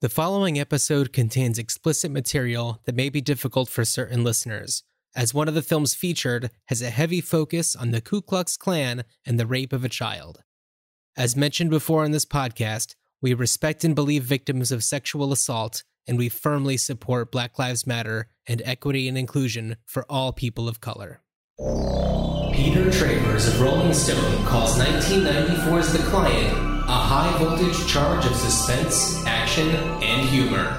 The following episode contains explicit material that may be difficult for certain listeners, as one of the films featured has a heavy focus on the Ku Klux Klan and the rape of a child. As mentioned before in this podcast, we respect and believe victims of sexual assault, and we firmly support Black Lives Matter and equity and inclusion for all people of color. Peter Travers of Rolling Stone calls 1994's The Client a high voltage charge of suspense, action, and humor.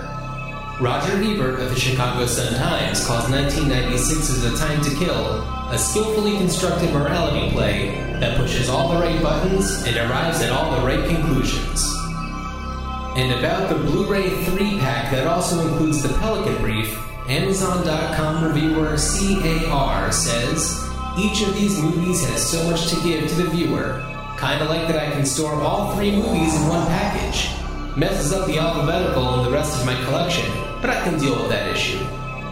Roger Ebert of the Chicago Sun-Times calls 1996's A Time to Kill a skillfully constructed morality play that pushes all the right buttons and arrives at all the right conclusions. And about the Blu-ray 3-pack that also includes the Pelican Brief, Amazon.com reviewer CAR says, each of these movies has so much to give to the viewer Kinda like that I can store all three movies in one package. Messes up the alphabetical and the rest of my collection, but I can deal with that issue.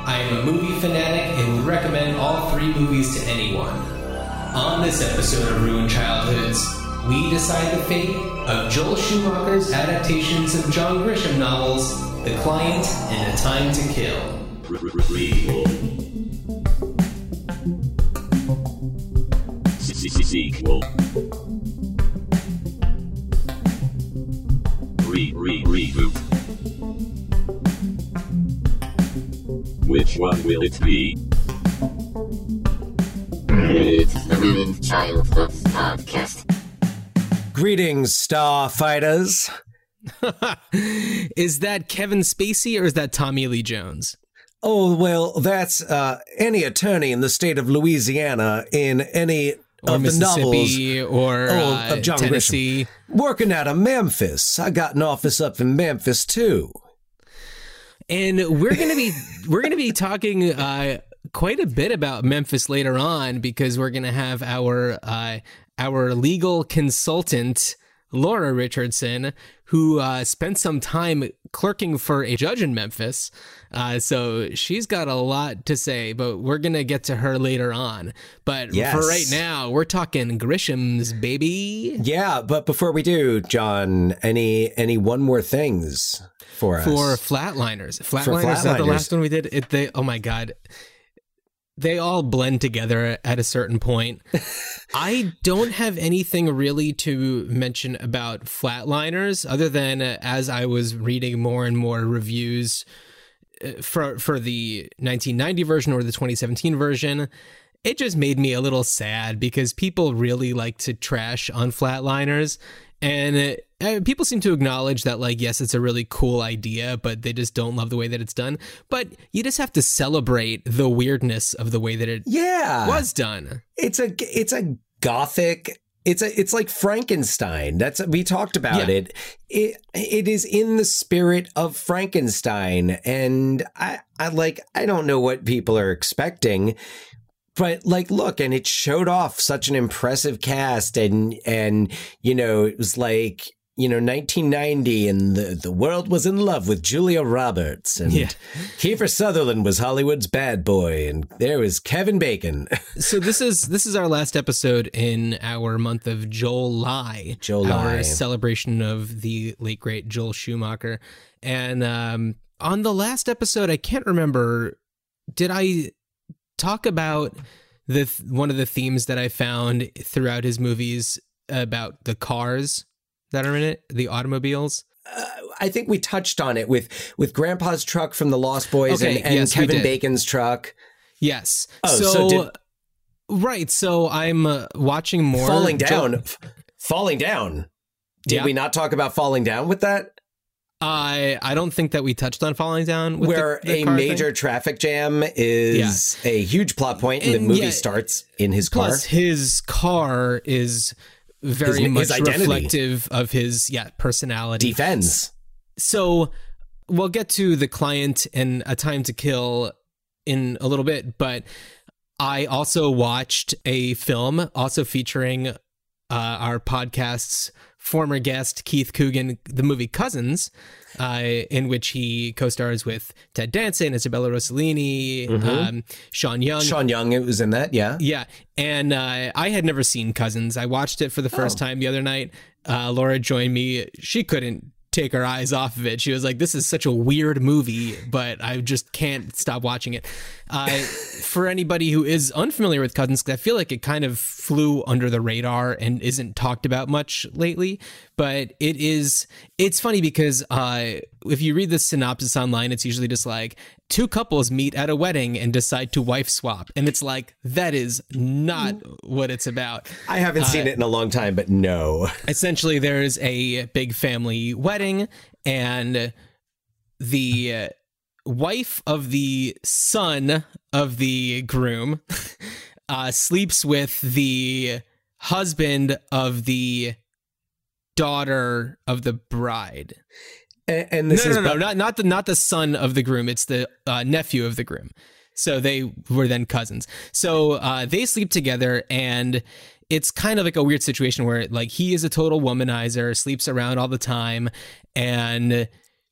I am a movie fanatic and would recommend all three movies to anyone. On this episode of Ruined Childhoods, we decide the fate of Joel Schumacher's adaptations of John Grisham novels, The Client and A Time to Kill. Sequel. Re re reboot. Which one will it be? It's the Ruined Childhoods podcast. Greetings, Starfighters. is that Kevin Spacey or is that Tommy Lee Jones? Oh, well, that's uh, any attorney in the state of Louisiana in any or of the novels or oh, uh, of John Tennessee. Grisham. Working out of Memphis. I got an office up in Memphis, too. And we're gonna be we're gonna be talking uh, quite a bit about Memphis later on because we're gonna have our uh, our legal consultant Laura Richardson, who uh, spent some time clerking for a judge in Memphis. Uh, so she's got a lot to say, but we're going to get to her later on. But Yes. for right now, we're talking Grisham's, baby. Yeah, but before we do, John, any any one more things for us? For Flatliners. Flatliners, is that the last one we did? It, they, oh my God. They all blend together at a certain point. I don't have anything really to mention about Flatliners other than uh, as I was reading more and more reviews uh, for for the 1990 version or the 2017 version, it just made me a little sad because people really like to trash on Flatliners and uh, people seem to acknowledge that like yes it's a really cool idea but they just don't love the way that it's done. But you just have to celebrate the weirdness of the way that it yeah, was done. It's a it's a gothic it's a it's like frankenstein. That's we talked about Yeah. it. It it is in the spirit of frankenstein. And i i like i don't know what people are expecting but like look and it showed off such an impressive cast. And and you know it was like you know 1990 and the, the world was in love with julia roberts and Yeah. kiefer sutherland was hollywood's bad boy and there was kevin bacon so this is this is our last episode in our month of July, July. our celebration of the late great Joel Schumacher. And um, on the last episode, I can't remember. Did I talk about the th- one of the themes that I found throughout his movies about the cars that are in it, the automobiles? I think we touched on it with with Grandpa's truck from the Lost Boys Okay, and, and yes, Kevin. Bacon's truck Yes. Oh, so, so did- right. So I'm uh, watching more falling down. F- falling down. Did Yeah. we not talk about falling down with that? I I don't think that we touched on falling down. With Where the, the a major thing. traffic jam is a huge plot point, and, the movie yeah, starts in his car. Plus, his car is very His- much his reflective of his yeah personality. Defends. So we'll get to the client and a time to kill in a little bit, but I also watched a film also featuring uh, our podcast's former guest Keith Coogan, the movie Cousins, uh, in which he co-stars with Ted Danson, Isabella Rossellini, um, Sean Young. Sean Young it was in that, yeah. Yeah, and uh, I had never seen Cousins. I watched it for the first Oh. time the other night. Uh, Laura joined me. She couldn't take her eyes off of it. She was like, "This is such a weird movie, but I just can't stop watching it." Uh, for anybody who is unfamiliar with Cousins, because I feel like it kind of flew under the radar and isn't talked about much lately. But it is. It's funny because uh, if you read the synopsis online, it's usually just like two couples meet at a wedding and decide to wife swap, and it's like that is not what it's about I haven't seen it in a long time, but no. essentially there's a big family wedding and the uh, wife of the son of the groom uh, sleeps with the husband of the daughter of the bride And, and this no, is no, no, but- not not the not the son of the groom. It's the uh, nephew of the groom. So they were then cousins. So uh, they sleep together, and it's kind of like a weird situation where like he is a total womanizer, sleeps around all the time, and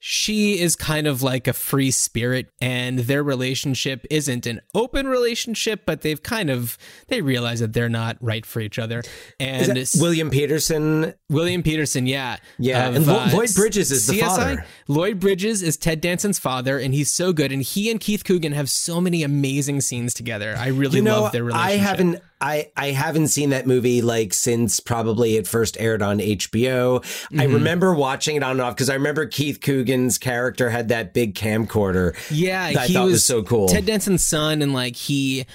she is kind of like a free spirit and their relationship isn't an open relationship but they've kind of they realize that they're not right for each other and William Peterson. William Peterson, yeah. Yeah, of, and Lo- uh, Lloyd Bridges is the CSI. father. Lloyd Bridges is Ted Danson's father, and he's so good. And he and Keith Coogan have so many amazing scenes together. I really You know, love their relationship. I haven't. I, I haven't seen that movie like since probably it first aired on HBO. I Mm-hmm. remember watching it on and off because I remember Keith Coogan's character had that big camcorder. Yeah, that I he thought was, was so cool. Ted Danson's son, and like he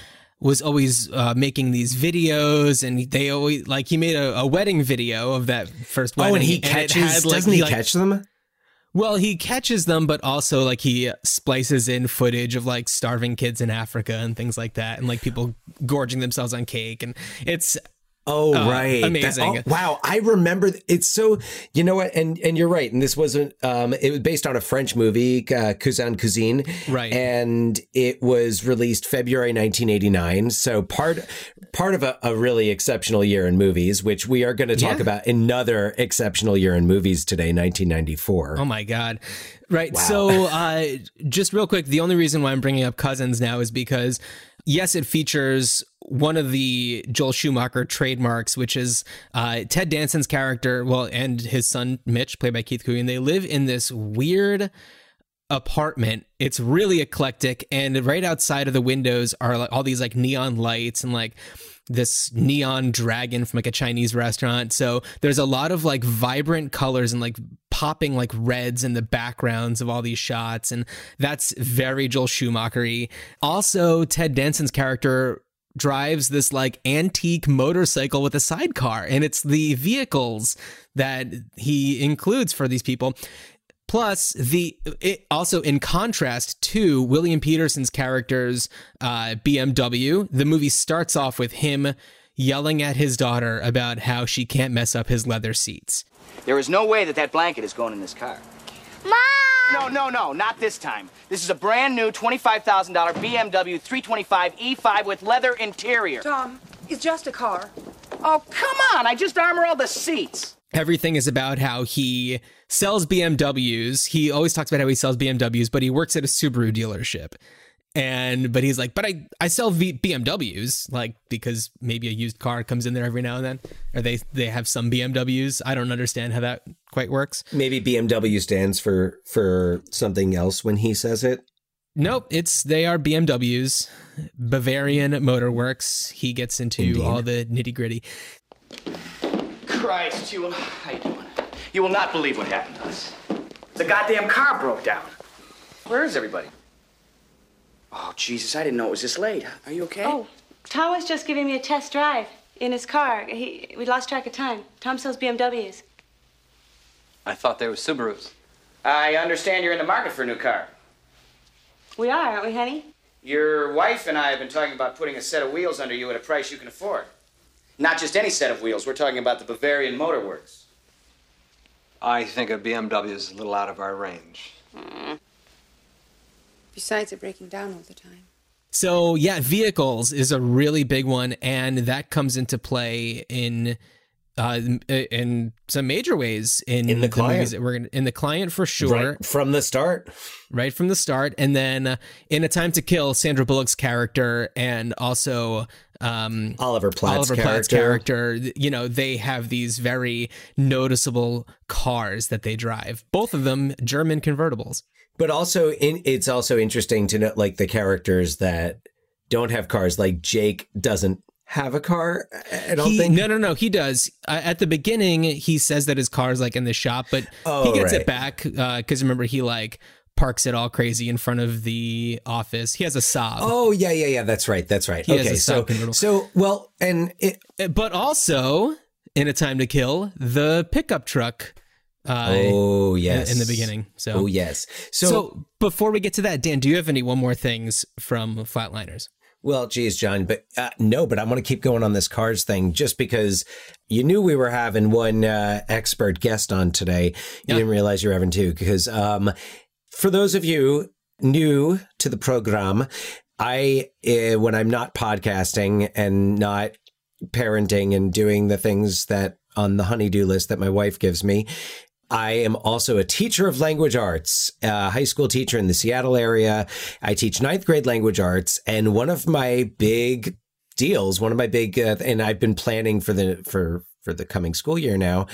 was always uh, making these videos, and they always like he made a, a wedding video of that first wedding. oh, and he it catches. had, like, doesn't he like, catch them? Well, he catches them, but also like he splices in footage of like starving kids in Africa and things like that, and like people gorging themselves on cake, and it's Oh, Uh, right. That- amazing. oh, wow. I remember it's so, you know what? And, and you're right. And this wasn't, um, it was based on a French movie, uh, Cousin Cousine. Right. And it was released February 1989. So part, part of a, a really exceptional year in movies, which we are going to talk Yeah. about another exceptional year in movies today, 1994. Oh my god. Right. So, uh, just real quick, the only reason why I'm bringing up Cousins now is because, yes, it features one of the Joel Schumacher trademarks, which is uh, Ted Danson's character, well, and his son Mitch, played by Keith Coogan. They live in this weird apartment. It's really eclectic, and right outside of the windows are like all these like neon lights and like this neon dragon from like a Chinese restaurant. So there's a lot of like vibrant colors and like popping like reds in the backgrounds of all these shots, and that's very Joel Schumacher-y. Also, Ted Danson's character drives this like antique motorcycle with a sidecar and it's the vehicles that he includes for these people Plus, the it also in contrast to William Peterson's character's uh, BMW, the movie starts off with him yelling at his daughter about how she can't mess up his leather seats. There is no way that that blanket is going in this car. Mom! No, no, no, not this time. This is a brand new $25,000 BMW 325 E5 with leather interior. Tom, it's just a car. Oh, come on. I just armor all the seats. Everything is about how he sells BMWs. He always talks about how he sells BMWs, but he works at a Subaru dealership. And but he's like, but I I sell v- BMWs like because maybe a used car comes in there every now and then, or they they have some BMWs. I don't understand how that quite works. Maybe BMW stands for, for something else when he says it. Nope, it's they are BMWs. Bavarian Motor Works. He gets into Indeed. all the nitty gritty. Christ, you will. How you doing? You will not believe what happened to us. The goddamn car broke down. Where is everybody? Oh, Jesus, I didn't know it was this late. Are you okay? Oh, Tom was just giving me a test drive in his car. He, we lost track of time. Tom sells BMWs. I thought they were Subarus. I understand you're in the market for a new car. We are, aren't we, honey? Your wife and I have been talking about putting a set of wheels under you at a price you can afford. Not just any set of wheels, we're talking about the Bavarian Motor Works. I think a BMW is a little out of our range. Hmm. Besides, they're breaking down all the time. So yeah, vehicles is a really big one, and that comes into play in uh, in some major ways in, In the client. movies that we're gonna, in the client for sure, Right from the start. right from the start, and then uh, in A Time to Kill, Sandra Bullock's character, and also um, Oliver Platt's Oliver Platt's character. character, you know, they have these very noticeable cars that they drive. Both of them German convertibles. But also, in, it's also interesting to know like the characters that don't have cars. Like Jake doesn't have a car. I don't He- think. No, no, no. He does. Uh, at the beginning, he says that his car's like in the shop, but Oh, he gets right. it back because remember he like parks it all crazy in front of the office. He has a Saab. Oh yeah, yeah, yeah. That's right. That's right. He okay, so so well, and it, Uh, but also in a time to kill the pickup truck. Uh, oh yes, in the beginning. So, Oh yes. so So, before we get to that, Dan, do you have any one more things from Flatliners? well, geez, John, but uh, no, but I'm going to keep going on this cards thing just because you knew we were having one uh, expert guest on today. You Yeah. didn't realize you're having two because um, for those of you new to the program, I uh, when I'm not podcasting and not parenting and doing the things that on the honeydew list that my wife gives me. I am also a teacher of language arts, a high school teacher in the Seattle area. I teach ninth grade language arts, and one of my big deals, one of my big, uh, and I've been planning for the for for the coming school year now,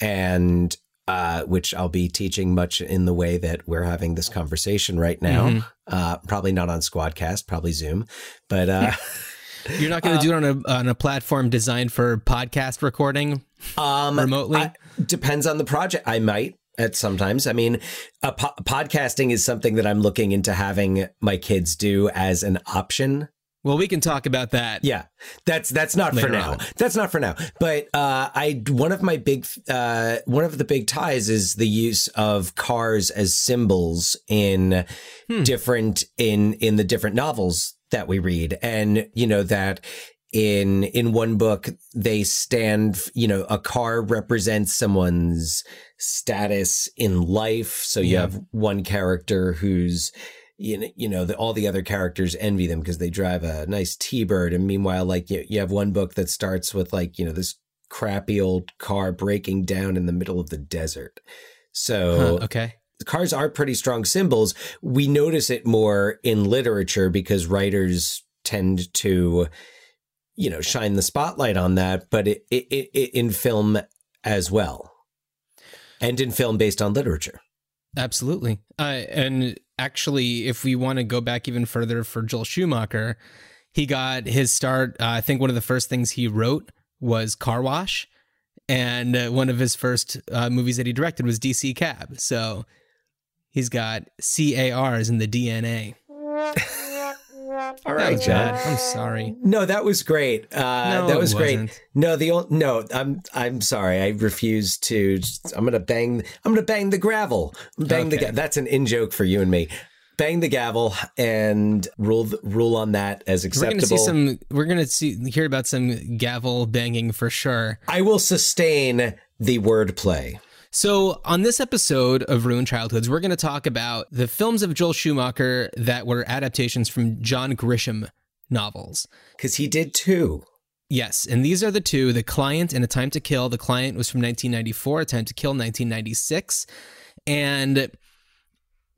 and uh, which I'll be teaching much in the way that we're having this conversation right now. Mhm. Uh, probably not on Squadcast, probably Zoom, but uh, You're not going to do it on a on a platform designed for podcast recording Um, remotely. I- depends on the project. I might at sometimes. I mean, a po- podcasting is something that I'm looking into having my kids do as an option. well, we can talk about that. Yeah, that's that's not for now. on. That's not for now. But uh, I one of my big uh, one of the big ties is the use of cars as symbols in Hmm. different in in the different novels that we read, and you know that in in one book they stand you know a car represents someone's status in life so you Yeah. have one character who's you know, you know the, all the other characters envy them because they drive a nice T-bird and meanwhile like you, you have one book that starts with like you know this crappy old car breaking down in the middle of the desert so Huh, okay. cars are pretty strong symbols. We notice it more in literature because writers tend to, you know, shine the spotlight on that, but it, it, it, it in film as well. And in film based on literature. Absolutely. Uh, and actually, if we want to go back even further for Joel Schumacher, he got his start. Uh, I think one of the first things he wrote was Car Wash. And uh, one of his first uh, movies that he directed was DC Cab. So he's got CARs in the DNA. All That was bad. I'm sorry. No, that was great. Uh, No, that it was great. wasn't. No, the old, no, I'm I'm sorry. I refuse to. just- I'm gonna bang. I'm gonna bang the gravel. Bang the. Okay. ga- That's an in joke for you and me. Bang the gavel and rule rule on that as acceptable. We're gonna see some. We're gonna see hear about some gavel banging for sure. I will sustain the wordplay. So, on this episode of Ruined Childhoods, we're going to talk about the films of Joel Schumacher that were adaptations from John Grisham novels. Because he did two. Yes, and these are the two The Client and A Time to Kill. The Client was from 1994, A Time to Kill 1996. And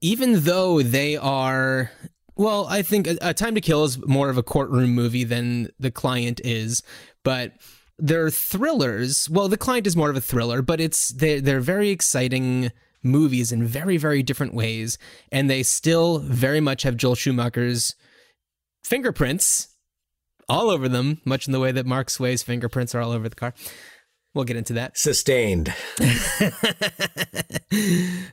even though they are, well, I think A, a Time to Kill is more of a courtroom movie than The Client is, but they're thrillers. Well, The Client is more of a thriller, but it's they're, they're very exciting movies in very, very different ways. And they still very much have Joel Schumacher's fingerprints all over them, much in the way that Mark Sway's fingerprints are all over the car. We'll get into that. Sustained.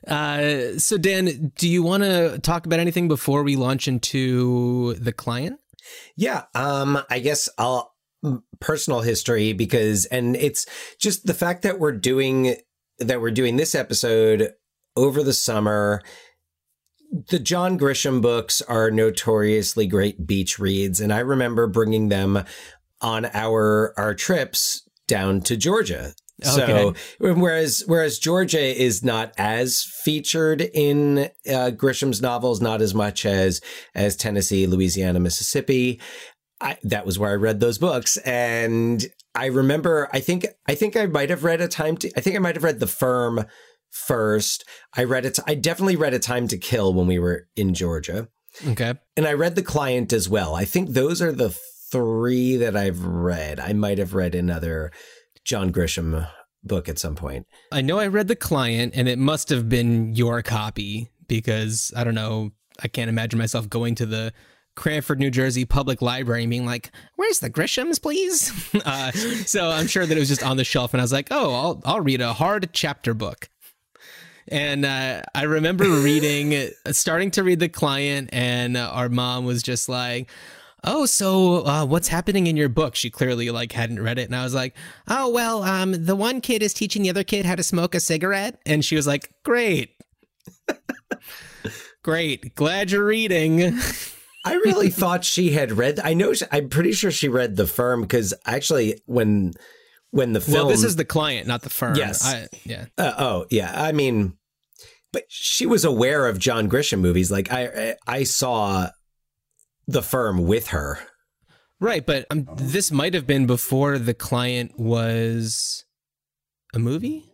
Uh, so, Dan, do you want to talk about anything before we launch into the client? Yeah. Um, I guess I'll personal history because and it's just the fact that we're doing that we're doing this episode over the summer. The John Grisham books are notoriously great beach reads, and I remember bringing them on our our trips down to Georgia. So Okay. whereas whereas Georgia is not as featured in uh, Grisham's novels, not as much as as Tennessee, Louisiana, Mississippi. I, that was where I read those books, and I remember. I think I think I might have read a time to. I think I might have read the Firm first. I read it. I definitely read a Time to Kill when we were in Georgia, Okay. and I read the Client as well. I think those are the three that I've read. I might have read another John Grisham book at some point. I know I read The Client, and it must have been your copy because I don't know. I can't imagine myself going to the Cranford, New Jersey Public Library and being like, "Where's the Grishams, please?" uh, so I'm sure that it was just on the shelf, and I was like, "Oh, I'll I'll read a hard chapter book." And uh, I remember reading, starting to read The Client, and our mom was just like, "Oh, so uh, what's happening in your book?" She clearly like hadn't read it, and I was like, "Oh, well, um, the one kid is teaching the other kid how to smoke a cigarette," and she was like, "Great." Great. Glad you're reading. I really thought she had read. I know. She, I'm pretty sure she read the firm because actually, when when the film. Well, this is the client, not the firm. Yes. I, yeah. Uh, oh yeah. I mean, but she was aware of John Grisham movies. Like I I saw the firm with her. Right, but um, this might have been before the client was a movie.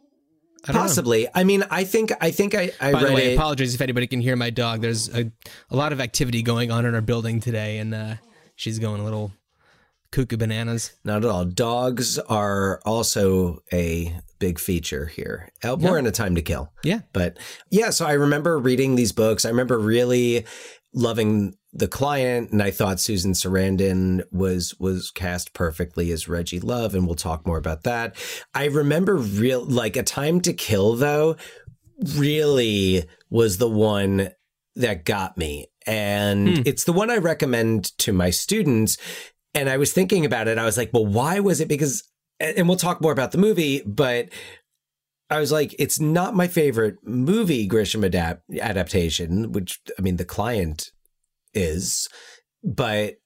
I don't know. Possibly. I mean, I think I think I, I By the way, it. apologies if anybody can hear my dog. There's a, a lot of activity going on in our building today, and uh, she's going a little cuckoo bananas. Not at all. Dogs are also a big feature here. Uh, More Yeah. in a time to kill. Yeah. But yeah, so I remember reading these books. I remember really loving the client, and I thought Susan Sarandon was was cast perfectly as Reggie Love, and we'll talk more about that. I remember real like a time to kill though, really was the one that got me. And hmm. it's the one I recommend to my students. And I was thinking about it. I was like, well, why was it? Because, and we'll talk more about the movie, but I was like, it's not my favorite movie Grisham adapt adaptation, which I mean, the client is, but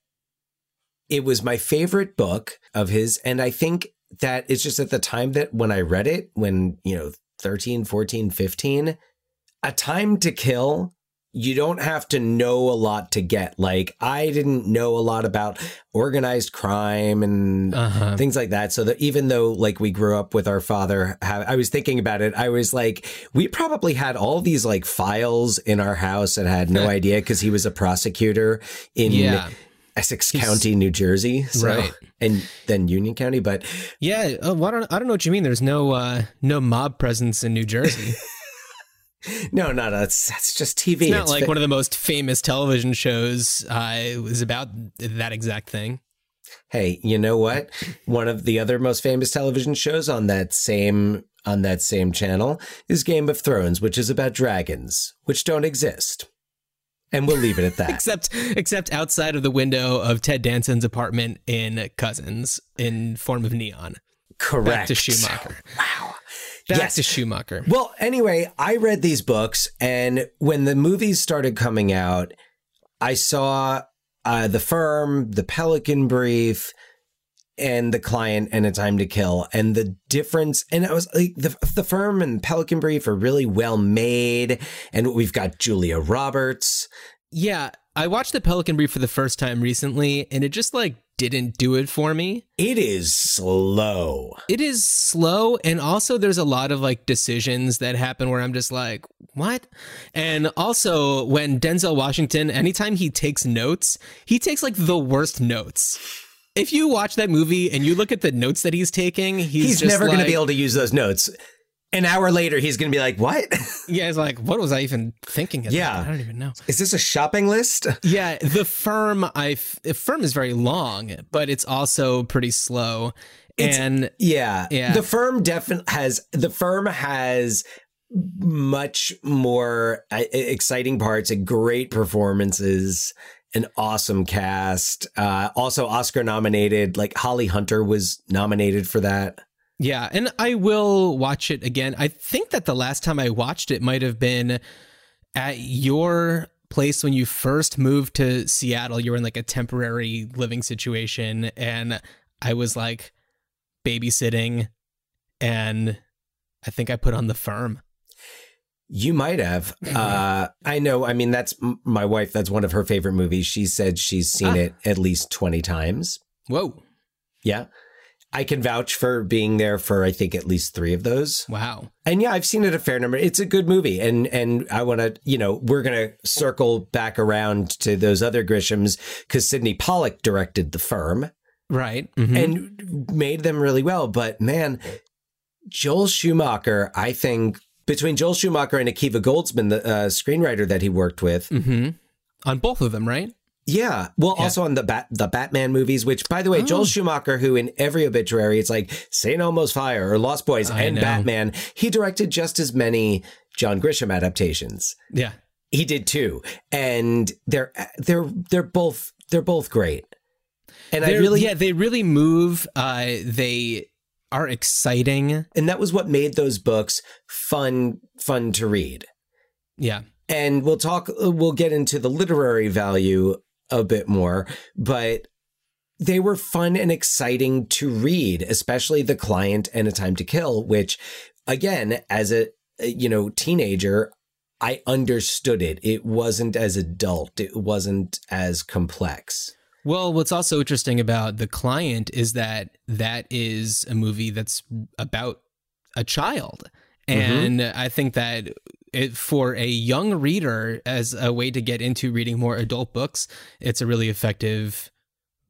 it was my favorite book of his. And I think that it's just at the time that when I read it, when, you know, 13, 14, 15, a time to kill you don't have to know a lot to get. Like I didn't know a lot about organized crime and Uh-huh. things like that. So that even though like we grew up with our father, I was thinking about it. I was like, we probably had all these like files in our house and had no idea because he was a prosecutor in Yeah. Essex County, New Jersey. So, Right. And then Union County. But Yeah. Oh, well, I don't. I don't know what you mean. There's no uh, no mob presence in New Jersey. no, no, that's, that's just TV. It's not like one of the most famous television shows uh, was about that exact thing. Hey, you know what? One of the other most famous television shows on that same on that same channel is Game of Thrones, which is about dragons, which don't exist. And we'll leave it at that. Except except outside of the window of Ted Danson's apartment in Cousins in form of neon. Correct. Back to Schumacher. Wow. Back Yes. to Schumacher. Well, anyway, I read these books, and when the movies started coming out, I saw uh, The Firm, The Pelican Brief, and The Client, and A Time to Kill. And the difference, and I was like, the, the Firm and Pelican Brief are really well made. And we've got Julia Roberts. Yeah, I watched the Pelican Brief for the first time recently, and it just like didn't do it for me. It is slow. It is slow, and also there's a lot of like decisions that happen where I'm just like, what? And also when Denzel Washington, anytime he takes notes, he takes like the worst notes. If you watch that movie and you look at the notes that he's taking, he's, He's, never going to be able to use those notes. An hour later, he's going to be like, What? Yeah, it's like, what was I even thinking? Yeah. that? I don't even know. Is this a shopping list? Yeah, the firm I the firm is very long, but it's also pretty slow. It's- and Yeah. Yeah. The firm definitely has the firm has much more uh, exciting parts and great performances an awesome cast uh also oscar nominated like holly hunter was nominated for that yeah, and I will watch it again. I think that the last time I watched it might have been at your place when you first moved to Seattle. You were in like a temporary living situation, and I was like babysitting, and I think I put on the firm. you might have uh i know i mean that's my wife that's one of her favorite movies she said she's seen Ah. it at least 20 times Whoa. yeah I can vouch for being there for I think at least three of those. Wow. And yeah, I've seen it a fair number. It's a good movie, and and I want to, you know, we're gonna circle back around to those other Grishams because Sydney Pollack directed The Firm Right. Mhm. and made them really well. But man, Joel Schumacher, I think between Joel Schumacher and Akiva Goldsman, the uh, screenwriter that he worked with, Mhm. on both of them, right? Yeah. Well, Yeah. also on the Bat the Batman movies, which by the way, Oh. Joel Schumacher, who in every obituary it's like Saint Elmo's Fire or Lost Boys I and know. Batman, he directed just as many John Grisham adaptations. Yeah. He did too, and they're they're they're both they're both great. And I They're- really yeah, they really move. Uh, they are exciting. and that was what made those books fun fun to read. Yeah. and we'll talk we'll get into the literary value a bit more but they were fun and exciting to read especially the client and a time to kill which again as a you know teenager i understood it. It wasn't as adult. It wasn't as complex. Well, what's also interesting about The Client is that that is a movie that's about a child. Mm-hmm. And I think that it, for a young reader, as a way to get into reading more adult books, it's a really effective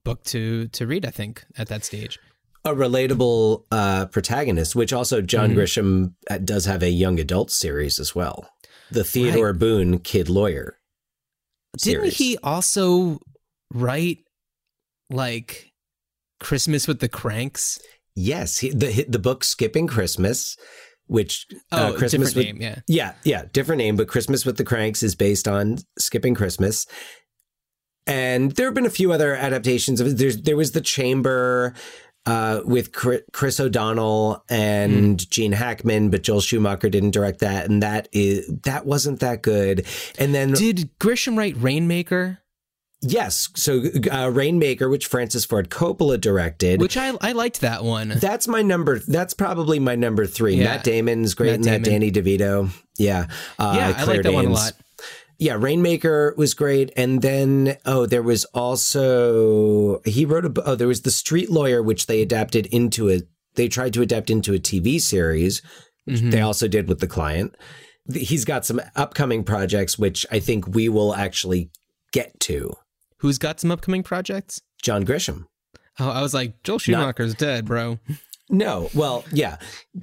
book to to read. I think at that stage. a relatable uh, protagonist which also john grisham uh, does have a young adult series as well the theodore boone kid lawyer Didn't series. he also write like Christmas with the Cranks? Yes, he, the the book Skipping Christmas, which Oh, uh, Christmas different with, name. Yeah. yeah, yeah, different name, but Christmas with the Cranks is based on Skipping Christmas. And there have been a few other adaptations of it. There's there was the Chamber uh, with Chris O'Donnell and Hmm. Gene Hackman, but Joel Schumacher didn't direct that, and that is that wasn't that good. And then Did Grisham write Rainmaker? Yes, so uh, Rainmaker, which Francis Ford Coppola directed, Which I I liked that one. That's my number. That's probably my number three. Yeah. Matt Damon's great Matt in that. Damon. Danny DeVito. Yeah. Uh, yeah, I like that one a lot. Yeah, Rainmaker was great, and then oh, there was also he wrote a. Oh, there was the Street Lawyer, which they adapted into a. They tried to adapt into a TV series. Mhm. They also did with the client. He's got some upcoming projects, which I think we will actually get to. Who's got some upcoming projects? John Grisham. Oh, I was like, Joel Schumacher's dead, bro. No, well, yeah,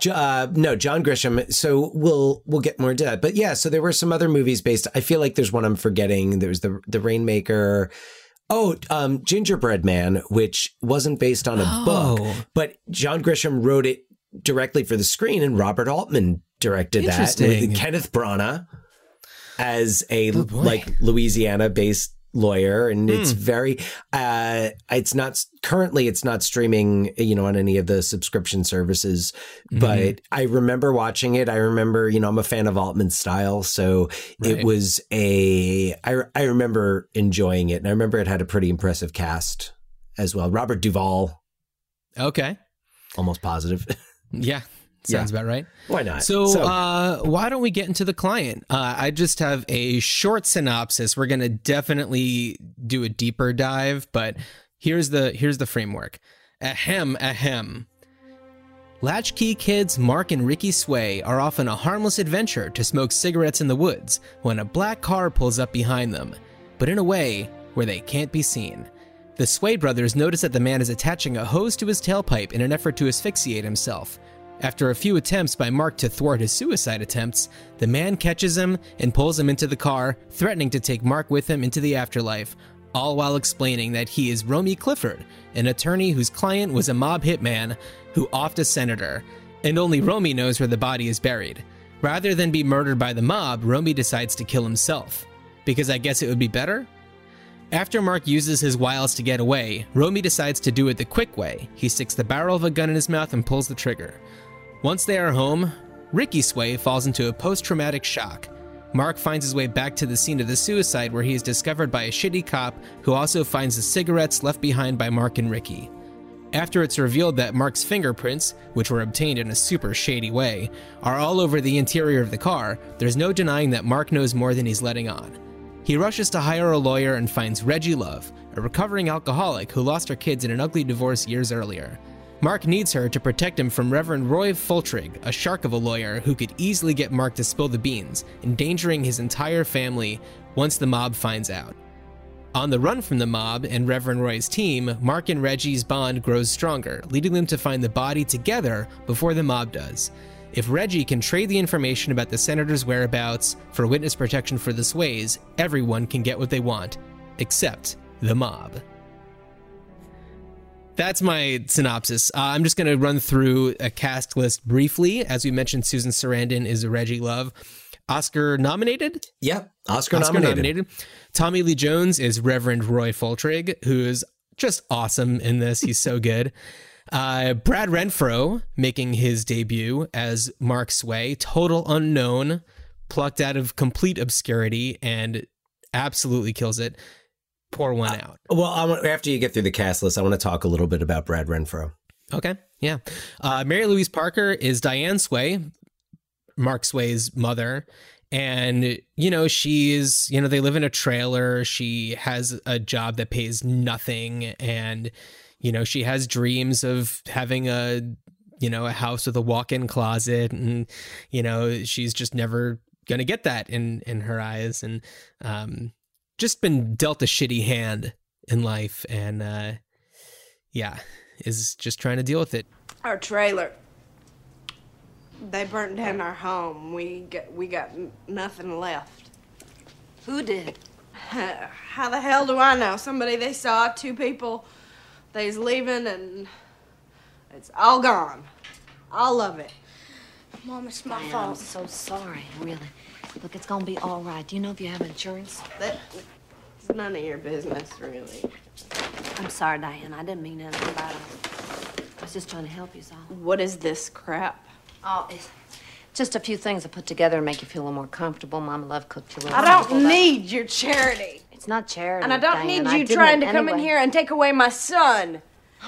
uh, no, John Grisham. So we'll we'll get more into that. But yeah, so there were some other movies based. I feel like there's one I'm forgetting. There's the the Rainmaker. Oh, um, Gingerbread Man, which wasn't based on a Oh. book, but John Grisham wrote it directly for the screen, and Robert Altman directed that. Kenneth Branagh as a Oh, like Louisiana based lawyer and it's Hmm. very uh it's not currently it's not streaming you know on any of the subscription services Mm-hmm. but i remember watching it i remember you know i'm a fan of altman's style so Right. it was a I, I remember enjoying it and i remember it had a pretty impressive cast as well robert duvall Okay. almost positive Yeah. Yeah. Sounds about right. why not So, uh, why don't we get into the client? Uh, I just have a short synopsis. We're going to definitely do a deeper dive, but here's the here's the framework. Ahem, ahem. Latchkey kids Mark and Ricky Sway are off on a harmless adventure to smoke cigarettes in the woods when a black car pulls up behind them, but in a way where they can't be seen. The Sway brothers notice that the man is attaching a hose to his tailpipe in an effort to asphyxiate himself. After a few attempts by Mark to thwart his suicide attempts, the man catches him and pulls him into the car, threatening to take Mark with him into the afterlife, all while explaining that he is Romy Clifford, an attorney whose client was a mob hitman who offed a senator, and only Romy knows where the body is buried. Rather than be murdered by the mob, Romy decides to kill himself. Because I guess it would be better? After Mark uses his wiles to get away, Romy decides to do it the quick way. He sticks the barrel of a gun in his mouth and pulls the trigger. Once they are home, Ricky Sway falls into a post traumatic shock. Mark finds his way back to the scene of the suicide where he is discovered by a shitty cop who also finds the cigarettes left behind by Mark and Ricky. After it's revealed that Mark's fingerprints, which were obtained in a super shady way, are all over the interior of the car, there's no denying that Mark knows more than he's letting on. He rushes to hire a lawyer and finds Reggie Love, a recovering alcoholic who lost her kids in an ugly divorce years earlier. Mark needs her to protect him from Reverend Roy Foltrigg, a shark of a lawyer who could easily get Mark to spill the beans, endangering his entire family once the mob finds out. On the run from the mob and Reverend Roy's team, Mark and Reggie's bond grows stronger, leading them to find the body together before the mob does. If Reggie can trade the information about the senator's whereabouts for witness protection for the Sways, everyone can get what they want, except the mob. That's my synopsis. Uh, I'm just going to run through a cast list briefly. As we mentioned, Susan Sarandon is Reggie Love. Oscar nominated? Yep. Oscar, Oscar nominated. nominated. Tommy Lee Jones is Reverend Roy Foltrigg, who is just awesome in this. He's so good. Uh, Brad Renfro making his debut as Mark Sway, total unknown, plucked out of complete obscurity, and absolutely kills it. Pour one out. Well, I want, after you get through the cast list, I want to talk a little bit about Brad Renfro. Okay, yeah. Uh, Mary Louise Parker is Diane Sway, Mark Sway's mother. And, you know, she's, you know, they live in a trailer. She has a job that pays nothing. And, you know, she has dreams of having a, you know, a house with a walk in closet. And, you know, she's just never going to get that in, in her eyes. And, um, just been dealt a shitty hand in life. And, uh, yeah, is just trying to deal with it. Our trailer. They burnt down our home. We got we got nothing left. Who did? How the hell do I know? Somebody they saw, two people. They's leaving and it's all gone. All of it. Mom, it's my fault. I'm so sorry, really. Look, it's gonna be all right. Do you know if you have insurance? That, it's none of your business, really. I'm sorry, Diane. I didn't mean anything about it. I was just trying to help you, so. What is this crap? Oh, it's just a few things I put together to make you feel a little more comfortable. Mama Love cooked you a little. I don't need your charity. It's not charity. And I don't Diane. need you trying to come in here and take away my son.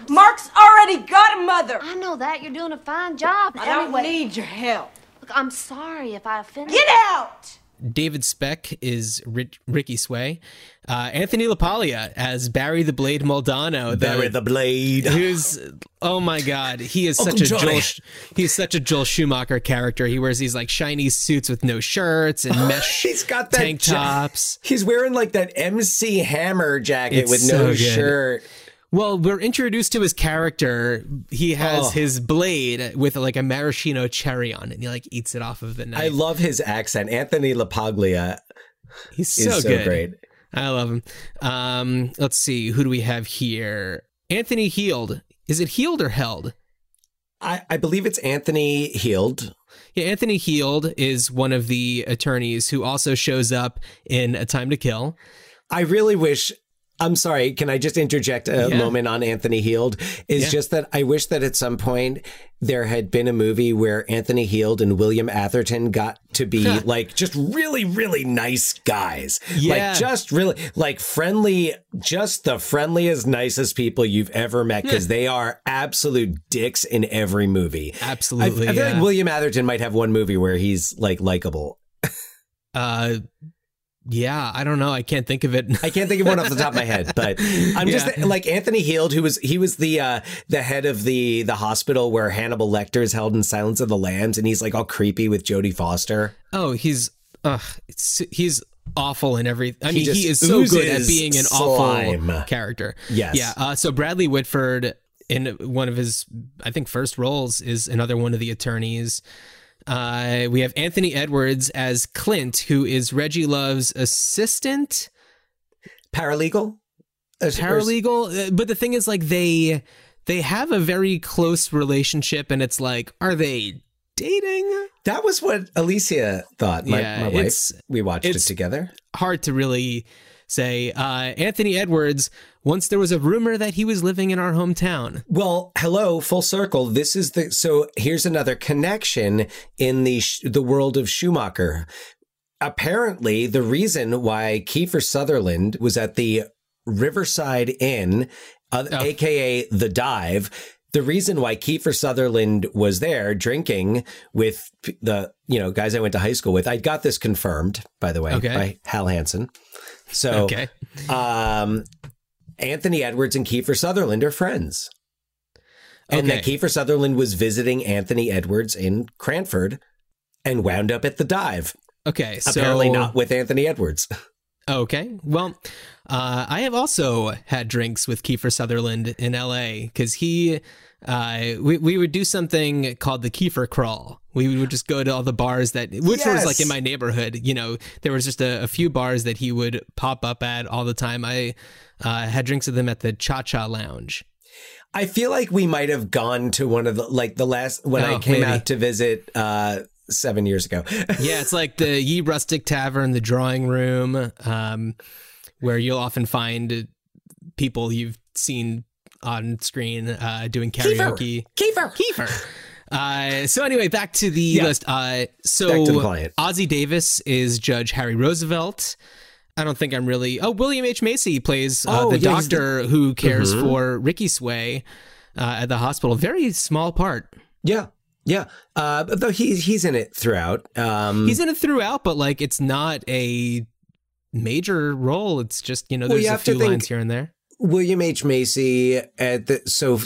Mark's already got a mother. I know that. You're doing a fine job. I don't need your help. Look, I'm sorry if I offended Get out! David Speck is Ri- Ricky Sway. Uh, Anthony LaPaglia as Barry the Blade Muldanno. Barry the Blade. Who's oh my god, he is Uncle such a Johnny. Joel. He's such a Joel Schumacher character. He wears these like shiny suits with no shirts and mesh He's got that tank ja- tops. He's wearing like that MC Hammer jacket It's with so no good. shirt. Well, we're introduced to his character. He has Oh. his blade with like a maraschino cherry on it, and he like eats it off of the knife. I love his accent. Anthony LaPaglia He's so, so, good. great. I love him. Um, let's see, who do we have here? Anthony Heald. Is it Heald or Held? I, I believe it's Anthony Heald. Yeah, Anthony Heald is one of the attorneys who also shows up in A Time to Kill. I really wish. I'm sorry. Can I just interject a Yeah. moment on Anthony Heald? Is Yeah. just that I wish that at some point there had been a movie where Anthony Heald and William Atherton got to be like just really, really nice guys. Yeah. Like just really like friendly, just the friendliest, nicest people you've ever met because they are absolute dicks in every movie. Absolutely. I, I feel like William Atherton might have one movie where he's like likable. uh, yeah, I don't know. I can't think of it. I can't think of one off the top of my head, but I'm just like Anthony Heald, who was he was the uh, the head of the the hospital where Hannibal Lecter is held in Silence of the Lambs, and he's like all creepy with Jodie Foster. Oh, he's uh, it's, he's awful in every. I He mean, he is so good at being an slime. awful character. Yes. Yeah. Uh, so Bradley Whitford in one of his, I think, first roles is another one of the attorneys. Uh, we have Anthony Edwards as Clint, who is Reggie Love's assistant Paralegal, As- paralegal. Uh, But the thing is, like they they have a very close relationship, and it's like, are they dating? That was what Alicia thought. My, Yeah, my wife. We watched it together. hard to really say. Uh, Anthony Edwards, once there was a rumor that he was living in our hometown. Well, hello, full circle. This is the so here's another connection in the sh- the world of Schumacher. Apparently, the reason why Kiefer Sutherland was at the Riverside Inn, uh, Oh. aka the Dive, the reason why Kiefer Sutherland was there drinking with the you know guys I went to high school with. I got this confirmed, by the way, Okay. by Hal Hansen. So, Okay. um, Anthony Edwards and Kiefer Sutherland are friends. and that Okay. Kiefer Sutherland was visiting Anthony Edwards in Cranford and wound up at the dive. Okay, so Apparently not with Anthony Edwards. Okay. Well, uh, I have also had drinks with Kiefer Sutherland in LA because he, uh, we, we would do something called the Kiefer Crawl. We would just go to all the bars that, which was like in my neighborhood. You know, there was just a, a few bars that he would pop up at all the time. I uh, had drinks with him at the Cha Cha Lounge. I feel like we might have gone to one of the like the last when I Oh, came maybe. out to visit uh seven years ago. Yeah, it's like the Ye Rustic Tavern, the drawing room, um, where you'll often find people you've seen on screen uh, doing karaoke. Kiefer. Kiefer. Uh, so anyway, back to the Yeah. list. Uh, so the. Ossie Davis is Judge Harry Roosevelt. I don't think I'm really. Oh, William H Macy plays uh, Oh, the yeah, he's the- doctor who cares Mhm. for Ricky Sway uh, at the hospital. Very small part. Yeah. Yeah. Uh though he's he's in it throughout. Um He's in it throughout, but like it's not a major role. It's just you know Well, there's you a few think- lines here and there. William H. Macy at the so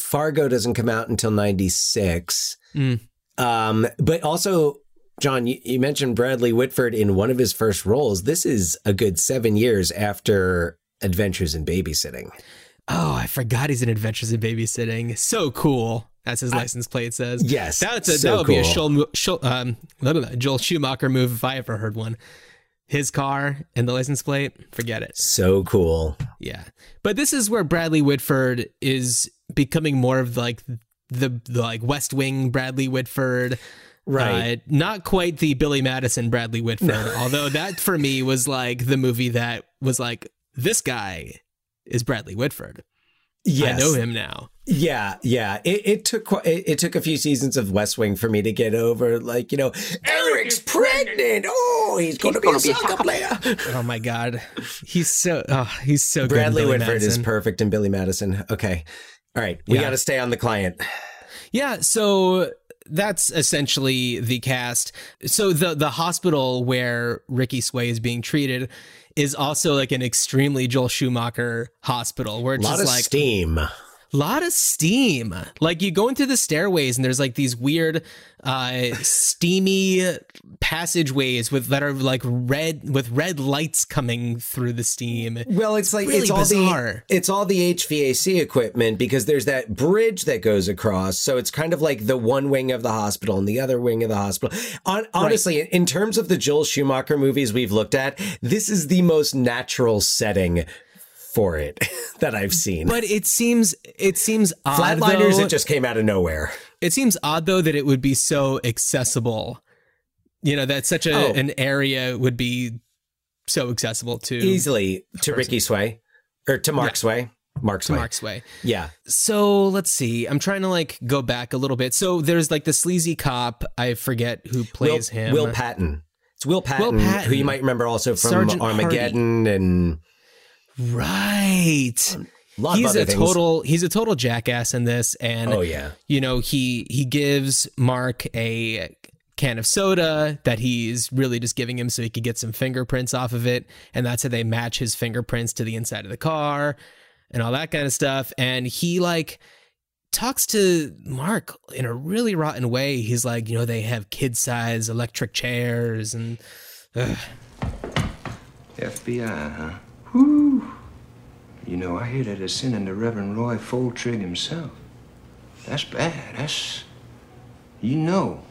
Fargo doesn't come out until ninety six. Mm. Um, but also, John, you, you mentioned Bradley Whitford in one of his first roles. This is a good seven years after Adventures in Babysitting. Oh, I forgot he's in Adventures in Babysitting. So cool. As his license plate says. Yes, That's a, so that would be a. Joel, Joel, um, Joel Schumacher move if I ever heard one. His car and the license plate, forget it. So cool. Yeah. But this is where Bradley Whitford is becoming more of like the, the like West Wing Bradley Whitford. Right. Uh, not quite the Billy Madison Bradley Whitford, although that for me was like the movie that was like, this guy is Bradley Whitford. Yes. I know him now. Yeah, yeah. It, it took it, it took a few seasons of West Wing for me to get over. Like you know, Eric's pregnant. Oh, he's going to be a soccer player. Oh my god, he's so oh, he's so Bradley Billy Whitford is perfect in Billy Madison. Okay, all right. We Yeah. got to stay on the client. Yeah, so that's essentially the cast. So the the hospital where Ricky Sway is being treated is also like an extremely Joel Schumacher hospital where A it's lot just of like steam. Lot of steam. Like you go into the stairways and there's like these weird uh steamy passageways with that are like red with red lights coming through the steam. Well, it's like really it's all bizarre. the it's all the HVAC equipment because there's that bridge that goes across. So it's kind of like the one wing of the hospital and the other wing of the hospital. On, honestly, in terms of the Joel Schumacher movies we've looked at, this is the most natural setting for it that I've seen. But it seems it seems odd Flatliners, though. it just came out of nowhere. It seems odd though that it would be so accessible. You know, that such a Oh. an area would be so accessible to Easily to Ricky Sway or to Mark Yeah. Sway. Mark to Sway. Mark's way. Yeah. So let's see. I'm trying to like go back a little bit. So there's like the sleazy cop. I forget who plays Will, him. Will Patton. It's Will Patton, Patton. who you might remember also from Sergeant Armageddon and Right. a lot he's of a things. total he's a total jackass in this and Oh, yeah. you know he he gives mark a can of soda that he's really just giving him so he could get some fingerprints off of it and that's how they match his fingerprints to the inside of the car and all that kind of stuff and he like talks to mark in a really rotten way he's like you know they have kid size electric chairs and ugh. FBI, huh? Whew. You know, I hear that they're sending the Reverend Roy Foltrigg himself. That's bad. That's. You know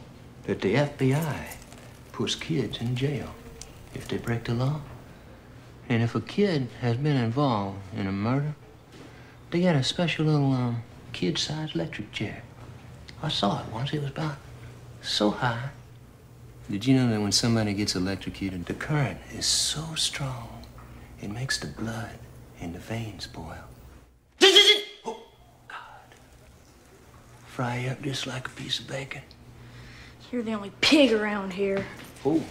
that the FBI puts kids in jail if they break the law. And if a kid has been involved in a murder, they get a special little, um, kid sized electric chair. I saw it once. It was about so high. Did you know that when somebody gets electrocuted, the current is so strong, it makes the blood in the veins boil? Oh, God. Fry you up just like a piece of bacon. You're the only pig around here. Oh.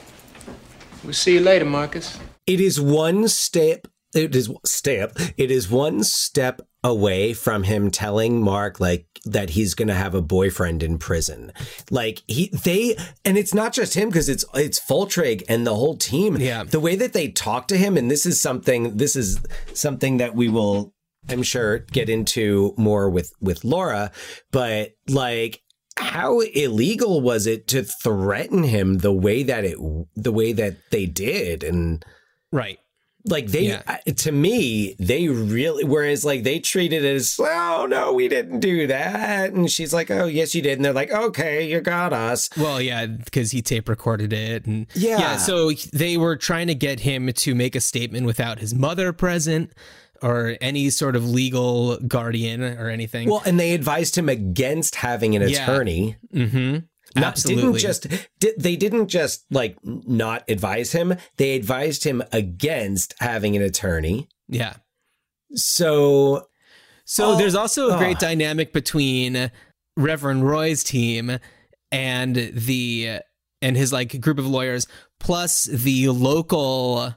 We'll see you later, Marcus. It is one step. It is step. It is one step away from him telling Mark like that he's going to have a boyfriend in prison. Like he, they, and it's not just him because it's it's Foltrigg and the whole team. Yeah. The way that they talk to him, and this is something. This is something that we will I'm sure get into more with with Laura, but like how illegal was it to threaten him the way that it the way that they did and right like they Yeah. uh, to me they really whereas like they treated it as oh no we didn't do that and she's like oh yes you did and they're like okay you got us Well, yeah, because he tape recorded it, and Yeah. So they were trying to get him to make a statement without his mother present or any sort of legal guardian or anything. well and they advised him against having an Yeah. attorney mm-hmm. Not, Absolutely. didn't just di- they didn't just like not advise him they advised him against having an attorney yeah. so So Oh, there's also a great ugh. dynamic between Reverend Roy's team and the and his like group of lawyers plus the local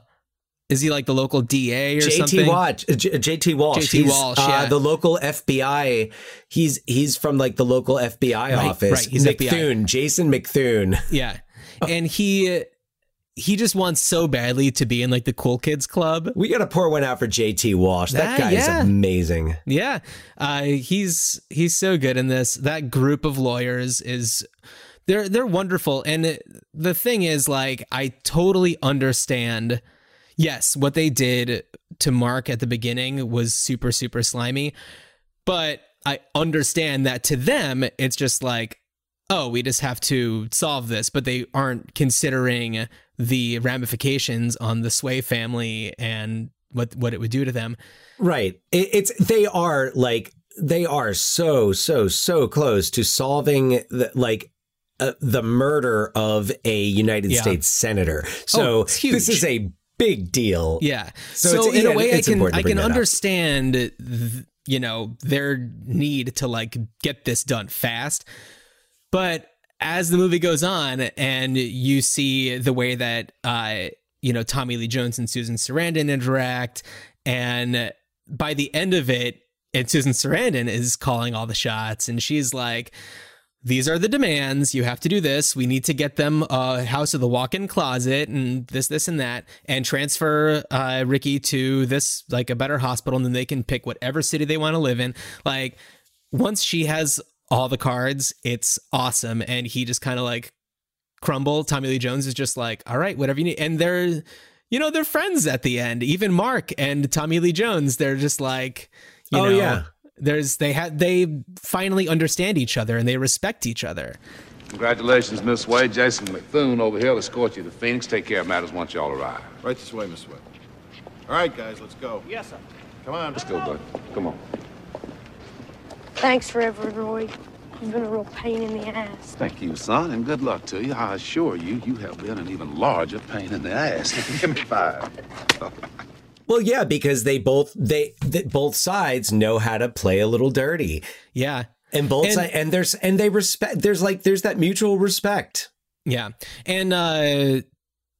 is he like the local DA or something? JT something? Walsh, uh, J- JT Walsh, JT he's Walsh, uh, yeah. the local FBI. He's he's from like the local FBI office. right, he's FBI. McThune, Jason McThune. Yeah. And he he just wants so badly to be in like the cool kids club. We got to pour one out for JT Walsh. That Ah, guy is amazing. Yeah. Uh he's he's so good in this. That group of lawyers is they're they're wonderful and the thing is like I totally understand yes, what they did to Mark at the beginning was super super slimy, but I understand that to them it's just like oh, we just have to solve this, but they aren't considering the ramifications on the Sway family and what what it would do to them. Right. It, it's they are like they are so so so close to solving the, like uh, the murder of a United Yeah. States senator. So Oh, this is a big deal. Yeah. So So, in yeah, a way, I can I can understand, th- you know, their need to like get this done fast. But as the movie goes on, and you see the way that uh, you know Tommy Lee Jones and Susan Sarandon interact, and by the end of it, and Susan Sarandon is calling all the shots, and she's like these are the demands. You have to do this. We need to get them a house with a walk-in closet and this, this, and that, and transfer uh, Ricky to this like a better hospital, and then they can pick whatever city they want to live in. Like once she has all the cards, it's awesome, and he just kind of like crumble. Tommy Lee Jones is just like, all right, whatever you need, and they're you know they're friends at the end. Even Mark and Tommy Lee Jones, they're just like, you Oh, know, yeah. There's they had they finally understand each other and they respect each other. Congratulations, Miss Wade. Jason McThune over here will escort you to Phoenix. Take care of matters once y'all arrive. Right this way, Miss Webb. All right, guys, let's go. Yes, sir. Come on. Let's go, bud. Come on. Thanks, Reverend Roy. You've been a real pain in the ass. Thank you, son, and good luck to you. I assure you, you have been an even larger pain in the ass. Give me five. Well, yeah, because they both they, they both sides know how to play a little dirty. Yeah. And both And- sides and there's and they respect there's like there's that mutual respect. Yeah. And uh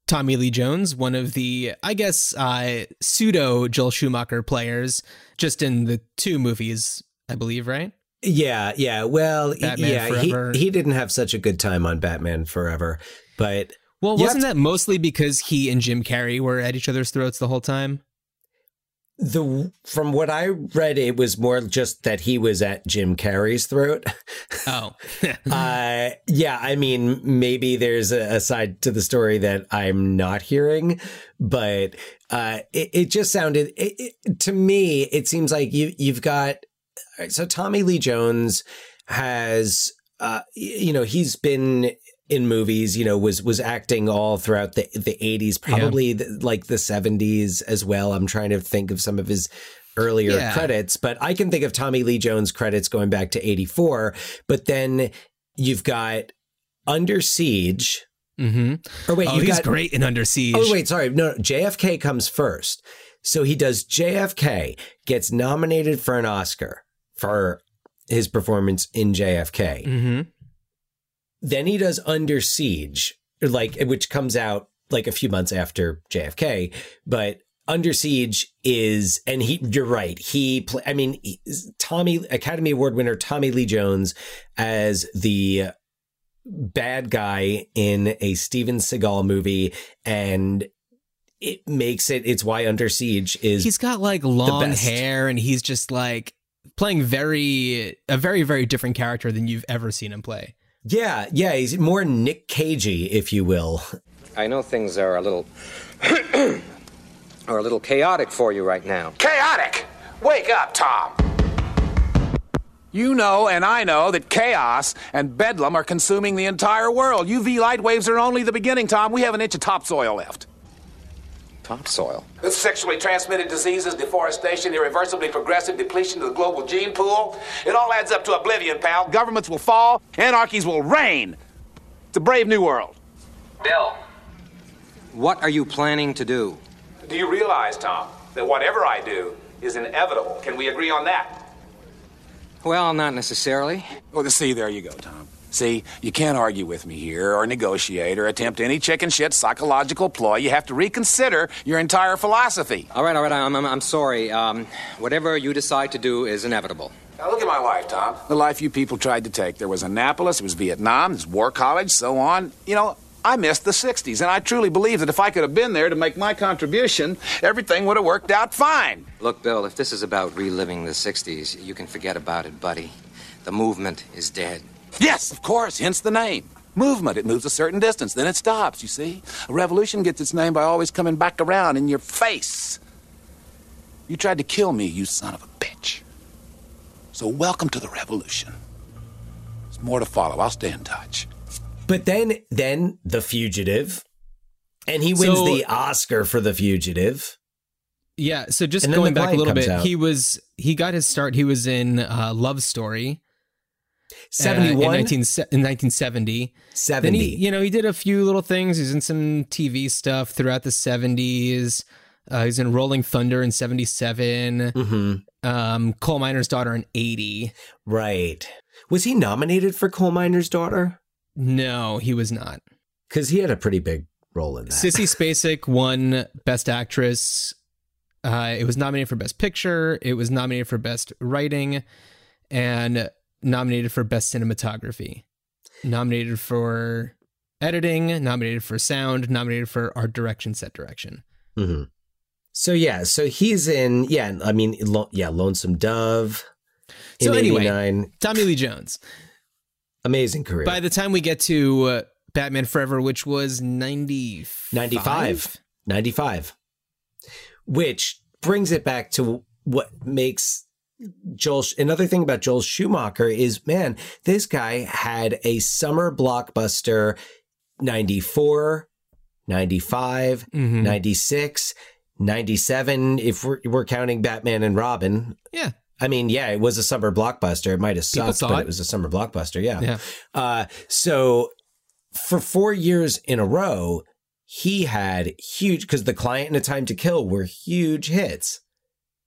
Tommy Lee Jones, one of the I guess uh pseudo Joel Schumacher players just in the two movies, I believe, right? Yeah, yeah. Well, Batman yeah, Forever. he he didn't have such a good time on Batman Forever, but Well, wasn't have that mostly because he and Jim Carrey were at each other's throats the whole time? The from what I read, it was more just that he was at Jim Carrey's throat. Oh. uh, yeah, I mean, maybe there's a, a side to the story that I'm not hearing, but uh, it, it just sounded it, it, to me. It seems like you you've got so Tommy Lee Jones has uh, you know he's been in movies you know was was acting all throughout the the 80s probably the, like the 70s as well i'm trying to think of some of his earlier Yeah. credits but i can think of tommy lee jones credits going back to 84 but then you've got under siege Mm-hmm. or wait oh, you've he's got great in Under Siege. Oh wait, sorry. No, no, JFK comes first. So he does JFK, gets nominated for an Oscar for his performance in JFK. Mm-hmm. Then he does Under Siege, like which comes out like a few months after JFK, but Under Siege is, and he, you're right. He, play, I mean, he- Tommy Academy Award winner Tommy Lee Jones as the bad guy in a Steven Seagal movie, and it makes it. It's why Under Siege is. He's got like long hair and he's just like playing very a very very different character than you've ever seen him play. Yeah, yeah. He's more Nick Cagey, if you will. I know things are a little are a little chaotic for you right now. Chaotic! Wake up, Tom! You know, and I know, that chaos and bedlam are consuming the entire world. UV light waves are only the beginning, Tom. We have an inch of topsoil left. Topsoil. With sexually transmitted diseases, deforestation, irreversibly progressive depletion of the global gene pool, it all adds up to oblivion, pal. Governments will fall, anarchies will reign. It's a brave new world. Bill. What are you planning to do? Do you realize, Tom, that whatever I do is inevitable? Can we agree on that? Well, not necessarily. Well, see, there you go, Tom. See, you can't argue with me here or negotiate or attempt any chicken shit psychological ploy. You have to reconsider your entire philosophy. All right, all right. I'm, I'm, I'm sorry. Um, whatever you decide to do is inevitable. Now, look at my life, Tom. The life you people tried to take. There was Annapolis, it was Vietnam, there's War College, so on. You know, I missed the 60s, and I truly believe that if I could have been there to make my contribution, everything would have worked out fine. Look, Bill, if this is about reliving the 60s, you can forget about it, buddy. The movement is dead. Yes, of course, hence the name. Movement. It moves a certain distance, then it stops, you see? A revolution gets its name by always coming back around in your face. You tried to kill me, you son of a bitch. So welcome to the revolution. There's more to follow. I'll stay in touch. But then, then The Fugitive, and he wins So- the Oscar for The Fugitive. Yeah, so just going back a little bit, out. he was he got his start. He was in uh, Love Story, uh, in, 19, in 1970. 70. Then he, you know, he did a few little things. He's in some TV stuff throughout the 70s. Uh, he's in Rolling Thunder in 77. Mm-hmm. Um, Coal Miner's Daughter in 80. Right. Was he nominated for Coal Miner's Daughter? No, he was not. Because he had a pretty big role in that. Sissy Spacek won Best Actress. Uh, it was nominated for Best Picture. It was nominated for Best Writing, and nominated for Best Cinematography. Nominated for editing. Nominated for sound. Nominated for art direction, set direction. hmm So yeah, so he's in. Yeah, I mean, lo- yeah, Lonesome Dove. So in anyway, 89. Tommy Lee Jones. amazing career. By the time we get to uh, Batman Forever, which was 95. 95. 95. Which brings it back to what makes Joel. Another thing about Joel Schumacher is, man, this guy had a summer blockbuster 94, 95, Mhm. 96, 97, if we're, we're counting Batman and Robin. Yeah. I mean, yeah, it was a summer blockbuster. It might have sucked, but it. it was a summer blockbuster. Yeah. Yeah. Uh, so for four years in a row, he had huge because the client and a time to kill were huge hits.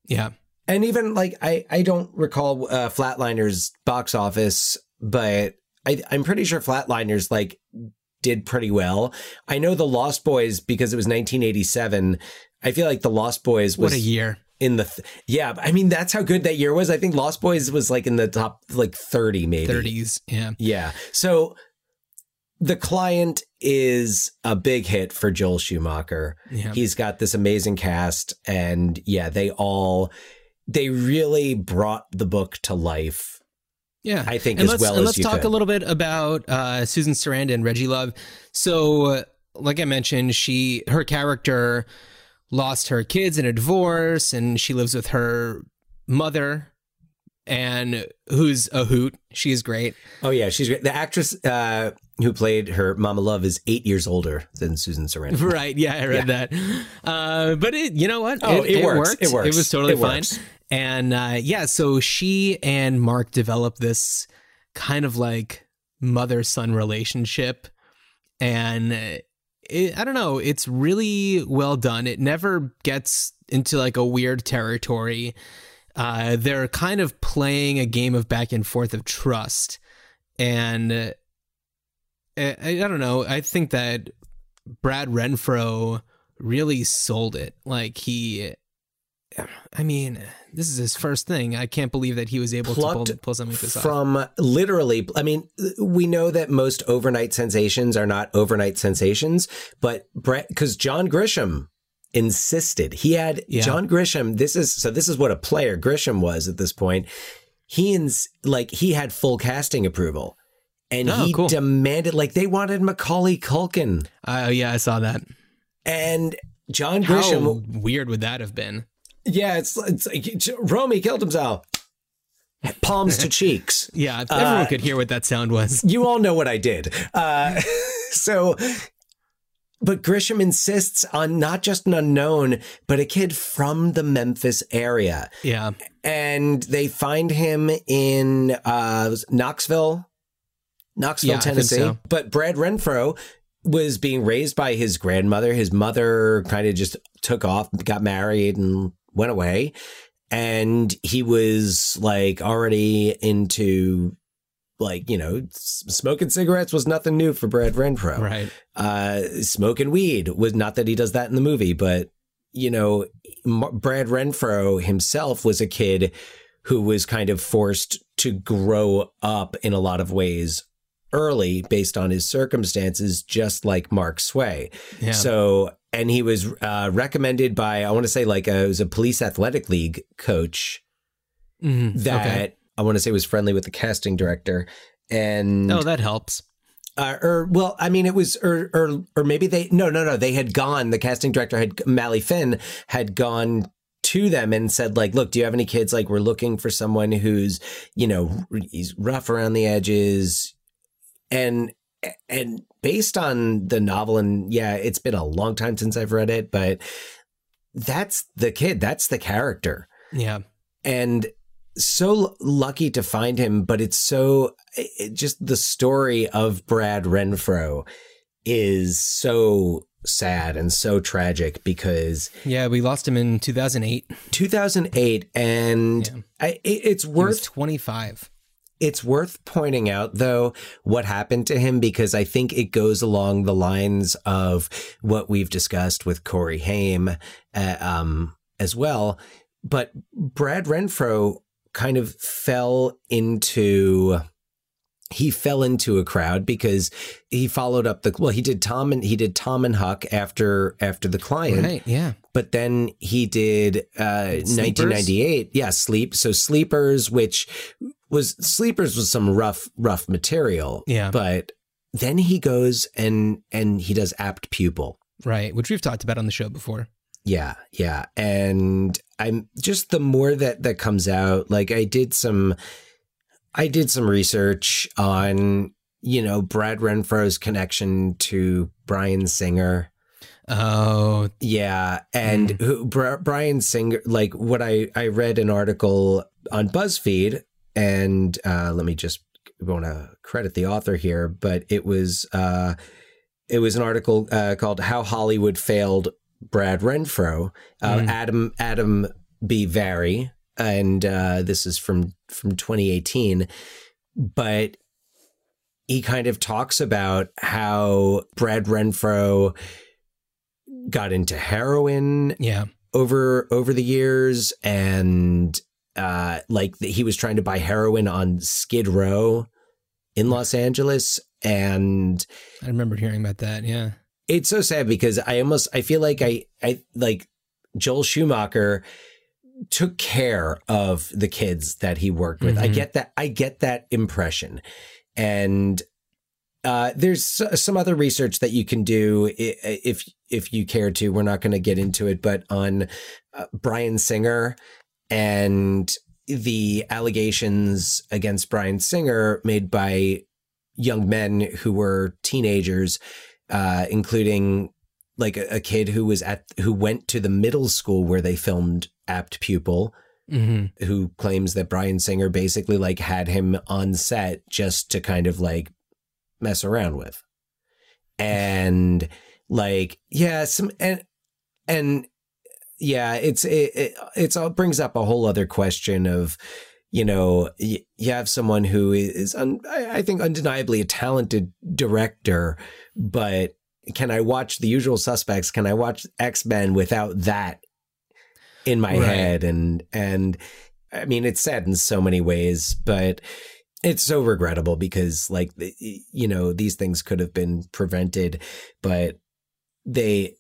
Yeah. And even like I, I don't recall uh, Flatliners box office, but I, I'm pretty sure Flatliners like did pretty well. I know the Lost Boys because it was 1987. I feel like the Lost Boys was What a year. in the th- yeah. I mean that's how good that year was. I think Lost Boys was like in the top like 30 maybe 30s. Yeah. yeah. So the client is a big hit for Joel Schumacher. Yeah. He's got this amazing cast and yeah, they all they really brought the book to life. Yeah, I think and as well and let's talk could. a little bit about uh, Susan Sarandon and Reggie Love. So, uh, like I mentioned, she her character lost her kids in a divorce, and she lives with her mother, and who's a hoot. She's great. Oh yeah, she's great. The actress uh, who played her Mama Love is eight years older than Susan Sarandon. Right? Yeah, I read that. Uh, but it, you know what? Oh, it works. worked. It works. It was totally It fine. works. And uh, yeah, so she and Mark developed this kind of like mother son relationship, and uh, it, I don't know. It's really well done. It never gets into like a weird territory. Uh, they're kind of playing a game of back and forth of trust, and uh, Eh, I, I don't know. I think that Brad Renfro really sold it. Like he, I mean, this is his first thing. I can't believe that he was able to pull, pull something like this off. from literally i mean we know that most overnight sensations are not overnight sensations but brett because john grisham insisted. He had Yeah. John Grisham. This is so. This is what a player Grisham was at this point. He ins like he had full casting approval, and Oh, he cool. demanded like they wanted Macaulay Culkin, Oh yeah, I saw that. and John How Grisham. weird would that have been? Yeah, it's it's like Romy killed himself. Palms to cheeks. Yeah, everyone Uh, could hear what that sound was. You all know what I did. Uh, so, but Grisham insists on not just an unknown, but a kid from the Memphis area. Yeah. And they find him in uh, Knoxville, Knoxville, Yeah, Tennessee. so. But Brad Renfro was being raised by his grandmother. His mother kind of just took off, got married, and went away. And he was like already into like you know smoking cigarettes was nothing new for Brad Renfro. Right. Uh, smoking weed was not that he does that in the movie, but you know M- Brad Renfro himself was a kid who was kind of forced to grow up in a lot of ways early based on his circumstances, just like Mark Sway. Yeah. So, and he was uh, recommended by, I want to say, like, a, it was a police athletic league coach Mhm, that okay. I want to say was friendly with the casting director. And Oh, that helps. uh, or well, I mean, it was, or, or, or maybe they, no, no, no, they had gone. The casting director had Mali Finn had gone to them and said, like, look, do you have any kids? Like, we're looking for someone who's, you know, he's rough around the edges, and and based on the novel, and yeah, it's been a long time since I've read it, but that's the kid, that's the character Yeah. and so lucky to find him but it's so it, just the story of Brad Renfro is so sad and so tragic because Yeah, we lost him in 2008. 2008 and I, it, it's worth 25. It's worth pointing out though what happened to him because I think it goes along the lines of what we've discussed with Corey Haim uh, um, as well. But Brad Renfro kind of fell into he fell into a crowd because he followed up the well he did Tom and he did Tom and Huck after after the client Right, yeah. but then he did uh Sleepers? 1998 yeah sleep so sleepers which was sleepers was some rough rough material Yeah. but then he goes and and he does apt pupil Right, which we've talked about on the show before. yeah yeah and i'm just the more that that comes out like i did some i did some research on you know brad renfro's connection to bryan singer Oh, Yeah, and who, Bri- Bryan Singer, like what I I read an article on BuzzFeed, and uh, let me just want to credit the author here, but it was uh, it was an article uh, called "How Hollywood Failed Brad Renfro." Uh, Mm. Adam Adam B. Vary, and uh, this is from from 2018, but he kind of talks about how Brad Renfro got into heroin yeah. over over the years and uh like he was trying to buy heroin on Skid Row in Los Angeles and I remember hearing about that. Yeah. it's so sad because I almost I feel like I I like Joel Schumacher took care of the kids that he worked with. I Mhm. get that I get that impression. And uh, there's some other research that you can do if if you care to. We're not going to get into it, but on uh, Bryan Singer and the allegations against Bryan Singer made by young men who were teenagers, uh, including like a, a kid who was at who went to the middle school where they filmed Apt Pupil Mm-hmm. who claims that Bryan Singer basically like had him on set just to kind of like mess around with. And like, yeah, some, and, and yeah, it's, it, it, it's all brings up a whole other question of, you know, you have someone who is, un, I think, undeniably a talented director, but can I watch The Usual Suspects? Can I watch X Men without that in my Right. head? And and I mean, it's sad in so many ways, but it's so regrettable because, like, you know, these things could have been prevented, but they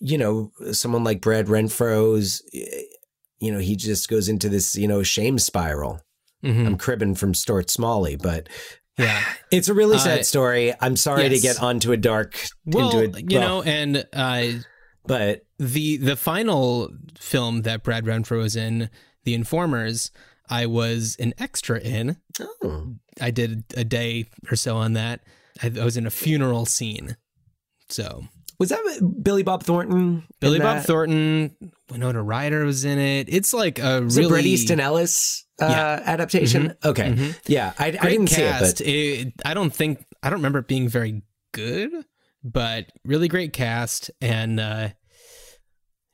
you know, someone like Brad Renfro's, you know, he just goes into this, you know, shame spiral. Mhm. I'm cribbing from Stuart Smalley, but Yeah. it's a really sad Uh, story. I'm sorry to yes. get onto a dark, Well, into a, you know, and uh, but the the final film that Brad Renfro was in, The Informers, I was an extra in. Oh. I did a day or so on that. I, I was in a funeral scene. So was that Billy Bob Thornton? Billy Bob that? Thornton, Winona Ryder was in it. It's like a Was it really Bret Easton Ellis uh, Yeah. adaptation? Mhm. Okay, Mhm. yeah, I, I didn't cast. see it, but It- I don't think I don't remember it being very good, but really great cast and uh,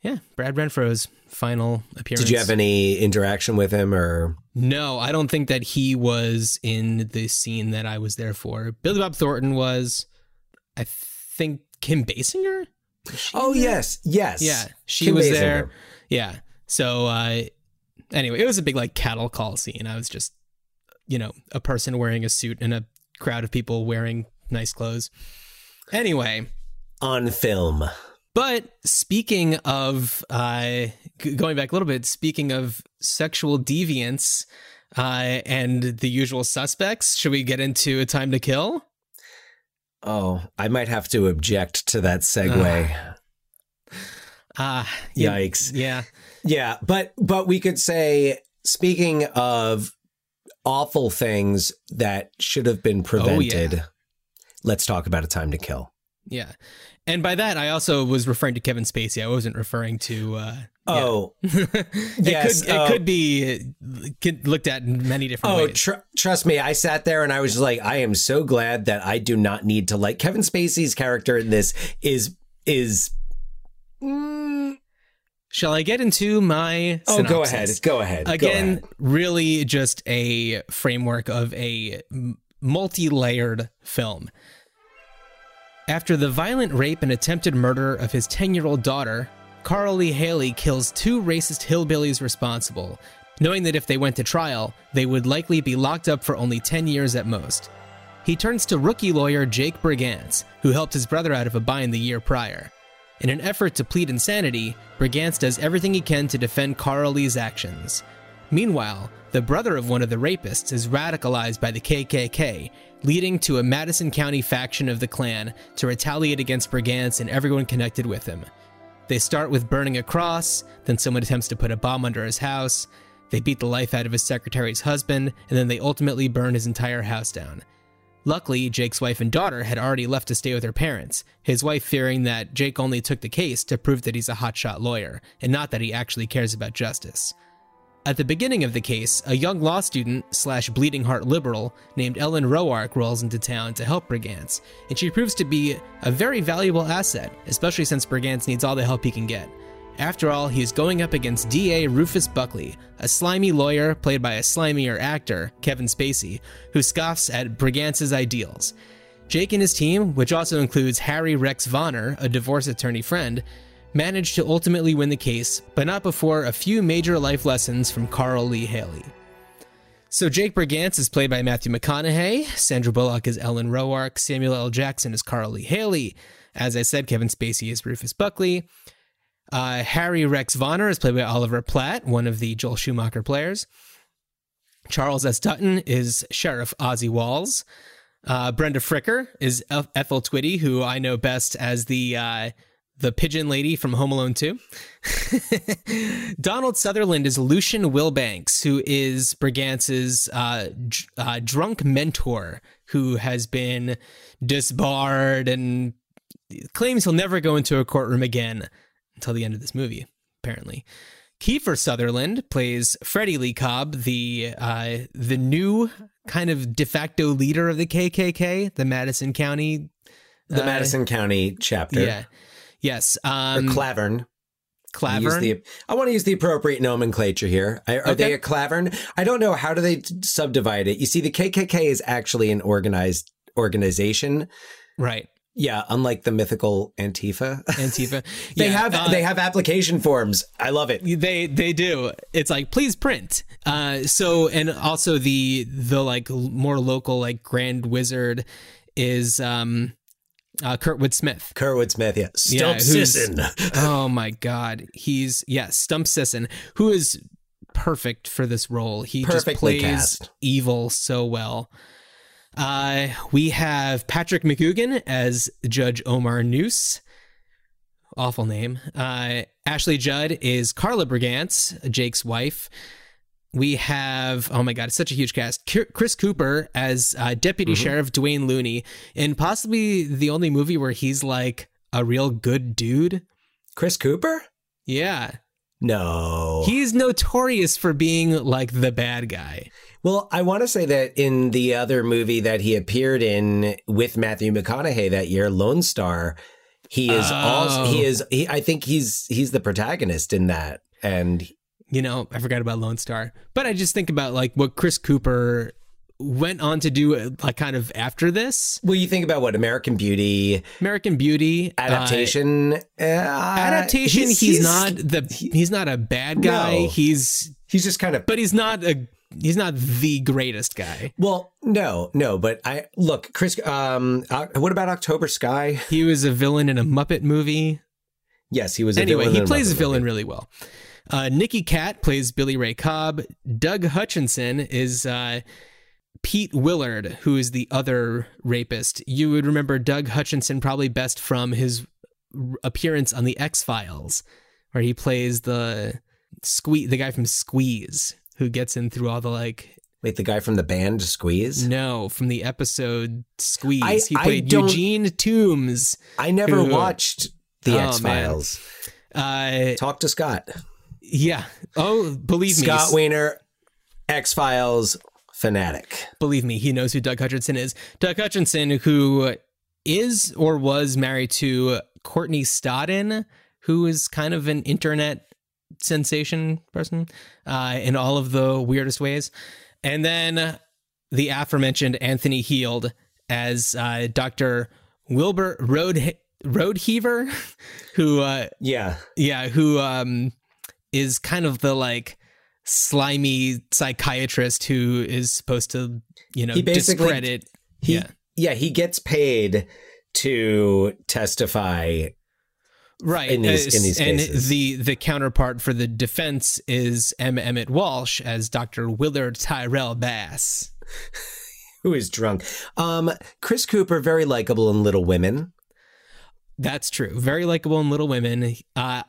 yeah, Brad Renfro's final appearance. did you have any interaction with him or? No, I don't think that he was in the scene that I was there for. Billy Bob Thornton was, I think Kim Basinger. Oh yes, yes, Yeah, she Kim was Basinger. there. Yeah. So uh, anyway, it was a big like cattle call scene. I was just, you know, a person wearing a suit and a crowd of people wearing nice clothes. Anyway, on film. But speaking of uh, going back a little bit, speaking of sexual deviance uh, and the usual suspects, should we get into a time to kill? Oh, I might have to object to that segue. Ah, Yikes. Yeah. Yeah, but but we could say speaking of awful things that should have been prevented. Let's talk about a time to kill. Yeah. And by that, I also was referring to Kevin Spacey. I wasn't referring to. Uh, Oh, it yes, could, it oh. could be uh, could- looked at in many different Oh, ways. tr- trust me, I sat there and I was just like, I am so glad that I do not need to like Kevin Spacey's character in this is is. mm, Shall I get into my? Oh, go ahead, go ahead, go Again, ahead. really just a framework of a m- multi-layered film. After the violent rape and attempted murder of his 10-year-old daughter, Carl Lee Hailey kills two racist hillbillies responsible, knowing that if they went to trial, they would likely be locked up for only 10 years at most. He turns to rookie lawyer Jake Brigance, who helped his brother out of a bind the year prior. In an effort to plead insanity, Brigance does everything he can to defend Carl Lee's actions. Meanwhile, the brother of one of the rapists is radicalized by the KKK, leading to a Madison County faction of the Klan to retaliate against Brigance and everyone connected with him. They start with burning a cross, then someone attempts to put a bomb under his house. They beat the life out of his secretary's husband, and then they ultimately burn his entire house down. Luckily, Jake's wife and daughter had already left to stay with her parents, his wife fearing that Jake only took the case to prove that he's a hotshot lawyer, and not that he actually cares about justice. At the beginning of the case, a young law student slash bleeding heart liberal named Ellen Roark rolls into town to help Brigance, and she proves to be a very valuable asset, especially since Brigance needs all the help he can get. After all, he is going up against DA Rufus Buckley, a slimy lawyer played by a slimier actor, Kevin Spacey, who scoffs at Brigance's ideals. Jake and his team, which also includes Harry Rex Vonner, a divorce attorney friend, managed to ultimately win the case, but not before a few major life lessons from Carl Lee Hailey. So Jake Brigance is played by Matthew McConaughey, Sandra Bullock is Ellen Roark, Samuel L. Jackson is Carl Lee Hailey. As I said, Kevin Spacey is Rufus Buckley. Uh, Harry Rex Vonner is played by Oliver Platt, one of the Joel Schumacher players. Charles S. Dutton is Sheriff Ozzie Walls. Uh, Brenda Fricker is Ethel Twitty, who I know best as the uh, the pigeon lady from Home Alone 2. Donald Sutherland is Lucian Wilbanks, who is Brigance's uh, dr- uh, drunk mentor, who has been disbarred and claims he'll never go into a courtroom again until the end of this movie, apparently. Kiefer Sutherland plays Freddie Lee Cobb, the uh, the new kind of de facto leader of the KKK, the Madison County. The uh, Madison County chapter. Yeah. Yes. Or Um, Klavern. I Klavern. the- I want to use the appropriate nomenclature here. Are, are they a klavern? I don't know. How do they t- subdivide it? You see, the KKK is actually an organized organization. Right. Yeah, unlike the mythical Antifa. Antifa. they Yeah, have uh, they have application forms. I love it. They they do. It's like please print. Uh, so and also the the like more local like Grand Wizard is um Uh, Kurtwood Smith. Kurtwood Smith, yeah. Yeah, Stump who's- Sisson. oh my God, he's yeah, Stump Sisson, who is perfect for this role. He Perfectly just plays cast. evil so well. Uh, we have Patrick McGoohan as Judge Omar Noose. Awful name. Uh, Ashley Judd is Carla Brigance, Jake's wife. We have, oh my God, it's such a huge cast. Chris Cooper as uh, Deputy Mm-hmm. Sheriff Dwayne Looney, in possibly the only movie where he's like a real good dude. Chris Cooper? Yeah. No. He's notorious for being like the bad guy. Well, I want to say that in the other movie that he appeared in with Matthew McConaughey that year, Lone Star, he is also Oh. he is he, I think he's he's the protagonist in that. And You know, I forgot about Lone Star, but I just think about like what Chris Cooper went on to do, like kind of after this. well, you think about what American Beauty American Beauty uh, adaptation. uh, adaptation. He's, not the. He's not a bad guy. No. He's he's just kind of. But he's not a. He's not the greatest guy. Well, no, no, but I look, Chris. Um, uh, what about October Sky? He was a villain in a Muppet movie. Yes, he was. A anyway, he plays a villain really well. Uh, Nicky Katt plays Billy Ray Cobb. Doug Hutchinson is uh, Pete Willard, who is the other rapist. You would remember Doug Hutchinson probably best from his appearance on the X Files, where he plays the squeeze, the guy from Squeeze, who gets in through all the like. Wait, the guy from the band Squeeze? No, from the episode Squeeze. I- he played Eugene Tooms. I never who- watched the Oh, X Files. Uh, Talk to Scott. Yeah. Oh, believe me. Scott Weiner, X Files fanatic. believe me, he knows who Doug Hutchinson is. Doug Hutchinson, who is or was married to Courtney Stodden, who is kind of an internet sensation person uh, in all of the weirdest ways. And then the aforementioned Anthony Heald as uh, Dr. Wilbur Road Rodeheaver, who uh, Yeah. yeah, who um is kind of the like slimy psychiatrist who is supposed to, you know, He basically- discredit. He, yeah. yeah, he gets paid to testify. Right. in these- uh, in these and cases. the the counterpart for the defense is M. Emmett Walsh as Dr. Willard Tyrell Bass. Who is drunk? Um, Chris Cooper, very likable in Little Women. That's true. Very likable in Little Women. Uh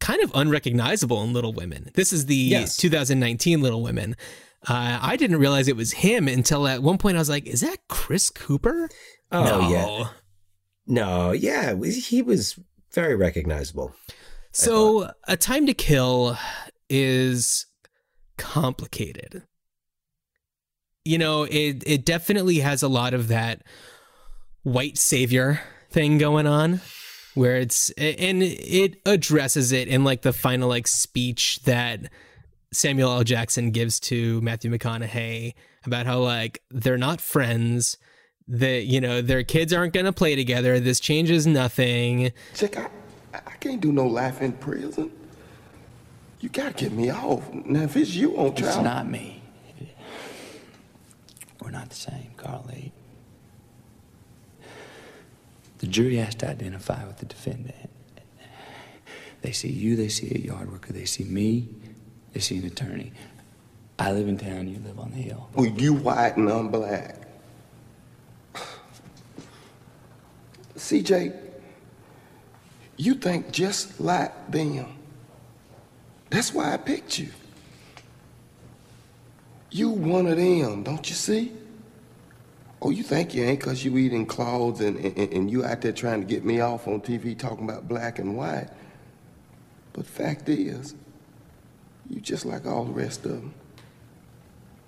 kind of unrecognizable in Little Women. This is the Yes. 2019 Little Women. Uh, I didn't realize it was him until at one point I was like, "Is that Chris Cooper?" Oh No. yeah, no, yeah, he was very recognizable. So, A Time to Kill is complicated. You know, it it definitely has a lot of that white savior thing going on where it's and it addresses it in like the final like speech that Samuel L. Jackson gives to Matthew McConaughey about how like they're not friends that you know their kids aren't going to play together this changes nothing Chick, I, I can't do no life in prison. You gotta get me off. Now, if it's you on trial. It's not me. We're not the same, Carl Lee. The jury has to identify with the defendant. They see you, they see a yard worker, they see me, they see an attorney. I live in town, you live on the hill. Well, you white and I'm black. CJ, you think just like them. That's why I picked you. You one of them, don't you see? Oh, you think you ain't because you eating clouds and, and, and you out there trying to get me off on TV talking about black and white. But fact is, you just like all the rest of them.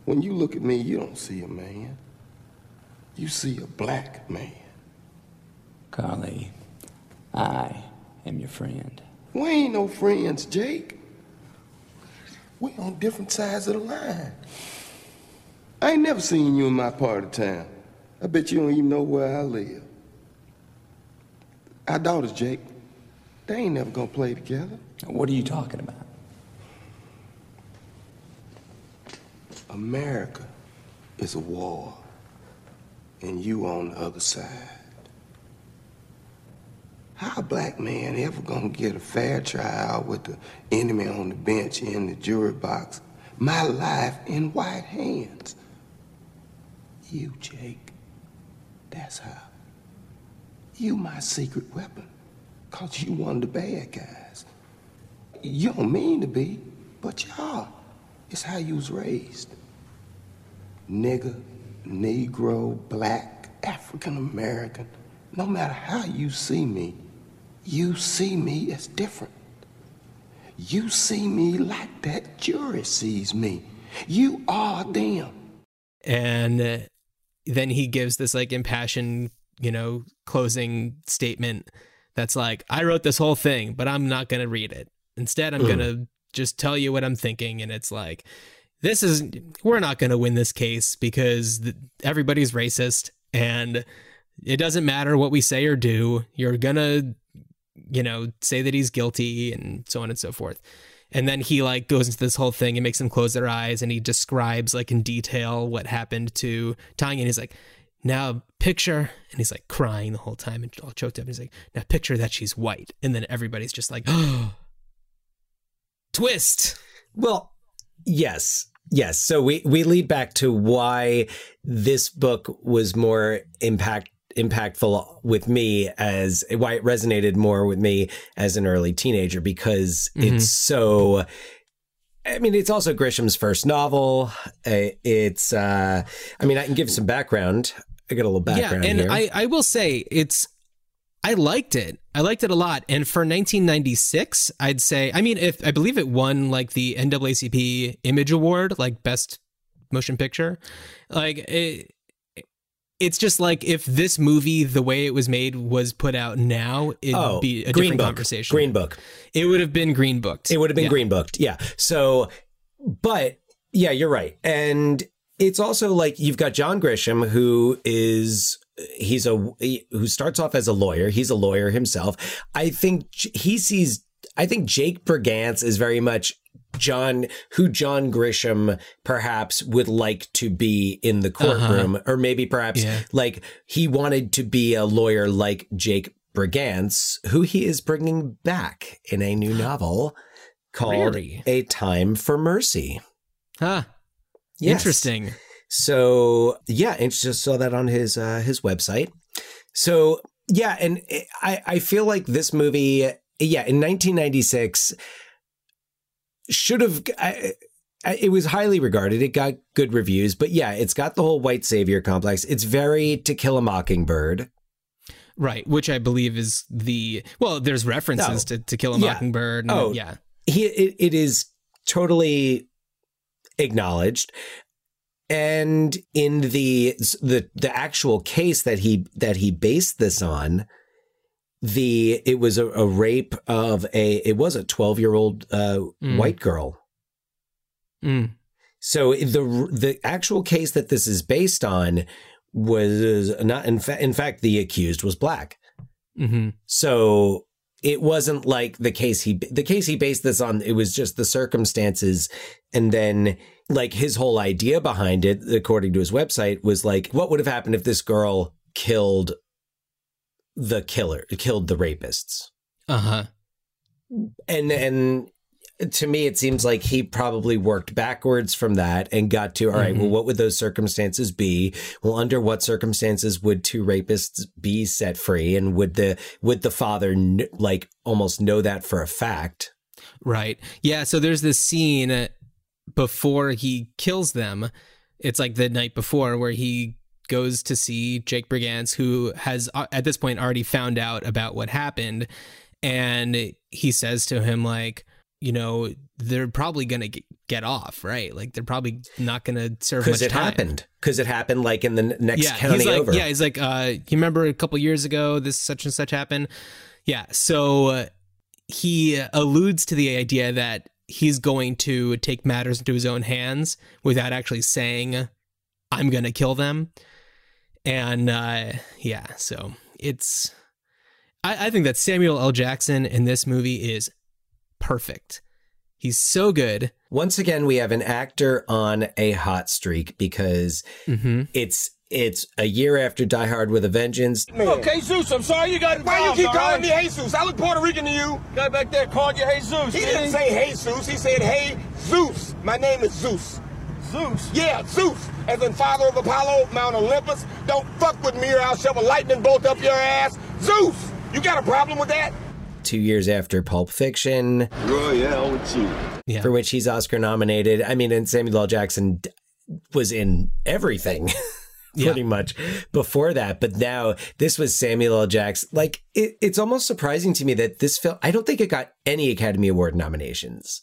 When you look at me, you don't see a man. You see a black man. Carl Lee, I am your friend. We ain't no friends, Jake. We on different sides of the line. I ain't never seen you in my part of town. I bet you don't even know where I live. Our daughters, Jake, they ain't never gonna play together. What are you talking about? America is a war, and you on the other side. How a black man ever gonna get a fair trial with the enemy on the bench in the jury box? My life in white hands. You, Jake. That's how. You my secret weapon. Cause you one of the bad guys. You don't mean to be, but you are. It's how you was raised. Nigger, Negro, black, African American. No matter how you see me, you see me as different. You see me like that jury sees me. You are them. And uh, then he gives this like impassioned, you know, closing statement that's like, I wrote this whole thing, but I'm not going to read it. Instead, I'm Mm. going to just tell you what I'm thinking. And it's like, this is, we're not going to win this case because th- everybody's racist and it doesn't matter what we say or do. You're going to, you know, say that he's guilty and so on and so forth. And then he like goes into this whole thing and makes them close their eyes and he describes like in detail what happened to Tanya. And he's like, now picture, and he's like crying the whole time and all choked up. And he's like, now picture that she's white. And then everybody's just like, twist. Well, yes. Yes. So we, we lead back to why this book was more impact impactful with me as why it resonated more with me as an early teenager because Mhm. it's so I mean, it's also Grisham's first novel. Uh, It's, uh, I mean, I can give some background. I got a little background yeah, and here. I, I will say it's I liked it. I liked it a lot. And for 1996, I'd say I mean if I believe it won like the NAACP Image Award, like best motion picture. Like it, it's just like if this movie, the way it was made, was put out now, it'd Oh, be a Green different Book. conversation. Green Book. It would have been Green Booked. It would have been Yeah. green booked. Yeah. So, but yeah, you're right. And it's also like you've got John Grisham, who is he's a who starts off as a lawyer. He's a lawyer himself. I think he sees. I think Jake Brigance is very much John, who John Grisham perhaps would like to be in the courtroom, or maybe perhaps Yeah. like he wanted to be a lawyer like Jake Brigance, who he is bringing back in a new novel called Really? A Time for Mercy. Huh. Yes. Interesting. So yeah, and just saw that on his uh, his website. So yeah, and I I feel like this movie, yeah, in 1996 should have. I, it was highly regarded. It got good reviews, but yeah, it's got the whole white savior complex. It's very To Kill a Mockingbird. Right, which I believe is the well. There's references to, to Kill a Yeah. Mockingbird. and- Oh, yeah. he it, it is totally acknowledged and in the the the actual case that he that he based this on the it was a, a rape of a it was a 12 year old uh, Mm. white girl Mm. so the the actual case that this is based on was not in, fa- in fact the accused was black hmm so it wasn't like the case he the case he based this on. It was just the circumstances, and then like his whole idea behind it, according to his website, was like, what would have happened if this girl killed the killer, killed the rapists, Uh huh. and and to me it seems like he probably worked backwards from that and got to all right, well Mhm. what would those circumstances be well under what circumstances would two rapists be set free and would the would the father kn- like almost know that for a fact Right. Yeah. So there's this scene before he kills them. It's like the night before where he goes to see Jake Brigance, who has uh, at this point already found out about what happened. And he says to him, like, you know, they're probably going to get off, right? Like, they're probably not going to serve much because it time. happened because it happened like in the next yeah, county he's like, over Yeah, he's like, uh, you remember a couple years ago, this such and such happened? Yeah. So uh, he alludes to the idea that he's going to take matters into his own hands without actually saying, I'm going to kill them. And uh, yeah, so it's. I, I think that Samuel L. Jackson in this movie is perfect. He's so good. once again we have an actor on a hot streak because Mhm. it's It's a year after Die Hard with a Vengeance. Okay, Zeus, I'm sorry you got Why you keep all calling right? me Jesus? I look Puerto Rican to you. Guy back there called you Jesus. He didn't didn't say Jesus. He said, hey, Zeus. My name is Zeus. Zeus? Yeah, Zeus. As in father of Apollo, Mount Olympus. Don't fuck with me or I'll shove a lightning bolt up your ass. Zeus! You got a problem with that? Two years after Pulp Fiction. Royale with you. Yeah. For which he's Oscar nominated. I mean, and Samuel L. Jackson d- was in everything. Pretty much before that, but now this was Samuel L. Jackson. Like, it, it's almost surprising to me that this film, I don't think it got any Academy Award nominations.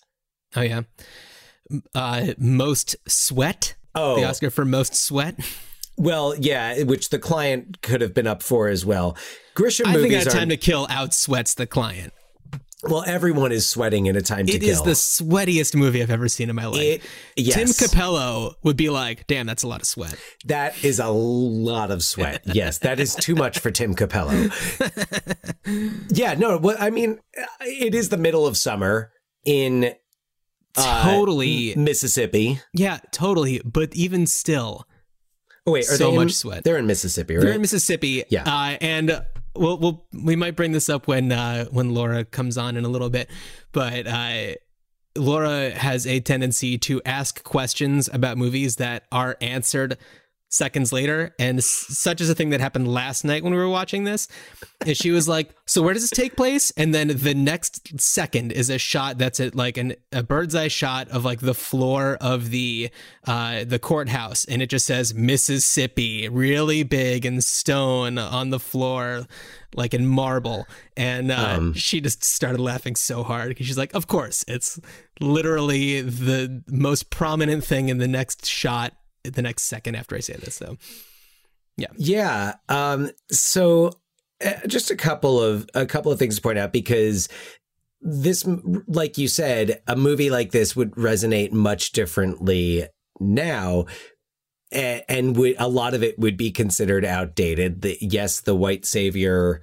Oh yeah. Uh, most sweat. Oh. the Oscar for most sweat. Well, yeah, which the client could have been up for as well. Grisham I think movies a time to kill out sweats the client. well. Everyone is sweating in a time to It kill. is the sweatiest movie I've ever seen in my life. It- yes. Tim Capello would be like, "Damn, that's a lot of sweat." That is a lot of sweat. Yes, that is too much for Tim Capello. yeah, no, well, I mean, it is the middle of summer in Totally. M- Mississippi. Yeah, totally. But even still, Oh wait, are so they in- much sweat. They're in Mississippi, right? They're in Mississippi. Yeah. Uh, and we'll, we'll we might bring this up when uh, when Laura comes on in a little bit, but uh, Laura has a tendency to ask questions about movies that are answered seconds later, and such is a thing that happened last night when we were watching this. And she was like, "So where does this take place?" And then the next second is a shot that's at like an, a bird's eye shot of like the floor of the uh, the courthouse, and it just says Mississippi, really big in stone on the floor, like in marble. And uh, Um. she just started laughing so hard because she's like, "Of course, it's literally the most prominent thing in the next shot." The next second after I say this, so yeah, Yeah. Um, so uh, just a couple of a couple of things to point out because this, like you said, a movie like this would resonate much differently now. And would, a lot of it would be considered outdated. The, yes, the white savior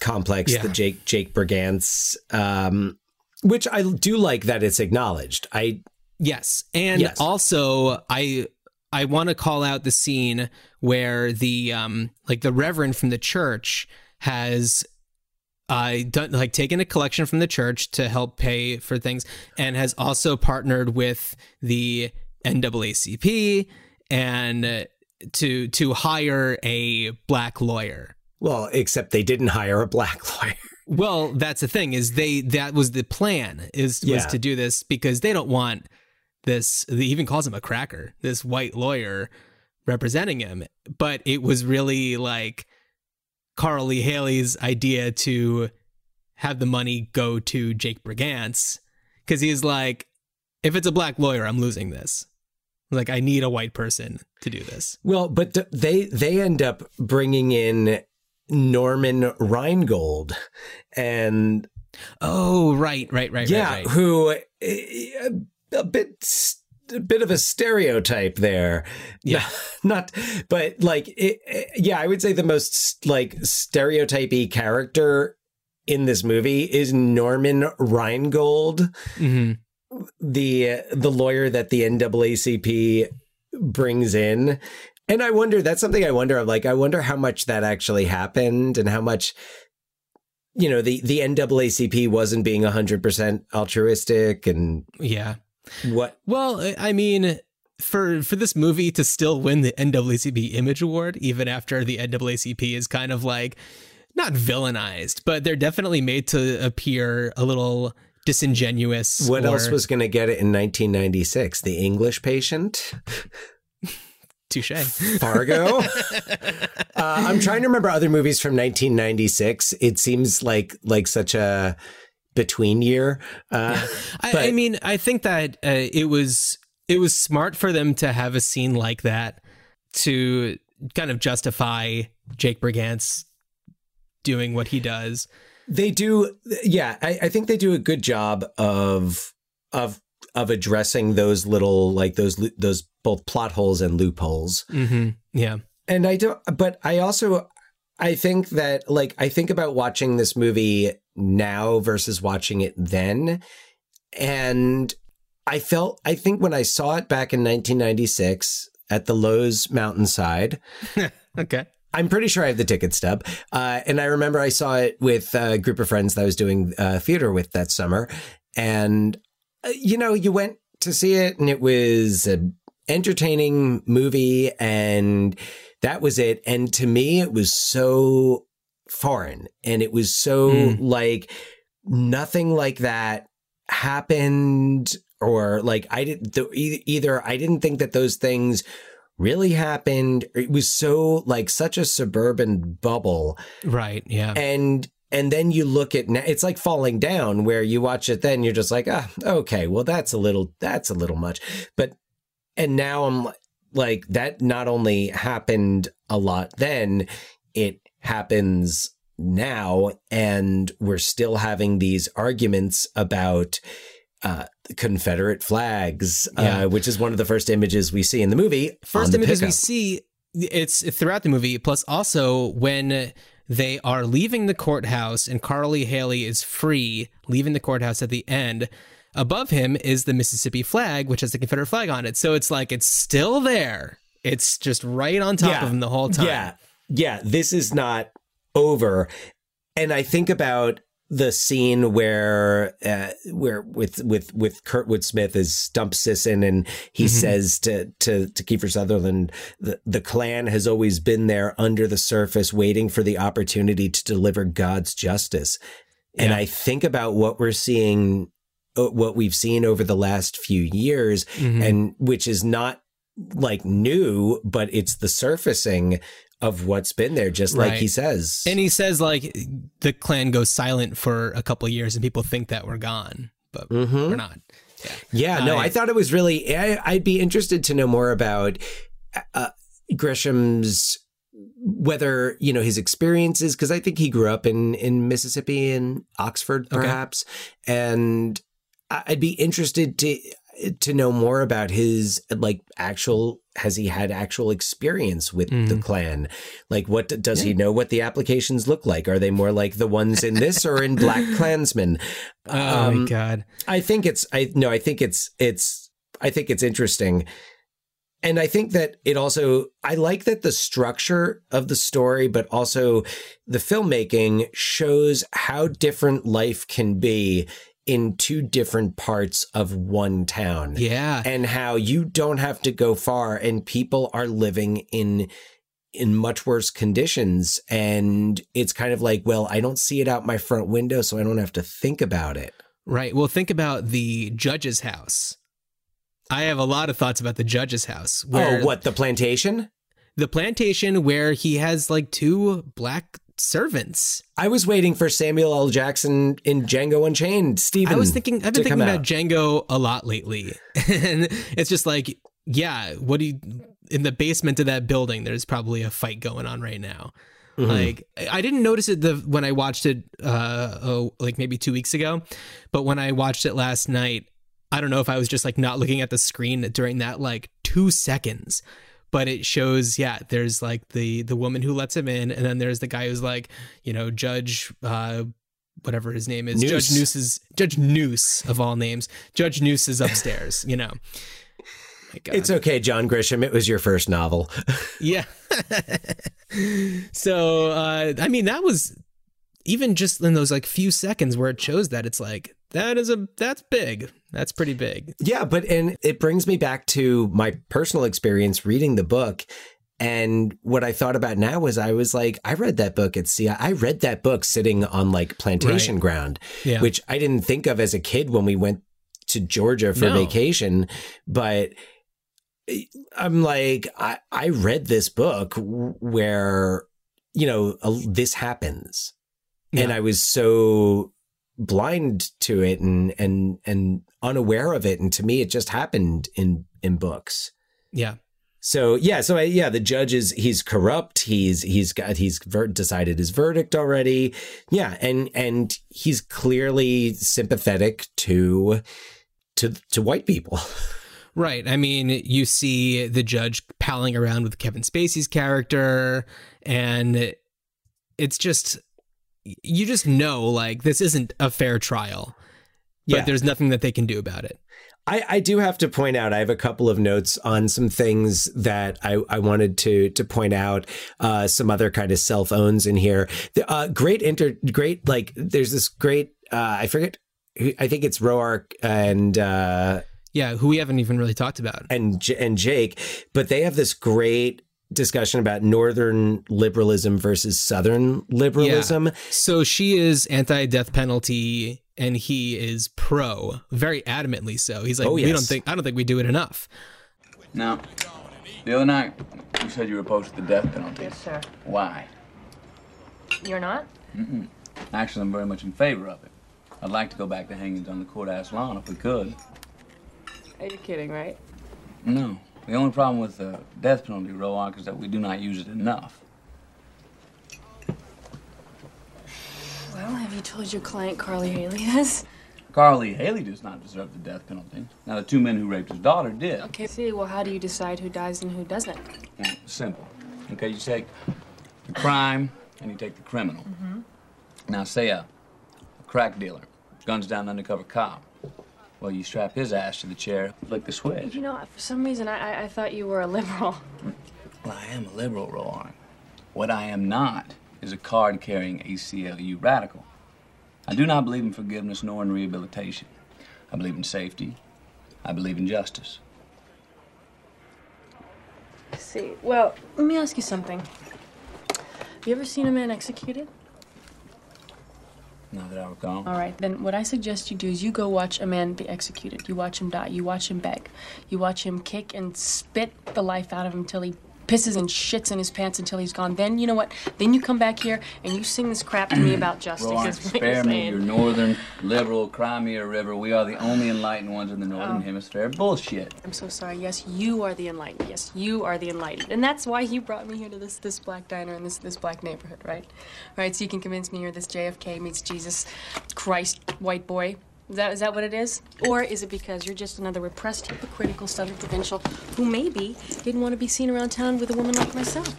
complex, Yeah. the Jake Jake Brigance, um, which I do like that it's acknowledged. I Yes. And Yes. also I I want to call out the scene where the um like the reverend from the church has uh done like taken a collection from the church to help pay for things and has also partnered with the NAACP and uh, to to hire a black lawyer. well, except they didn't hire a black lawyer. Well, that's the thing is they that was the plan is was to do this because they don't want this. He even calls him a cracker. This white lawyer representing him, but it was really like Carl Lee Hailey's idea to have the money go to Jake Brigance because he's like, if it's a black lawyer, I'm losing this. Like, I need a white person to do this. Well, but they they end up bringing in Norman Reingold, and Oh, right, right, right, yeah, right, right. who eh, a bit a bit of a stereotype there. Yeah. not, but like it, yeah, I would say the most like stereotypy character in this movie is Norman Reingold. hmm the the lawyer that the NAACP brings in. And I wonder that's something I wonder of like I wonder how much that actually happened and how much you know the the NAACP wasn't being 100% altruistic and Yeah. What Well, I- mean, for for this movie to still win the NAACP Image Award, even after the NAACP is kind of like not villainized, but they're definitely made to appear a little disingenuous. what or- else was going to get it in 1996 the English patient touche? Fargo. uh, I'm trying to remember other movies from 1996. It seems like like such a between year. Uh, I, but- I mean, I think that uh, it was it was smart for them to have a scene like that to kind of justify Jake Brigance doing what he does. They do, yeah. I, I think they do a good job of of of addressing those little like those those both plot holes and loopholes. Mm-hmm. Yeah. And I don't, but I also I think that like I think about watching this movie now versus watching it then, and I felt I think when I saw it back in 1996, at the Loews Mountainside. okay. I'm pretty sure I have the ticket stub. Uh, and I remember I saw it with a group of friends that I was doing uh, theater with that summer. And, uh, you know, you went to see it and it was an entertaining movie and that was it. And to me, it was so foreign and it was so Mm. like nothing like that happened or like I didn't the, either I didn't think that those things really happened. It was so like such a suburban bubble. Right. Yeah. And and then you look at it's like falling down where you watch it then you're just like ah okay well that's a little that's a little much but and now I'm like that not only happened a lot then it happens now and we're still having these arguments about uh Confederate flags Yeah. uh which is one of the first images we see in the movie First the images we see, it's throughout the movie. Plus, also when they are leaving the courthouse and Carl Lee Hailey is free, leaving the courthouse at the end. Above him is the Mississippi flag, which has the Confederate flag on it. So it's like it's still there. It's just right on top of him the whole time. Yeah. Yeah. This is not over. And I think about the scene where uh, where with with with Kurtwood Smith as Stump Sisson and he Mm-hmm. Mhm. says to to to Kiefer Sutherland the the Klan has always been there under the surface waiting for the opportunity to deliver God's justice. And Yeah. I think about what we're seeing what we've seen over the last few years Mhm. and which is not like new but it's the surfacing of what's been there just like he says And he says like the Klan goes silent for a couple of years and people think that we're gone, but Mhm. we're not. Yeah, no, I- I thought it was really. I, I'd be interested to know more about uh, Grisham's whether you know his experiences because I think he grew up in in Mississippi and Oxford, Okay. perhaps, and I- I'd be interested to to know more about his like actual has he had actual experience with the mm-hmm. Klan like what does he know what the applications look like? Are they more like the ones in this or in black klansmen? Oh my um, god. I think it's I no, I think it's it's I think it's interesting. And I think that it also I like that the structure of the story but also the filmmaking shows how different life can be in two different parts of one town. Yeah. And how you don't have to go far and people are living in in much worse conditions and it's kind of like well I don't see it out my front window so I don't have to think about it. Right. Well, think about the judge's house. I have a lot of thoughts about the judge's house. oh, what the plantation? The plantation where he has like two black servants. I was waiting for Samuel L. Jackson in Django Unchained. Steven. I was thinking. I've been thinking about out. Django a lot lately, and it's just like, yeah, what do you in the basement of that building? There's probably a fight going on right now. Mhm. Like I didn't notice it the when I watched it uh oh like maybe 2 weeks ago, but when I watched it last night, I don't know if I was just like not looking at the screen during that like 2 seconds. But it shows, yeah, there's like the the woman who lets him in, and then there's the guy who's like, you know, Judge uh whatever his name is. Noose. Judge Noose is Judge Noose of all names. Judge Noose is upstairs, you know. God. It's okay, John Grisham. It was your first novel. Yeah. so uh I mean that was even just in those like few seconds where it shows that it's like that is a that's big. That's pretty big. Yeah, but and it brings me back to my personal experience reading the book. And what I thought about now was I was like, I read that book at sea. I read that book sitting on like plantation Right. ground, Yeah. which I didn't think of as a kid when we went to Georgia for No. vacation. But I'm like, I, I read this book where, you know, a- this happens. And I was so blind to it and, and, and unaware of it. And to me, it just happened in, in books. Yeah. So yeah, so I, yeah, the judge is he's corrupt. He's he's got he's ver- decided his verdict already. Yeah, and and he's clearly sympathetic to to to white people. Right. I mean, you see the judge palling around with Kevin Spacey's character, and it's just, you just know, like, this isn't a fair trial. but Yeah. there's nothing that they can do about it. I, I do have to point out I have a couple of notes on some things that I, I wanted to to point out uh, some other kind of self owns in here. The, uh, great inter great like there's this great uh, I forget I think it's Roark and uh, yeah who we haven't even really talked about and and Jake but they have this great discussion about northern liberalism versus southern liberalism. Yeah. So she is anti-death penalty, and he is pro, very adamantly so. He's like, Oh, we don't think, I don't think we do it enough. Now, the other night, you said you were opposed to the death penalty. Yes, sir. Why? You're not? Mm-mm. Actually, I'm very much in favor of it. I'd like to go back to hangings on the courthouse lawn if we could. Are you kidding, right? No. The only problem with the death penalty, Roark, is that we do not use it enough. Well, have you told your client Carl Lee Hailey this? Carl Lee Hailey does not deserve the death penalty. Now, the two men who raped his daughter did. Okay, see, well, how do you decide who dies and who doesn't? Simple. Okay, you take the crime and you take the criminal. Mm-hmm. Now, say a, a crack dealer guns down an undercover cop. Well, you strap his ass to the chair, flick the switch. You know, for some reason, I, I, I thought you were a liberal. Well, I am a liberal, Roark. What I am not is a card-carrying ACLU radical. I do not believe in forgiveness nor in rehabilitation. I believe in safety. I believe in justice. See, well, let me ask you something. Have you ever seen a man executed? That I recall. All right, then what I suggest you do is you go watch a man be executed. You watch him die. You watch him beg. You watch him kick and spit the life out of him till he pisses and shits in his pants until he's gone. Then you know what? Then you come back here and you sing this crap to me about justice. Roark, is what you're spare me your northern liberal Crimea River. We are the only enlightened ones in the northern Oh. hemisphere. Bullshit. I'm so sorry. Yes, you are the enlightened. Yes, you are the enlightened. And that's why you brought me here to this this black diner in this this black neighborhood, right? Right, so you can convince me you're this JFK meets Jesus Christ white boy. Is that, is that what it is? Or is it because you're just another repressed, hypocritical, southern provincial who maybe didn't want to be seen around town with a woman like myself?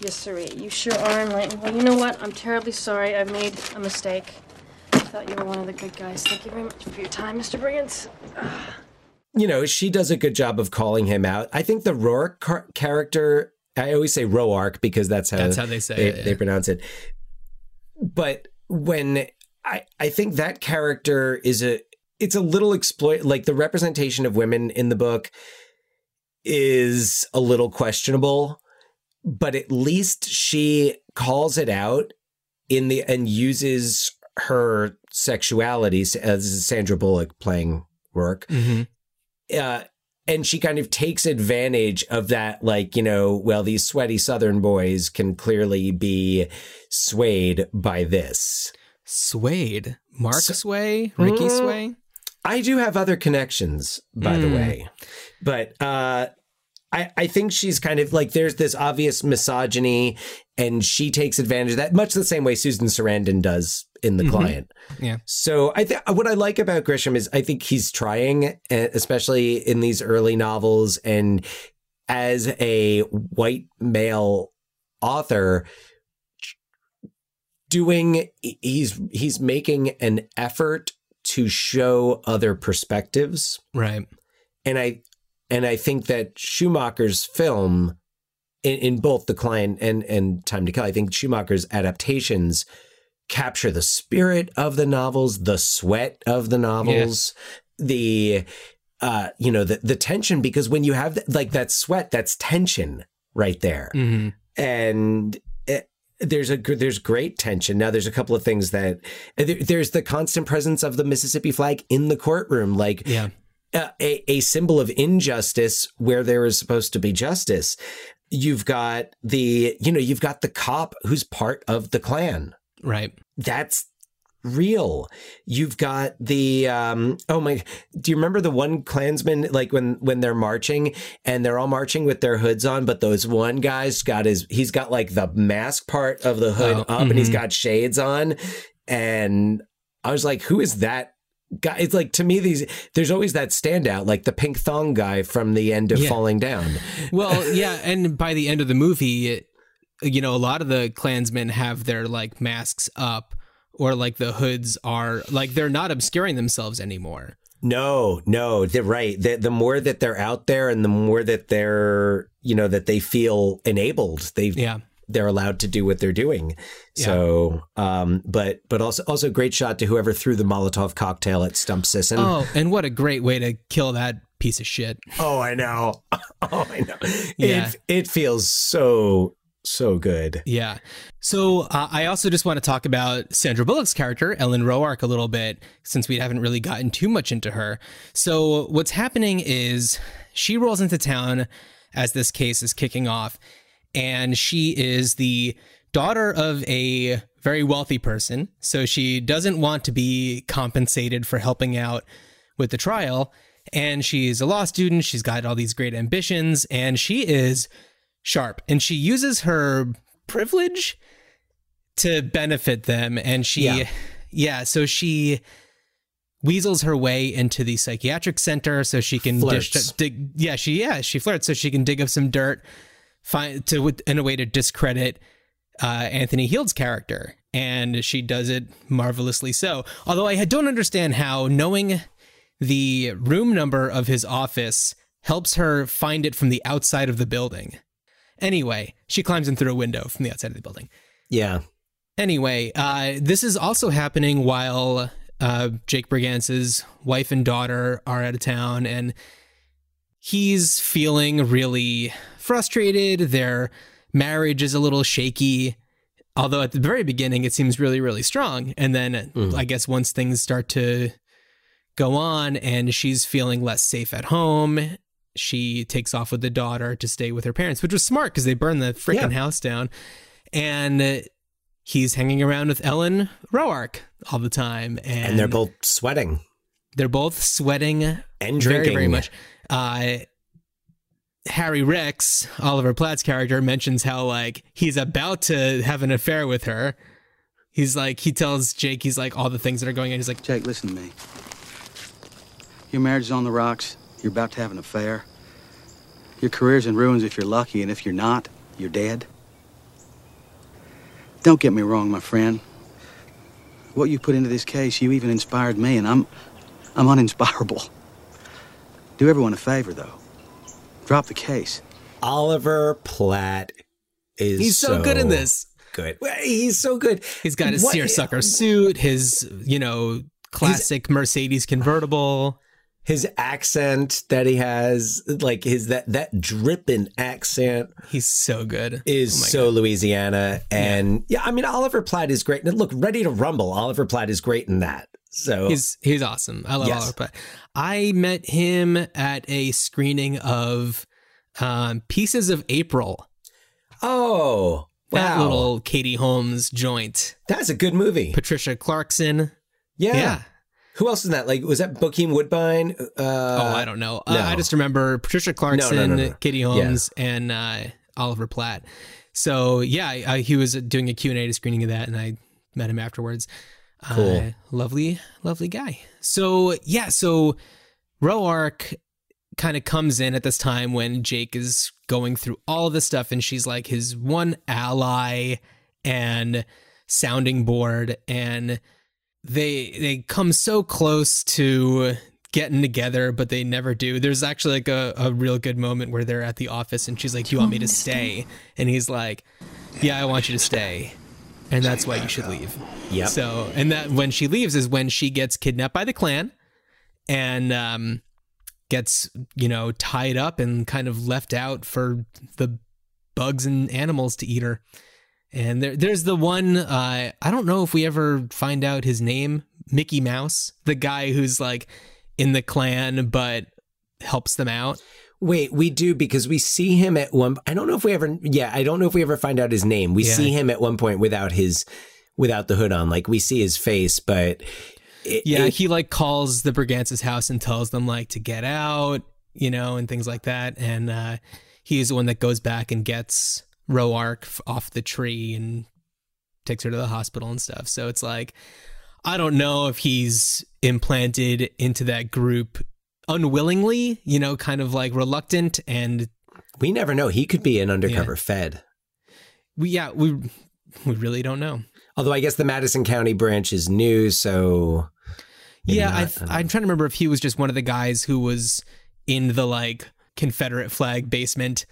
Yes, sirree, you sure are enlightened. Well, you know what? I'm terribly sorry. I made a mistake. I thought you were one of the good guys. Thank you very much for your time, Mr. Brigance. you know, she does a good job of calling him out. I think the Rourke car- character, I always say Roark because that's how That's how they say they, it, yeah. they pronounce it. But when I I think that character is a it's a little exploit like the representation of women in the book is a little questionable, but at least she calls it out in the and uses her sexuality as Sandra Bullock playing Rourke uh, and she kind of takes advantage of that, like, you know, well, these sweaty Southern boys can clearly be swayed by this. Swayed? Mark Sway? Ricky Mm. Sway? I do have other connections, by the Mm. way. But uh, I, I think she's kind of like there's this obvious misogyny, and she takes advantage of that, much the same way Susan Sarandon does in The Mhm. Client. Yeah. So I think what I like about Grisham is I think he's trying, eh, especially in these early novels, and as a white male author, doing he's he's making an effort to show other perspectives, right? And I and I think that Schumacher's film. In, in both the client and and time to kill i think schumacher's adaptations capture the spirit of the novels, the sweat of the novels, the uh you know the the tension because when you have th- like that sweat that's tension right there. Mhm. And there's a there's great tension. Now there's a couple of things that there- there's the constant presence of the Mississippi flag in the courtroom like yeah. uh, a, a symbol of injustice where there is supposed to be justice. You've got the, you know, you've got the cop who's part of the Klan. Right. That's real. You've got the um oh my do you remember the one Klansman like when when they're marching and they're all marching with their hoods on, but those one guy's got his he's got like the mask part of the hood Oh, up and he's got shades on. And I was like, who is that guy? It's like to me, these there's always that standout, like the pink thong guy from the end of Yeah. falling down. Well, yeah, and by the end of the movie, it, you know, a lot of the Klansmen have their like masks up or like the hoods are like they're not obscuring themselves anymore. No, no, they're right. The, the more that they're out there and the more that they're, you know, that they feel enabled, they yeah. they're allowed to do what they're doing. So, um, but but also also great shot to whoever threw the Molotov cocktail at Stump Sisson. Oh, and what a great way to kill that piece of shit. Oh, I know. Oh, I know. Yeah. It it feels so so good. Yeah. So uh, I also just want to talk about Sandra Bullock's character, Ellen Roark, a little bit, since we haven't really gotten too much into her. So what's happening is she rolls into town as this case is kicking off, and she is the daughter of a very wealthy person. So she doesn't want to be compensated for helping out with the trial. And she's a law student. She's got all these great ambitions, and she is sharp. And she uses her privilege to benefit them. And she yeah, Yeah. so she weasels her way into the psychiatric center so she can dish, dig yeah she yeah she flirts so she can dig up some dirt find to in a way to discredit uh, Anthony Heald's character. And she does it marvelously. So although I don't understand how knowing the room number of his office helps her find it from the outside of the building Anyway, she climbs in through a window from the outside of the building. Yeah. Anyway, uh, this is also happening while uh, Jake Brigance's wife and daughter are out of town, and he's feeling really frustrated. Their marriage is a little shaky. Although at the very beginning it seems really, really strong. And then I guess once things start to go on and she's feeling less safe at home, she takes off with the daughter to stay with her parents, which was smart because they burned the freaking Yeah. house down. And uh, he's hanging around with Ellen Roark all the time. And, And they're both sweating. they're both sweating And drinking. very, very much. Uh, Harry Rex, Oliver Platt's character, mentions how like he's about to have an affair with her. He's like he tells Jake he's like all the things that are going on. He's like Jake, listen to me. Your marriage is on the rocks. You're about to have an affair. Your career's in ruins if you're lucky, and if you're not, you're dead. Don't get me wrong, my friend. What you put into this case, you even inspired me, and I'm I'm uninspirable. Do everyone a favor though. Drop the case. Oliver Platt is he's so, good in this. Good. He's so good. He's got his What- seersucker suit, his you know classic Mercedes convertible. His accent that he has, like his that that dripping accent, he's so good. Is Oh so Louisiana, and yeah. I mean Oliver Platt is great. And look, Ready to Rumble, Oliver Platt is great in that. So He's he's awesome. I love Yes. Oliver Platt. I met him at a screening of um, Pieces of April. Oh, that wow. little Katie Holmes joint. That's a good movie. Patricia Clarkson. Yeah. Yeah. Who else is that? Like, was that Bokeem Woodbine? Uh, oh, I don't know. Uh. I just remember Patricia Clarkson, no, no, no. Katie Holmes, and uh, Oliver Platt. So yeah, I, I, he was doing a Q and A to screening of that, and I met him afterwards. Cool. Uh, lovely, lovely guy. So yeah, so Roark kind of comes in at this time when Jake is going through all this stuff, and she's like his one ally and sounding board, and they they come so close to getting together, but they never do. There's actually like a, a real good moment where they're at the office, and she's like, "Do you want me to stay?" And he's like, "Yeah, I want you to stay." And that's why you should leave. Yeah. So, and that when she leaves is when she gets kidnapped by the Klan and um, gets, you know, tied up and kind of left out for the bugs and animals to eat her. And there, there's the one, uh, I don't know if we ever find out his name, Mickey Mouse, the guy who's like in the Klan but helps them out. Wait, we do because we see him at one. I don't know if we ever. Yeah, I don't know if we ever find out his name. We Yeah. see him at one point without his, without the hood on. Like we see his face, but it, Yeah, it- he like calls the Brigances' house and tells them like to get out, you know, and things like that. And uh, he's the one that goes back and gets Roark off the tree and takes her to the hospital and stuff. So it's like, I don't know if he's implanted into that group unwillingly, you know, kind of like reluctant. And we never know. He could be an undercover Fed. we, yeah, we we really don't know. Although I guess the Madison County branch is new, so yeah, I th- I'm trying to remember if he was just one of the guys who was in the like Confederate flag basement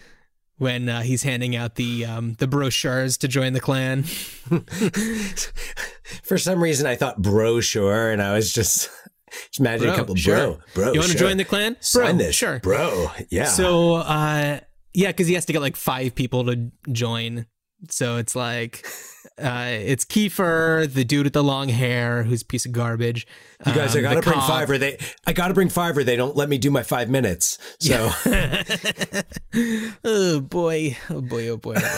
when uh, he's handing out the um, the brochures to join the Klan. For some reason, I thought brochure, and I was just just imagine a Bro, couple sure. bro, bro. You want to sure. join the Klan? Sign this, sure, bro. Yeah. So, uh, yeah, because he has to get like five people to join. So it's like, uh, it's Kiefer, the dude with the long hair, who's a piece of garbage. you guys, I um, gotta bring five, or they, I gotta bring five, or they don't let me do my five minutes. So, oh boy, oh boy, oh boy, oh boy.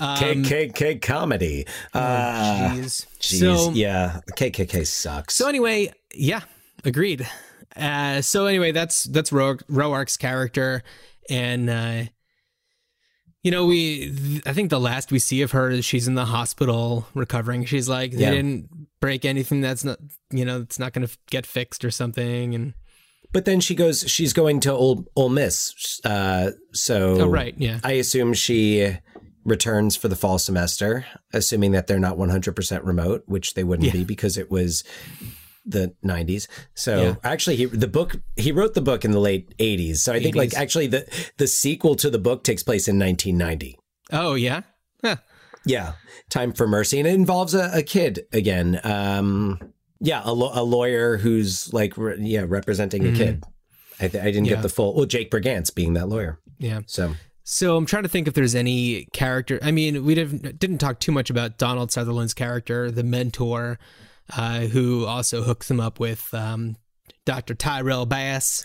Um, KKK comedy. oh, Uh, jeez. Jeez, So- yeah, KKK sucks. So anyway, yeah, agreed. Uh, so anyway, that's that's Ro- Roark's character, and uh, you know, we th- I think the last we see of her is she's in the hospital recovering. She's like, they Yeah. didn't break anything that's not, you know, it's not going to get fixed or something, and But then she goes, she's going to Ole, Ole Miss. Uh, so, Oh, right, yeah. I assume she returns for the fall semester, assuming that they're not 100% remote, which they wouldn't Yeah. be because it was the 90s. So Yeah. actually he the book he wrote the book in the late 80s. So I think like actually the the sequel to the book takes place in 1990. oh yeah, Huh. Yeah. Time for Mercy and it involves a, a kid again. Um yeah, a, lo- a lawyer who's like re- yeah, representing a Mhm. kid. I, th- I didn't Yeah. get the full well Jake Brigance being that lawyer. yeah. So So I'm trying to think if there's any character. I mean, we didn't didn't talk too much about Donald Sutherland's character, the mentor, uh, who also hooks him up with um, Dr. Tyrell Bass.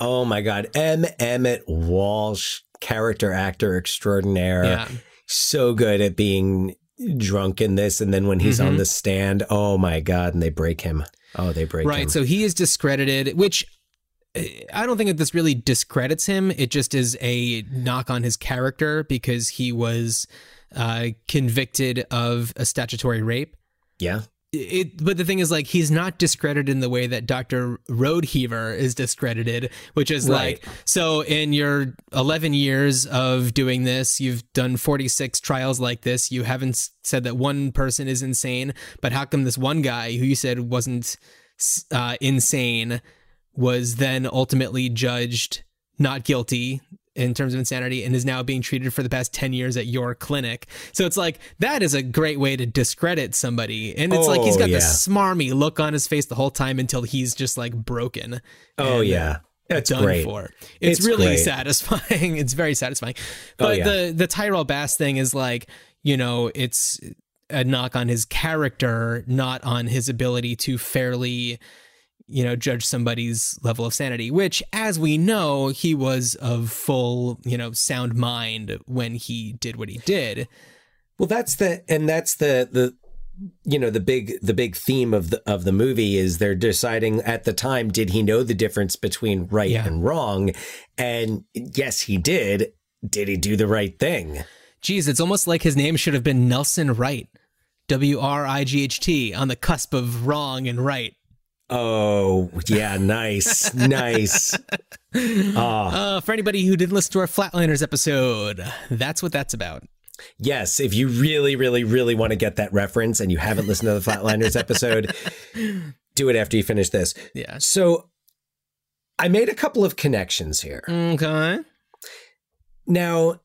Oh my God. M. Emmett Walsh, character actor extraordinaire. Yeah. So good at being drunk in this. And then when he's on Mhm. the stand, oh my God. And they break him. Oh, they break right. him. So he is discredited, which uh, I don't think that this really discredits him. It just is a knock on his character because he was uh, convicted of a statutory rape. yeah. It but the thing is like he's not discredited in the way that Dr. Rodeheaver is discredited, which is Right. like so in your 11 years of doing this, you've done 46 trials like this, you haven't said that one person is insane, but how come this one guy who you said wasn't uh, insane was then ultimately judged not guilty in terms of insanity and is now being treated for the past 10 years at your clinic. So it's like that is a great way to discredit somebody. And it's like he's got yeah. this smarmy look on his face the whole time until he's just like broken. Oh, yeah. uh, That's done great. for. It's, It's really great. satisfying. It's very satisfying. Oh, But yeah. the the Tyrell Bass thing is like, you know, it's a knock on his character, not on his ability to fairly you know, judge somebody's level of sanity, which, as we know, he was of full, you know, sound mind when he did what he did. Well, that's the, and that's the, the, you know the big the big theme of the of the movie is they're deciding at the time did he know the difference between right Yeah. and wrong and yes he did did he do the right thing Geez, it's almost like his name should have been Nelson Wright. W R I G H T, on the cusp of wrong and right. Oh, yeah, nice, nice. Ah. Uh, for anybody who didn't listen to our Flatliners episode, that's what that's about. Yes, if you really, really, really want to get that reference and you haven't listened to the Flatliners episode, do it after you finish this. Yeah. So I made a couple of connections here. Okay. Now,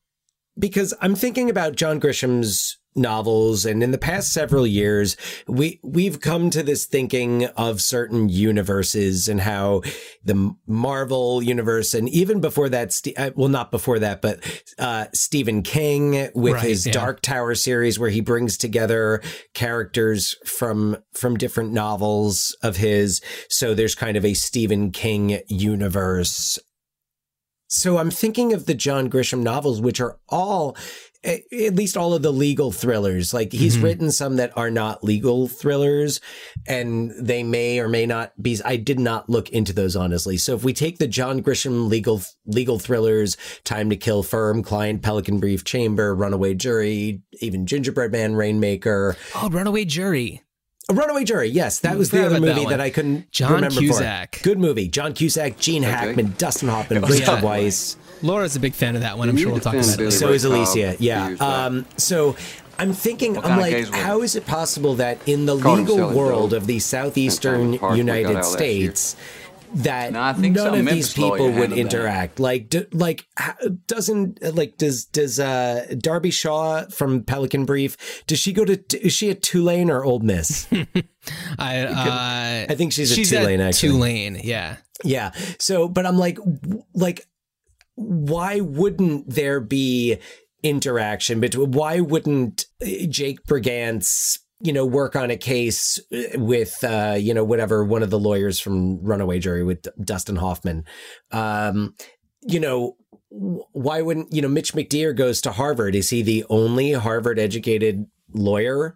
because I'm thinking about John Grisham's novels. And in the past several years we we've come to this thinking of certain universes and how the Marvel universe and even before that uh, well not before that but uh Stephen King with Right, his yeah. Dark Tower series where he brings together characters from from different novels of his. So there's kind of a Stephen King universe. So I'm thinking of the John Grisham novels, which are all, at least all of the legal thrillers. Like he's Mhm. written some that are not legal thrillers, and they may or may not be. I did not look into those honestly. So if we take the John Grisham legal legal thrillers, Time to Kill, Firm, Client, Pelican Brief, Chamber, Runaway Jury, even Gingerbread Man, Rainmaker, Oh, Runaway Jury. a Runaway Jury, yes, that was the other about that movie that, I couldn't John remember. for. Cusack. good movie. John Cusack, Gene Hackman, Dustin Hoffman, was Rachel tough. Weisz. Laura's a big fan of that one. I'm sure we'll talk about it. So is Alicia. Yeah. Um, so I'm thinking, What I'm like, gays were they? how is it possible that in the Caught legal world dope. of the southeastern That time in the park we got United out last year. States that No, none some of Memphis these people would handled that. interact? Like, do, like doesn't like does does uh Darby Shaw from Pelican Brief? Does she go to? Is she a Tulane or Ole Miss? I uh, I think she's a she's Tulane, at actually. Tulane, yeah. Yeah. So, but I'm like, w- like, why wouldn't there be interaction between? Why wouldn't uh, Jake Brigance, you know, work on a case uh, with, uh, you know, whatever one of the lawyers from Runaway Jury with Dustin Hoffman? Um, you know, why wouldn't you know Mitch McDeere goes to Harvard? Is he the only Harvard educated lawyer?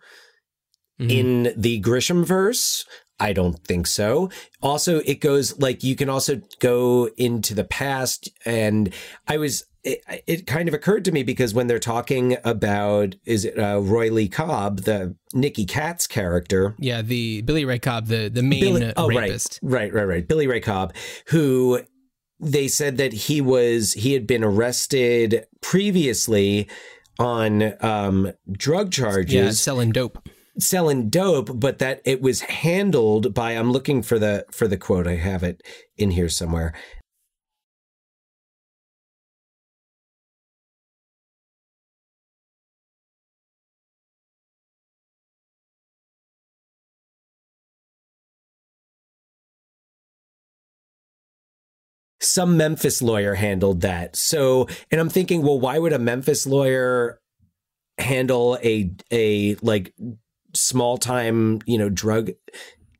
in the Grisham verse? I don't think so. Also, it goes like you can also go into the past, and I was. It, it kind of occurred to me because when they're talking about is it uh, Roy Lee Cobb, the Nicky Katt's character, Yeah, the Billy Ray Cobb, the the main Billy- oh, rapist. Right, right, right, right. Billy Ray Cobb, who they said that he was he had been arrested previously on um, drug charges. Yeah, selling dope. Selling dope, but that it was handled by I'm looking for the for the quote. I have it in here somewhere. some Memphis lawyer handled that. So, and I'm thinking, well, why would a Memphis lawyer handle a a like small time, you know, drug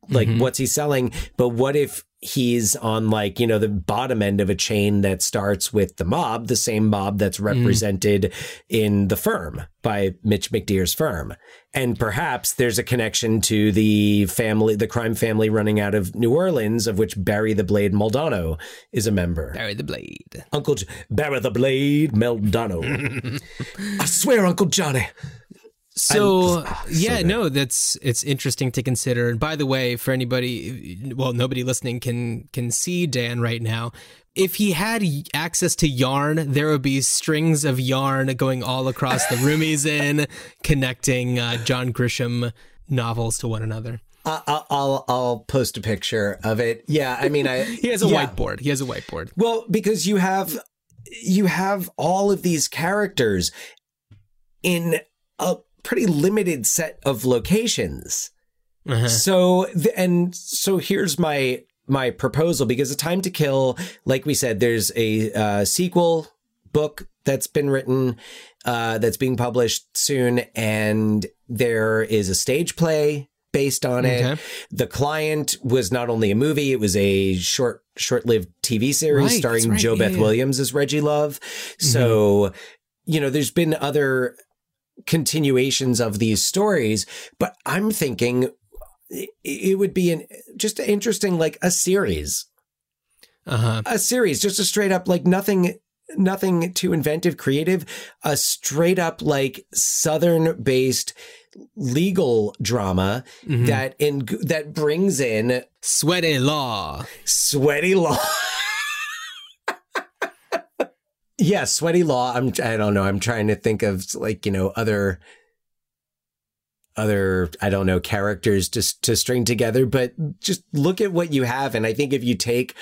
like Mhm. what's he selling? But what if he's on like, you know, the bottom end of a chain that starts with the mob, the same mob that's represented in the firm by Mitch McDeere's firm. And perhaps there's a connection to the family, the crime family running out of New Orleans, of which Barry the Blade Muldanno is a member. Barry the Blade. Uncle J- Barry the Blade Muldanno. I swear, Uncle Johnny. So yeah, good. no, that's it's interesting to consider. And by the way, for anybody, well, nobody listening can can see Dan right now. If he had access to yarn, there would be strings of yarn going all across the room he's in, connecting uh, John Grisham novels to one another. I'll, I'll I'll post a picture of it. Yeah, I mean, I He has a yeah. whiteboard. He has a whiteboard. Well, because you have you have all of these characters in a pretty limited set of locations. Uh-huh. So th- and so here's my my proposal because the time to kill like we said there's a uh, sequel book that's been written uh, that's being published soon and there is a stage play based on it the client was not only a movie it was a short short-lived tv series Right, starring right, joe yeah, beth. Mm-hmm. williams as reggie love so you know there's been other continuations of these stories but i'm thinking it- would be an just interesting like a series Uh-huh. a series just a straight up like nothing nothing too inventive creative a straight up like southern based legal drama Mhm. that in that brings in sweaty law sweaty law yeah sweaty law i'm i don't know i'm trying to think of like you know other other i don't know characters to to string together but just look at what you have and i think if you take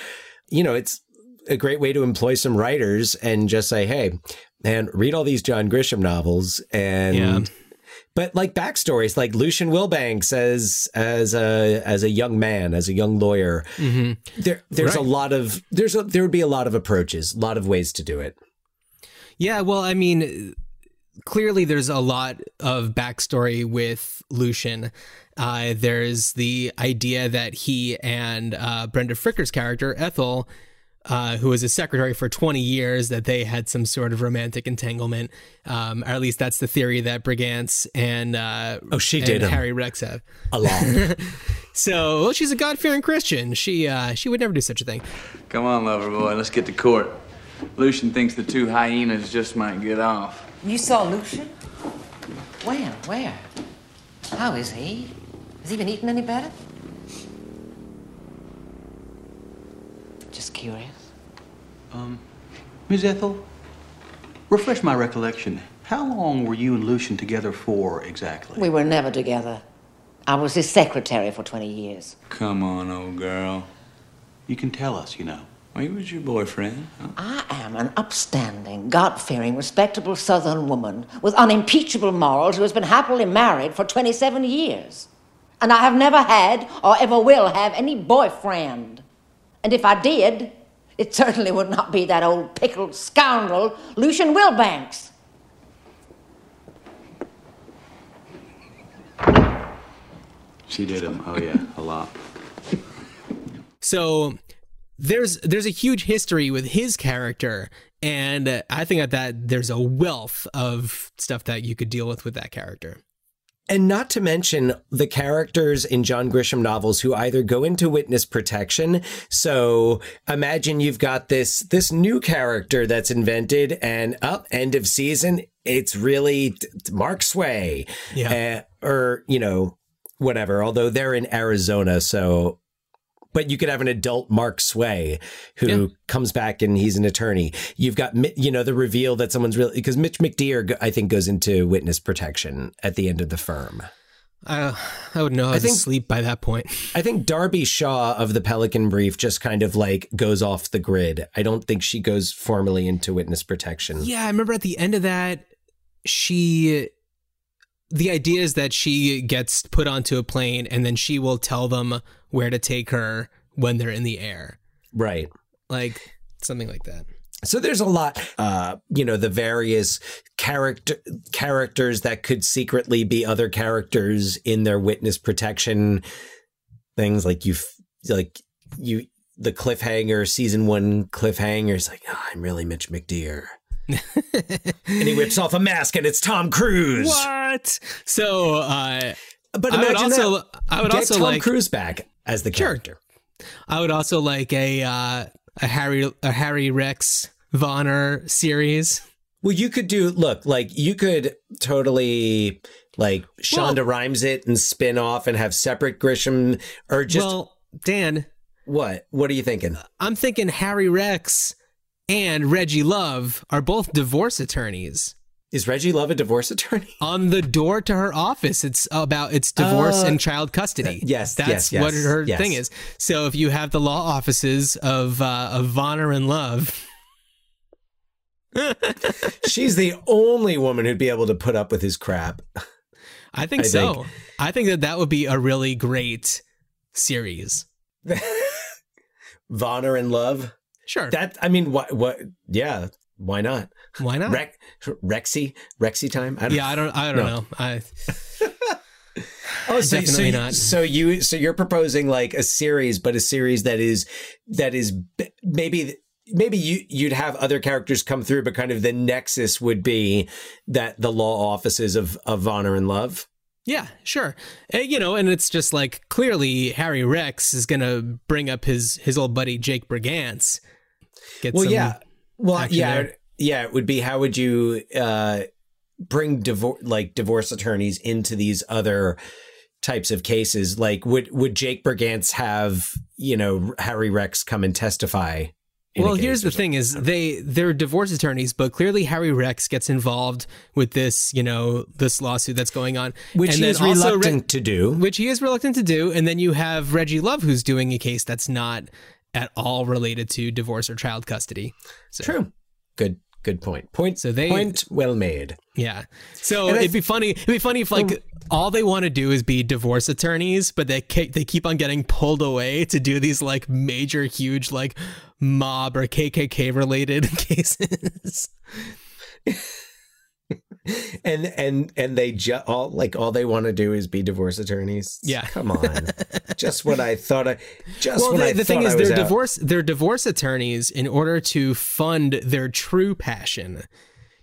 you know it's a great way to employ some writers and just say hey man read all these john grisham novels and Yeah. But like backstories like lucian wilbanks as as a as a young man as a young lawyer Mhm. there there's a lot of there's a there would be a lot of approaches a lot of ways to do it Yeah, well, I mean, clearly there's a lot of backstory with Lucian. Uh, there's the idea that he and uh, Brenda Fricker's character, Ethel, uh, who was a secretary for 20 years, that they had some sort of romantic entanglement. Um, or at least that's the theory that Brigance and uh, Oh, she and did 'em. Harry Rex have. a lot So well, she's a God fearing Christian. She uh, she would never do such a thing. Come on, lover boy, let's get to court. Lucian thinks the two hyenas just might get off. You saw Lucian? When? Where? How is he? Has he been eating any better? Just curious. Um, Miss Ethel, refresh my recollection. How long were you and Lucian together for exactly? We were never together. I was his secretary for 20 years. Come on, old girl. You can tell us, you know. Well, he was your boyfriend. Huh? I am an upstanding, God fearing, respectable Southern woman with unimpeachable morals who has been happily married for 27 years. And I have never had or ever will have any boyfriend. And if I did, it certainly would not be that old pickled scoundrel, Lucian Wilbanks. She did him. Oh yeah, a lot. So there's there's a huge history with his character, and uh, I think that, that there's a wealth of stuff that you could deal with with that character. And not to mention the characters in John Grisham novels who either go into witness protection. So imagine you've got this this new character that's invented, and up oh, end of season, it's really Mark Sway, yeah, uh, or you know whatever. Although they're in Arizona, so but you could have an adult Mark Sway who yeah. comes back and he's an attorney. You've got, you know, the reveal that someone's really, because Mitch McDeere, I think, goes into witness protection at the end of the firm. Uh, I would know I, I think, sleep by that point. I think Darby Shaw of the Pelican Brief just kind of like goes off the grid. I don't think she goes formally into witness protection. Yeah, I remember at the end of that, she the idea is that she gets put onto a plane and then she will tell them where to take her when they're in the air. Right. Like something like that. So there's a lot, uh, you know, the various character characters that could secretly be other characters in their witness protection things. Like you, like you, the cliffhanger season one cliffhanger is like, oh, I'm really Mitch McDeere. And he whips off a mask and it's Tom Cruise. What? So, uh, but imagine I would also, that. I would Get also Tom like Cruise back as the character. Sure. I would also like a uh, a Harry a Harry Rex Vonner series. Well, you could do look like you could totally like Shonda well, Rhimes it and spin off and have separate Grisham or just well, Dan. What? What are you thinking? I'm thinking Harry Rex and Reggie Love are both divorce attorneys. Is Reggie Love a divorce attorney? On the door to her office, it's about it's divorce uh, and child custody. Uh, yes, that's yes, yes, what her yes. thing is. So if you have the law offices of uh, of Vonner and Love, she's the only woman who'd be able to put up with his crap. I think I so. Think. I think that that would be a really great series. Vonner and Love. Sure. That I mean, what? What? Yeah. Why not? Why not? Rex, Rexy, Rexy time. I yeah, I don't. I don't no. know. I. oh, so, definitely so, not. So you, so you're proposing like a series, but a series that is that is maybe maybe you you'd have other characters come through, but kind of the nexus would be that the law offices of of Vonner and Love. Yeah, sure. Uh, you know, and it's just like clearly Harry Rex is going to bring up his his old buddy Jake Brigance Get well, yeah. Well, yeah, there. yeah. It would be how would you uh, bring divorce like divorce attorneys into these other types of cases? Like, would would Jake Brigance have you know Harry Rex come and testify? Well, here's the thing: is they they're divorce attorneys, but clearly Harry Rex gets involved with this, you know, this lawsuit that's going on, which and he is reluctant Re- to do. Which he is reluctant to do, and then you have Reggie Love, who's doing a case that's not at all related to divorce or child custody. So, True. Good good point. Point so they point well made. Yeah. So it'd be funny. It'd be funny if like all they want to do is be divorce attorneys, but they they keep on getting pulled away to do these like major, huge like mob or KKK related cases. and and and they just all like all they want to do is be divorce attorneys. Yeah, come on, just what I thought. I just well, the, the thing is, they're divorce they're divorce attorneys in order to fund their true passion.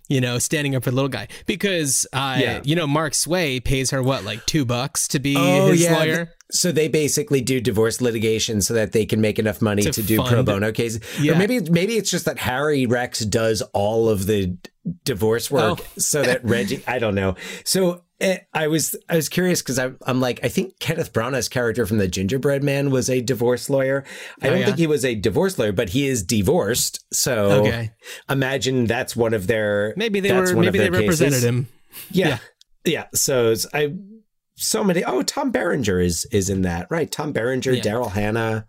You know, standing up for the little guy because, uh, yeah. you know, Mark Sway pays her what, like two bucks to be oh, his yeah. lawyer. So they basically do divorce litigation so that they can make enough money to, to do pro bono cases. Yeah. Or maybe maybe it's just that Harry Rex does all of the divorce work oh. so that Reggie I don't know. So Eh, I was I was curious because I'm I'm like I think Kenneth Branagh's character from the Gingerbread Man was a divorce lawyer. I Oh, don't yeah? think he was a divorce lawyer, but he is divorced. So Okay. imagine that's one of their Maybe they were maybe they represented cases. him. Yeah, yeah. So I so many. Oh, Tom Berenger is is in that right? Tom Berenger, Yeah. Daryl Hannah.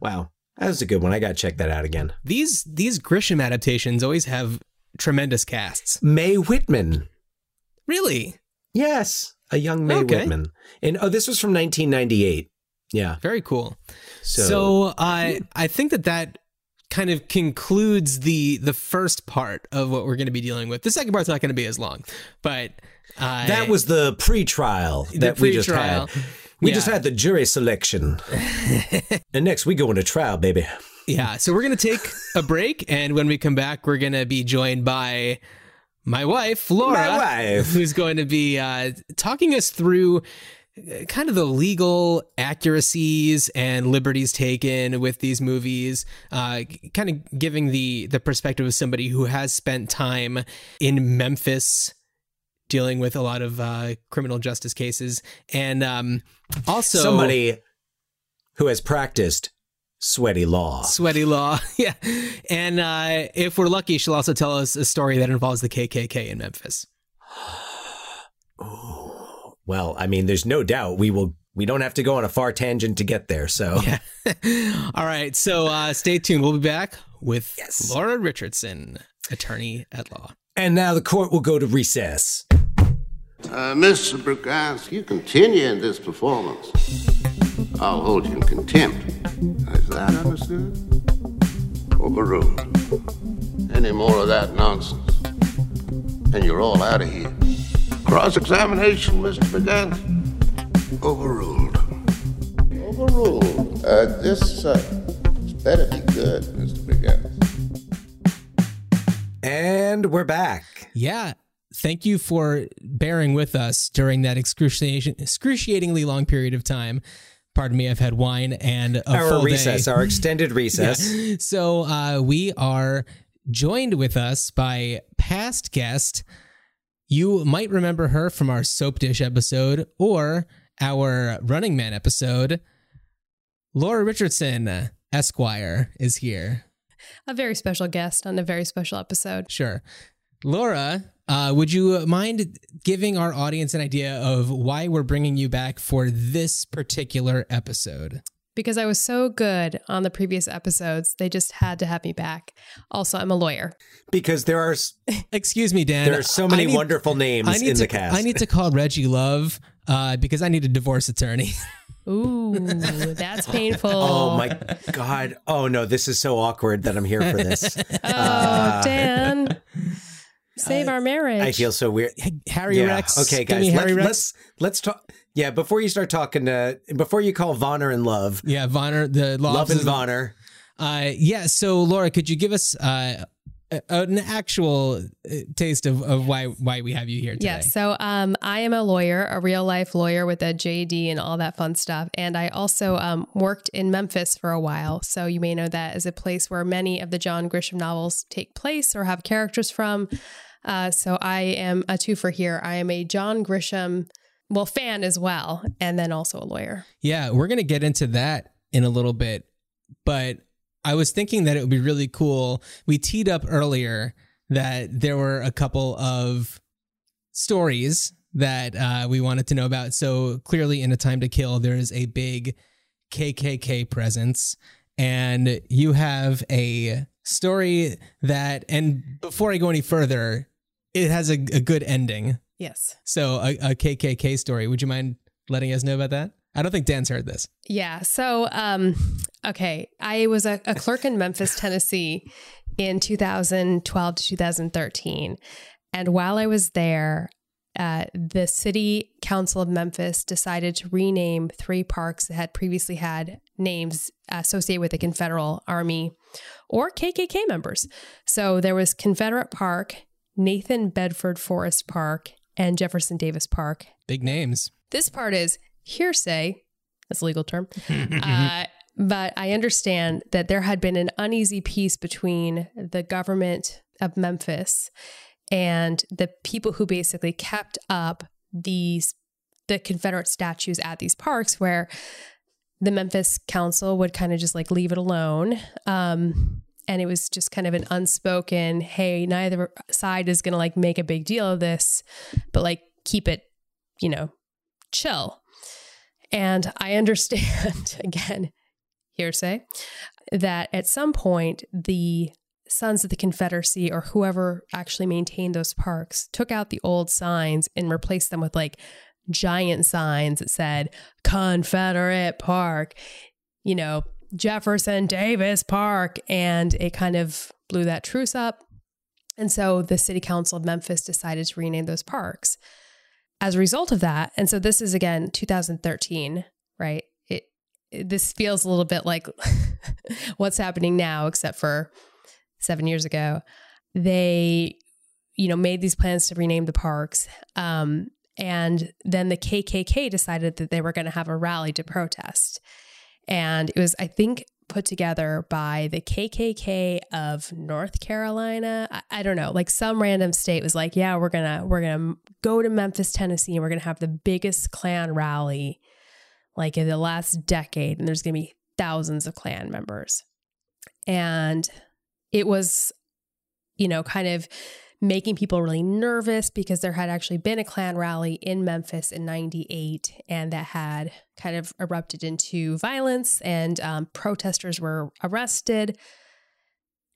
Wow, that was a good one. I got to check that out again. These these Grisham adaptations always have tremendous casts. Mae Whitman. Really? Yes, a young Mae Okay. Whitman. And oh, this was from 1998. Yeah. Very cool. So, So I I think that that kind of concludes the the first part of what we're going to be dealing with. The second part's not going to be as long, but uh, that was the pre-trial The that we just had. We Yeah. just had the jury selection. and next we go into trial, baby. Yeah, so we're going to take a break, and when we come back, we're going to be joined by my wife, Laura, My wife. who's going to be uh, talking us through uh, kind of the legal accuracies and liberties taken with these movies, uh, kind of giving the the perspective of somebody who has spent time in Memphis dealing with a lot of uh, criminal justice cases, and um, also Somebody who has practiced sweaty law. Sweaty law. yeah. And uh, if we're lucky, she'll also tell us a story that involves the KKK in Memphis. Well, I mean, there's no doubt we will. We don't have to go on a far tangent to get there. So, yeah. All right. So uh, stay tuned. We'll be back with Laura Richardson, attorney at law. and now the court will go to recess. Uh, Mr. Brigance, you continue in this performance. I'll hold you in contempt. Is that understood? Overruled. Any more of that nonsense, and you're all out of here. Cross examination, Mr. Brigance. Overruled. Overruled. Uh, this, uh, this better be good, Mr. Brigance. And we're back. Yeah. Thank you for bearing with us during that excruciatingly long period of time. Pardon me, I've had wine and a Our full day. recess, our extended recess. Yeah. So uh, we are joined with us by past guest. You might remember her from our Soapdish episode or our Running Man episode. Laura Richardson, Esquire, is here. A very special guest on a very special episode. Sure. Laura, uh, would you mind giving our audience an idea of why we're bringing you back for this particular episode? Because I was so good on the previous episodes, they just had to have me back. Also, I'm a lawyer. Because there are Excuse me, Dan. there are so many need- wonderful names I need in to, the cast. I need to call Reggie Love uh, because I need a divorce attorney. Ooh, that's painful. Oh my god! Oh no, this is so awkward that I'm here for this. Oh, Dan. Save our marriage. I feel so weird. Harry Yeah. Rex. Okay, guys, let, Harry Rex. let's let's talk. Yeah, before you start talking, to, before you call Vonner and Love, Yeah, Vonner, the law Love and offices- Vonner. Uh, yeah. So, Laura, could you give us uh, a, an actual uh, taste of, of why why we have you here today? Yeah, so um, I am a lawyer, a real life lawyer with a JD and all that fun stuff. And I also um, worked in Memphis for a while. So you may know that as a place where many of the John Grisham novels take place or have characters from. Uh, so I am a twofer here. I am a John Grisham, well, fan as well, and then also a lawyer. Yeah, we're going to get into that in a little bit. But I was thinking that it would be really cool. We teed up earlier that there were a couple of stories that uh, we wanted to know about. So clearly, in A Time to Kill, there is a big KKK presence. And you have a story that, and before I go any further, it has a, a good ending. Yes. So a, a KKK story. Would you mind letting us know about that? I don't think Dan's heard this. Yeah. So, um, okay, I was a, a clerk in Memphis, Tennessee, in 2012 to 2013, and while I was there, uh, the city council of Memphis decided to rename three parks that had previously had names associated with the Confederate Army or KKK members. So there was Confederate Park, Nathan Bedford Forrest Park, and Jefferson Davis Park. Big names. This part is hearsay. That's a legal term. uh, but I understand that there had been an uneasy peace between the government of Memphis and the people who basically kept up these the Confederate statues at these parks where the Memphis Council would kind of just like leave it alone. Um, and it was just kind of an unspoken, hey, neither side is going to like make a big deal of this, but like keep it, you know, chill. And I understand, again, hearsay, that at some point the Sons of the Confederacy or whoever actually maintained those parks took out the old signs and replaced them with like giant signs that said Confederate Park, you know, Jefferson Davis Park. And it kind of blew that truce up. And so the city council of Memphis decided to rename those parks as a result of that. And so this is again 2013, right? It, it this feels a little bit like what's happening now, except for seven years ago. They, you know, made these plans to rename the parks. Um, and then the KKK decided that they were going to have a rally to protest. And it was, I think, put together by the KKK of North Carolina. I, I, don't know, like some random state was like, "Yeah, we're gonna we're gonna go to Memphis, Tennessee, and we're gonna have the biggest Klan rally, like in the last decade, and there's gonna be thousands of Klan members." And it was, you know, kind of making people really nervous because there had actually been a Klan rally in Memphis in 98 and that had kind of erupted into violence and um, protesters were arrested.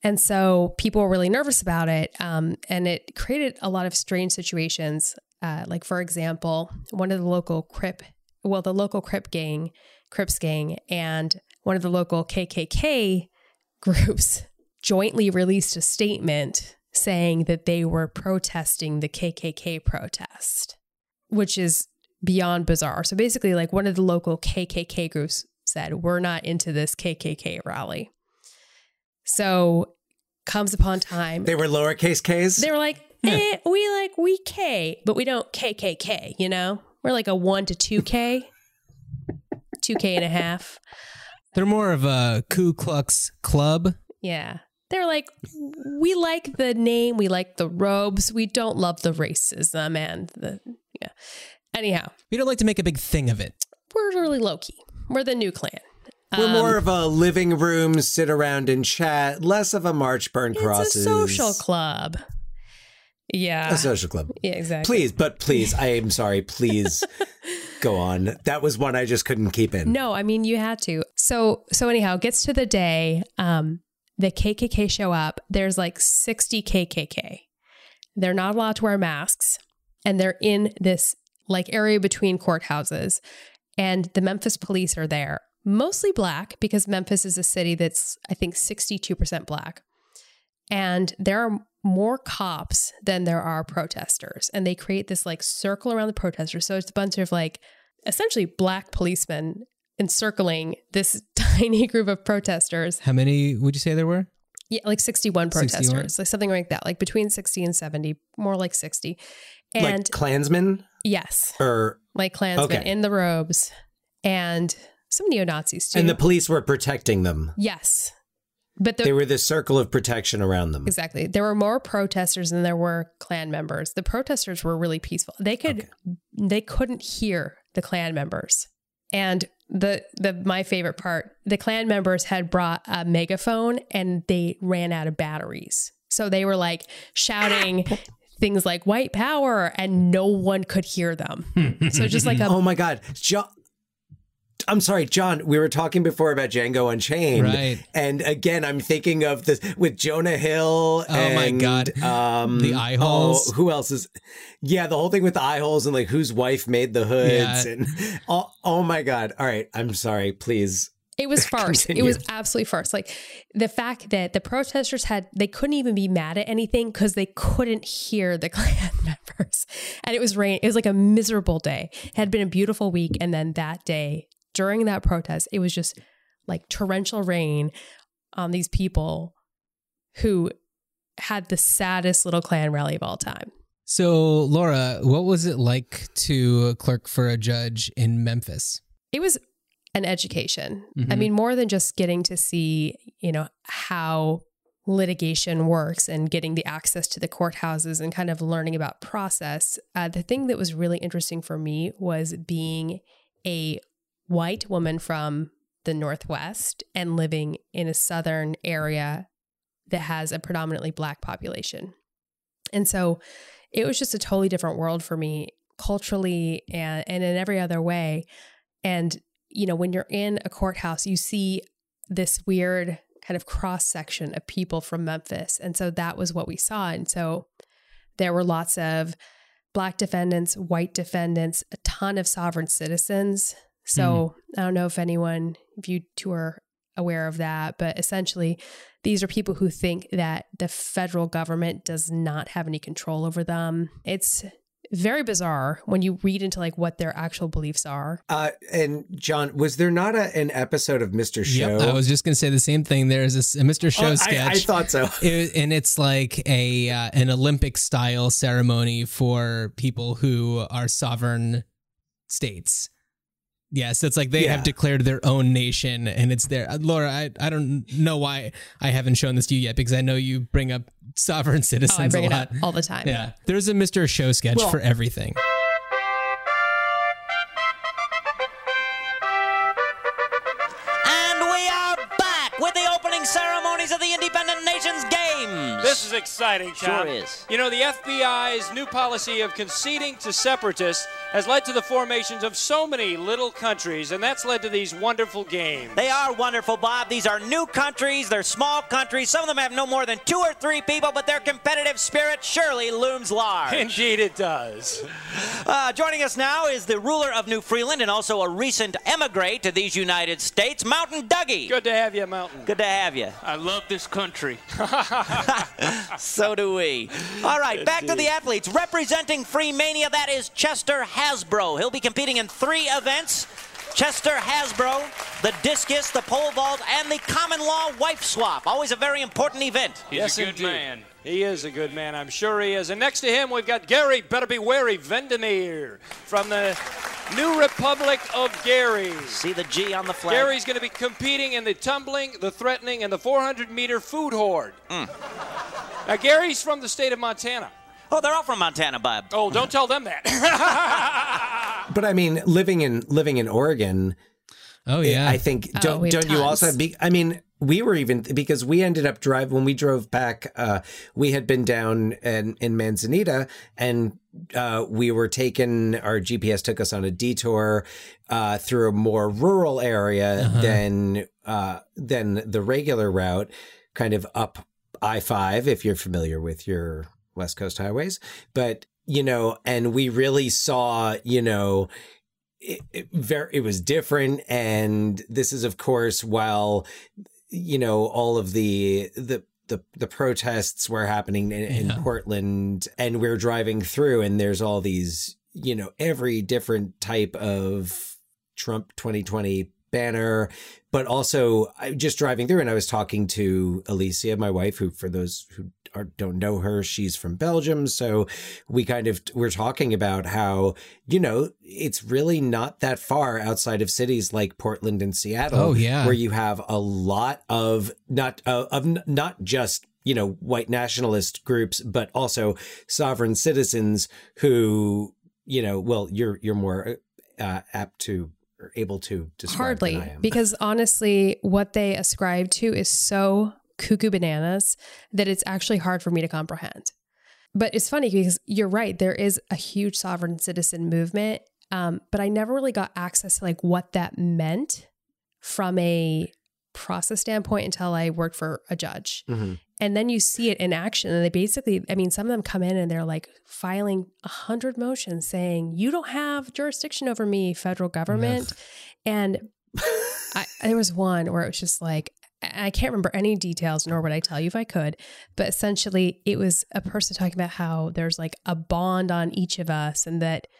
And so people were really nervous about it. Um, and it created a lot of strange situations. Uh, like, for example, one of the local Crip, well, the local Crip gang, Crips gang, and one of the local KKK groups jointly released a statement saying that they were protesting the KKK protest, which is beyond bizarre. So basically, like one of the local KKK groups said, We're not into this KKK rally. So comes upon time. They were lowercase k's? They were like, eh, we like, we K, but we don't KKK, you know? We're like a one to 2K, 2K and a half. They're more of a Ku Klux Club. Yeah they're like, we like the name, we like the robes, we don't love the racism and the yeah. Anyhow, we don't like to make a big thing of it. We're really low key. We're the new clan. We're um, more of a living room, sit around and chat, less of a march, burn crosses. It's a social club. Yeah. A social club. Yeah, exactly. Please, but please, I am sorry, please go on. That was one I just couldn't keep in. No, I mean you had to. So so anyhow, gets to the day. Um, the KKK show up, there's like 60 KKK. They're not allowed to wear masks and they're in this like area between courthouses and the Memphis police are there, mostly black because Memphis is a city that's I think 62% black. And there are more cops than there are protesters and they create this like circle around the protesters. So it's a bunch of like essentially black policemen encircling this tiny group of protesters. How many would you say there were? Yeah, like 61 protesters, 61? like something like that, like between 60 and 70, more like 60. And like Klansmen? Yes. Or like Klansmen okay. in the robes and some neo Nazis too. And the police were protecting them. Yes. But the, they were the circle of protection around them. Exactly. There were more protesters than there were Klan members. The protesters were really peaceful. They could okay. they couldn't hear the Klan members. And the the my favorite part the Klan members had brought a megaphone and they ran out of batteries. So they were like shouting things like white power and no one could hear them. Hmm. So just like a oh my god. John I'm sorry, John. We were talking before about Django Unchained, right? And again, I'm thinking of this with Jonah Hill. Oh and, my god, um, the eye holes. Oh, who else is? Yeah, the whole thing with the eye holes and like whose wife made the hoods yeah. and oh, oh my god. All right, I'm sorry. Please it was farce. It was absolutely farce. Like the fact that the protesters had, they couldn't even be mad at anything because they couldn't hear the Klan members. And it was rain. It was like a miserable day. It had been a beautiful week. And then that day, during that protest, it was just like torrential rain on these people who had the saddest little Klan rally of all time. So, Laura, what was it like to clerk for a judge in Memphis? It was an education. Mm-hmm. I mean, more than just getting to see, you know, how litigation works and getting the access to the courthouses and kind of learning about process. Uh, the thing that was really interesting for me was being a white woman from the Northwest and living in a Southern area that has a predominantly Black population. And so it was just a totally different world for me culturally and, and in every other way. And, you know, when you're in a courthouse, you see this weird kind of cross section of people from Memphis. And so that was what we saw. And so there were lots of black defendants, white defendants, a ton of sovereign citizens. So I don't know if anyone, if you two are aware of that, but essentially, these are people who think that the federal government does not have any control over them. It's very bizarre when you read into like what their actual beliefs are. Uh, and John, was there not a, an episode of Mr. Show? Yep, I was just gonna say the same thing. There's a Mr. Show Oh, I- sketch. I thought so. It- and it's like a uh, an Olympic style ceremony for people who are sovereign states. Yeah, so it's like they Yeah. have declared their own nation, and it's there. Uh, Laura, I, I don't know why I haven't shown this to you yet because I know you bring up sovereign citizens Oh, I bring a it lot up all the time. Yeah, there's a Mr. Show sketch Well- for everything. And we are back with the opening ceremonies of the Independent Nations Games. This is exciting, Tom. Sure is. You know, the FBI's new policy of conceding to separatists has led to the formations of so many little countries, and that's led to these wonderful games. They are wonderful, Bob. These are new countries. They're small countries. Some of them have no more than two or three people, but their competitive spirit surely looms large. Indeed, it does. Uh, joining us now is the ruler of New Freeland and also a recent emigre to these United States, Mountain Dougie. Good to have you, Mountain. Good to have you. I love this country. so do we. All right, back to the athletes. Representing Freemania, that is Chester Hasbro. He'll be competing in three events. Chester Hasbro, the discus, the pole vault, and the common law wife swap. Always a very important event. yes, indeed. He is a good man, I'm sure he is. And next to him, we've got Gary, better be wary, Vendemir from the New Republic of Gary. See the G on the flag. Gary's going to be competing in the tumbling, the threatening, and the 400 meter food hoard. Mm. Now, Gary's from the state of Montana. Oh, they're all from Montana, Bob. Oh, don't tell them that. But I mean, living in living in Oregon. Oh yeah, I think Oh, don't we don't you also tons. be? I mean, we were even because we ended up drive when we drove back. Uh, we had been down in, in Manzanita, and uh, we were taken. Our GPS took us on a detour uh, through a more rural area Uh-huh. than uh, than the regular route, kind of up I five. If you're familiar with your West Coast highways, but you know, and we really saw, you know, it, it very it was different. And this is of course while you know all of the the the, the protests were happening in, in Portland and we're driving through and there's all these you know every different type of Trump 2020 banner but also I just driving through and I was talking to Alicia my wife who for those who are, don't know her she's from Belgium so we kind of we're talking about how you know it's really not that far outside of cities like Portland and Seattle Oh, yeah. where you have a lot of not uh, of not just you know white nationalist groups but also sovereign citizens who you know well you're you're more uh, apt to able to describe Hardly, because honestly, what they ascribe to is so cuckoo bananas that it's actually hard for me to comprehend. But it's funny because you're right. There is a huge sovereign citizen movement, um, but I never really got access to like what that meant from a process standpoint until I worked for a judge. Mhm. And then you see it in action. And they basically, I mean, some of them come in and they're like filing a hundred motions saying, you don't have jurisdiction over me, federal government. And I, there was one where it was just like, I can't remember any details, nor would I tell you if I could. But essentially, it was a person talking about how there's like a bond on each of us, and that, th-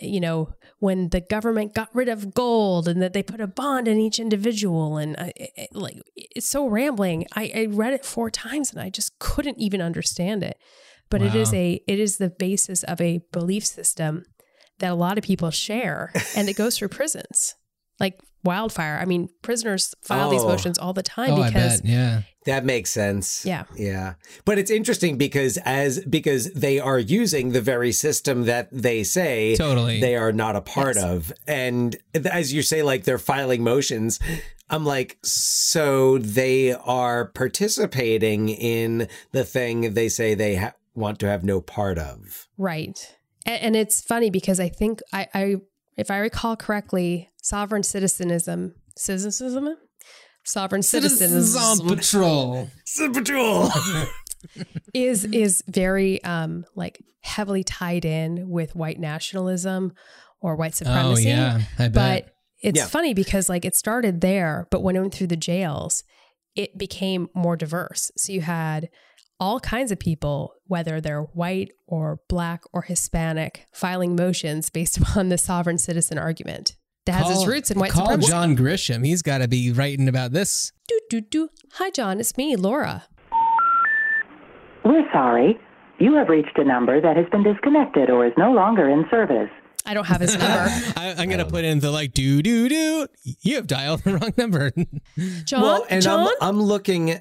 you know, when the government got rid of gold, and that they put a bond in each individual, and uh, I, it, like it's so rambling. I, I read it four times, and I just couldn't even understand it. But it is a it is the basis of a belief system that a lot of people share, and it goes through prisons. Like wildfire. I mean, prisoners file these Oh. motions all the time Oh, I because bet. Yeah. That makes sense. Yeah. Yeah. But it's interesting because as because they are using the very system that they say Totally. they are not a part Yes. of. And as you say like they're filing motions, I'm like so they are participating in the thing they say they ha- want to have no part of. Right. And, and it's funny because I think I, I, if I recall correctly, sovereign citizenism, citizenism, sovereign citizenism Patrol. Patrol. is is very um like heavily tied in with white nationalism or white supremacy. Oh, yeah. I bet. But it's Yeah. funny because like it started there, but when it went through the jails, it became more diverse. So you had all kinds of people, whether they're white or black or Hispanic, filing motions based upon the sovereign citizen argument that has its Call- roots in white Call supremacy. John Grisham. He's got to be writing about this. Do, do, do. Hi, John. It's me, Laura. We're sorry. You have reached a number that has been disconnected or is no longer in service. I don't have his number. I, I'm gonna put in the like do do do. You have dialed the wrong number. John, well, and John? I'm I'm looking.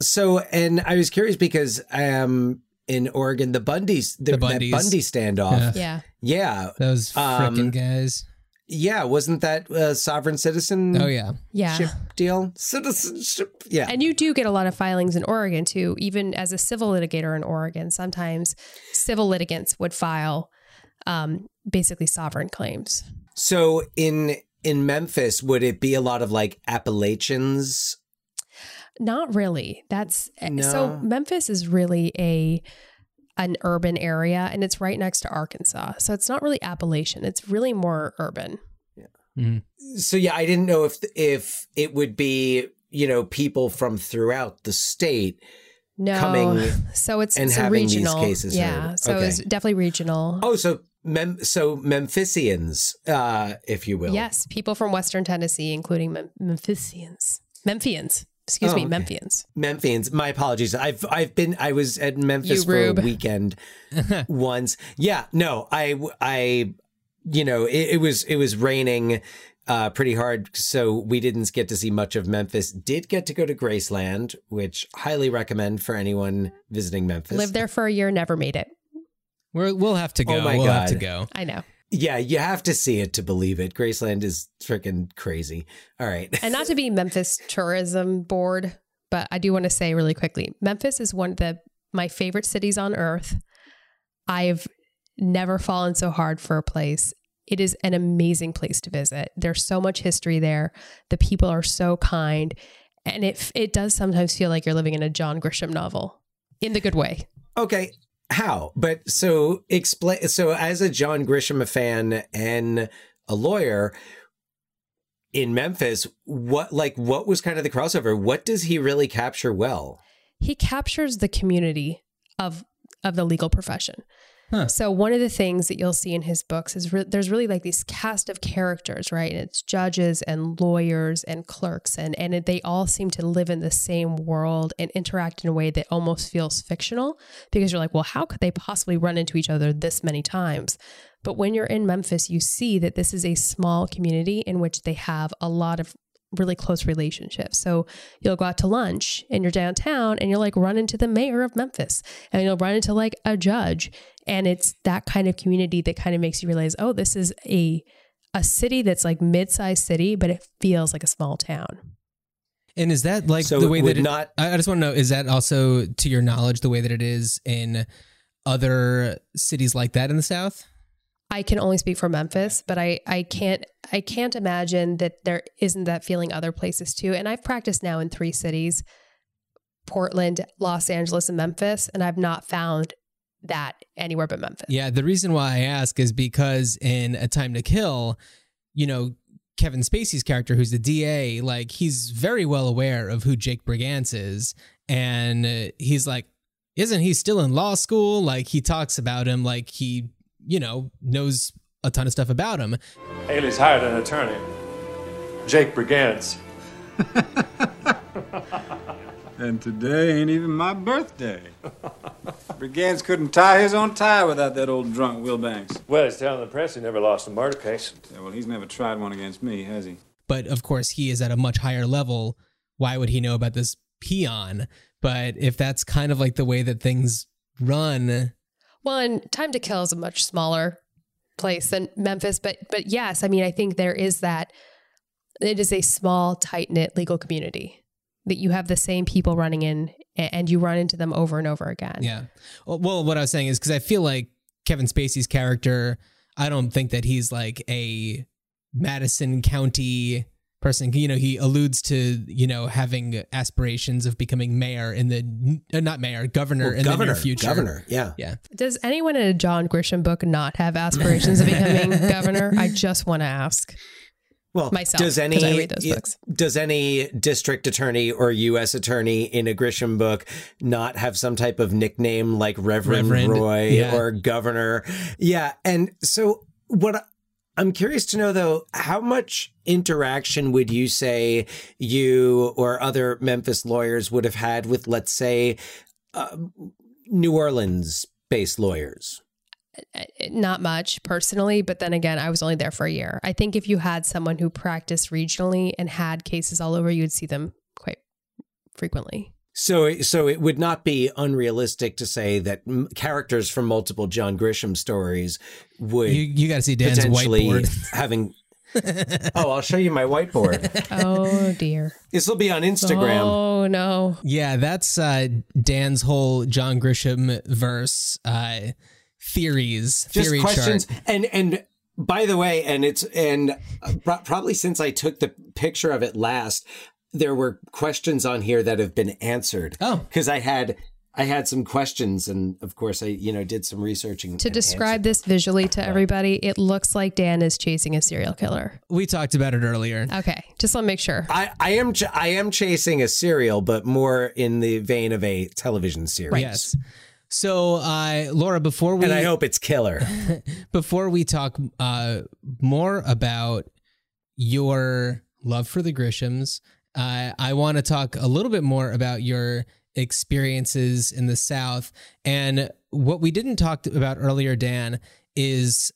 So, and I was curious because um in Oregon, the Bundys, the, The that Bundys. Bundy standoff, Yeah. yeah, Those Um, frickin' guys. Yeah, wasn't that a sovereign citizen? Oh yeah. Yeah. ship deal, citizenship, yeah. And you do get a lot of filings in Oregon too. Even as a civil litigator in Oregon, sometimes civil litigants would file um, basically sovereign claims. so in in Memphis, would it be a lot of like Appalachians? Not really. That's so Memphis is really a an urban area and it's right next to Arkansas. So it's not really Appalachian. It's really more urban. Yeah. So yeah, I didn't know if if it would be you know people from throughout the state No. coming so it's, and it's having these regional. cases yeah. heard. So Okay. it's definitely regional. Oh, so Mem- so Memphisians, uh, if you will. Yes, people from Western Tennessee, including Mem- Memphians. Memphians. Excuse Oh, me, okay. Memphians. Memphians. My apologies. I've I've been I was at Memphis You for rube. a weekend once. Yeah, no, I I you know it, it was it was raining uh, pretty hard, so we didn't get to see much of Memphis. Did get to go to Graceland, which highly recommend for anyone visiting Memphis. Lived there for a year, never made it. We're, we'll have to go. Oh my we'll have to go. I know. Yeah, you have to see it to believe it. Graceland is freaking crazy. All right. And not to be Memphis Tourism Board, but I do want to say really quickly Memphis is one of the my favorite cities on earth. I've never fallen so hard for a place. It is an amazing place to visit. There's so much history there. The people are so kind, and it it does sometimes feel like you're living in a John Grisham novel in the good way. Okay, how? But so explain. So as a John Grisham fan and a lawyer in Memphis, what like what was kind of the crossover? What does he really capture well? he captures the community of of the legal profession. So one of the things that you'll see in his books is re- there's really like these cast of characters, right? And it's judges and lawyers and clerks, and and they all seem to live in the same world and interact in a way that almost feels fictional because you're like, well, how could they possibly run into each other this many times? But when you're in Memphis, you see that this is a small community in which they have a lot of really close relationships. So you'll go out to lunch and you're downtown and you'll like run into the mayor of Memphis and you'll run into like a judge. And it's that kind of community that kind of makes you realize, oh, this is a a city that's like mid-sized city, but it feels like a small town. And is that like So the way that it, not- I I just want to know is that also to your knowledge the way that it is in other cities like that in the South? I can only speak for Memphis, but I, I can't I can't imagine that there isn't that feeling other places too. And I've practiced now in three cities, Portland, Los Angeles, and Memphis, and I've not found that anywhere but Memphis. Yeah, the reason why I ask is because in A Time to Kill, you know, Kevin Spacey's character, who's the DA, like he's very well aware of who Jake Brigance is, and uh, he's like, isn't he still in law school? Like he talks about him like he, you know, knows a ton of stuff about him. Hailey's hired an attorney, Jake Brigance. And today ain't even my birthday. Brigance couldn't tie his own tie without that old drunk Wilbanks. Well, he's telling the press he never lost a murder case. Yeah, well, he's never tried one against me, has he? But of course, he is at a much higher level. Why would he know about this peon? But if that's kind of like the way that things run, And Time to Kill is a much smaller place than Memphis, but but yes, I mean, I think there is that. It is a small, tight knit legal community that you have the same people running in, and you run into them over and over again. yeah. Well what I was saying is because I feel like Kevin Spacey's character, I don't think that he's like a Madison County person. You know, he alludes to you know having aspirations of becoming mayor in the uh, not mayor, governor Well, in governor, the near future. governor, yeah. yeah. Does anyone in a John Grisham book not have aspirations of becoming governor? I just want to ask. Well, myself does any 'cause I read those books. does any district attorney or U.S. attorney in a Grisham book not have some type of nickname like Reverend, Reverend, Roy yeah. or Governor? Yeah, and so what? I'm curious to know though, how much interaction would you say you or other Memphis lawyers would have had with, let's say, uh, New Orleans based lawyers? Uh, Not much personally, but then again, I was only there for a year. I think if you had someone who practiced regionally and had cases all over, you would see them quite frequently. So, so it would not be unrealistic to say that m- characters from multiple John Grisham stories would You, you got to see Dan's whiteboard. having. Oh, I'll show you my whiteboard. Oh dear. This will be on Instagram. Oh no. Yeah, that's uh, Dan's whole John Grisham verse uh, theories, Just theory questions, chart. and and by the way, and it's and uh, probably since I took the picture of it last, there were questions on here that have been answered. Oh, because I had. I had some questions, and of course, I you know did some researching To describe this visually to everybody, it looks like Dan is chasing a serial killer. We talked about it earlier. Okay, just want to make sure. I, I am ch- I am chasing a serial, but more in the vein of a television series. Yes. So, uh, Laura, before we and I hope it's killer. before we talk uh, more about your love for the Grishams, uh, I want to talk a little bit more about your experiences in the South. And what we didn't talk about earlier, Dan, is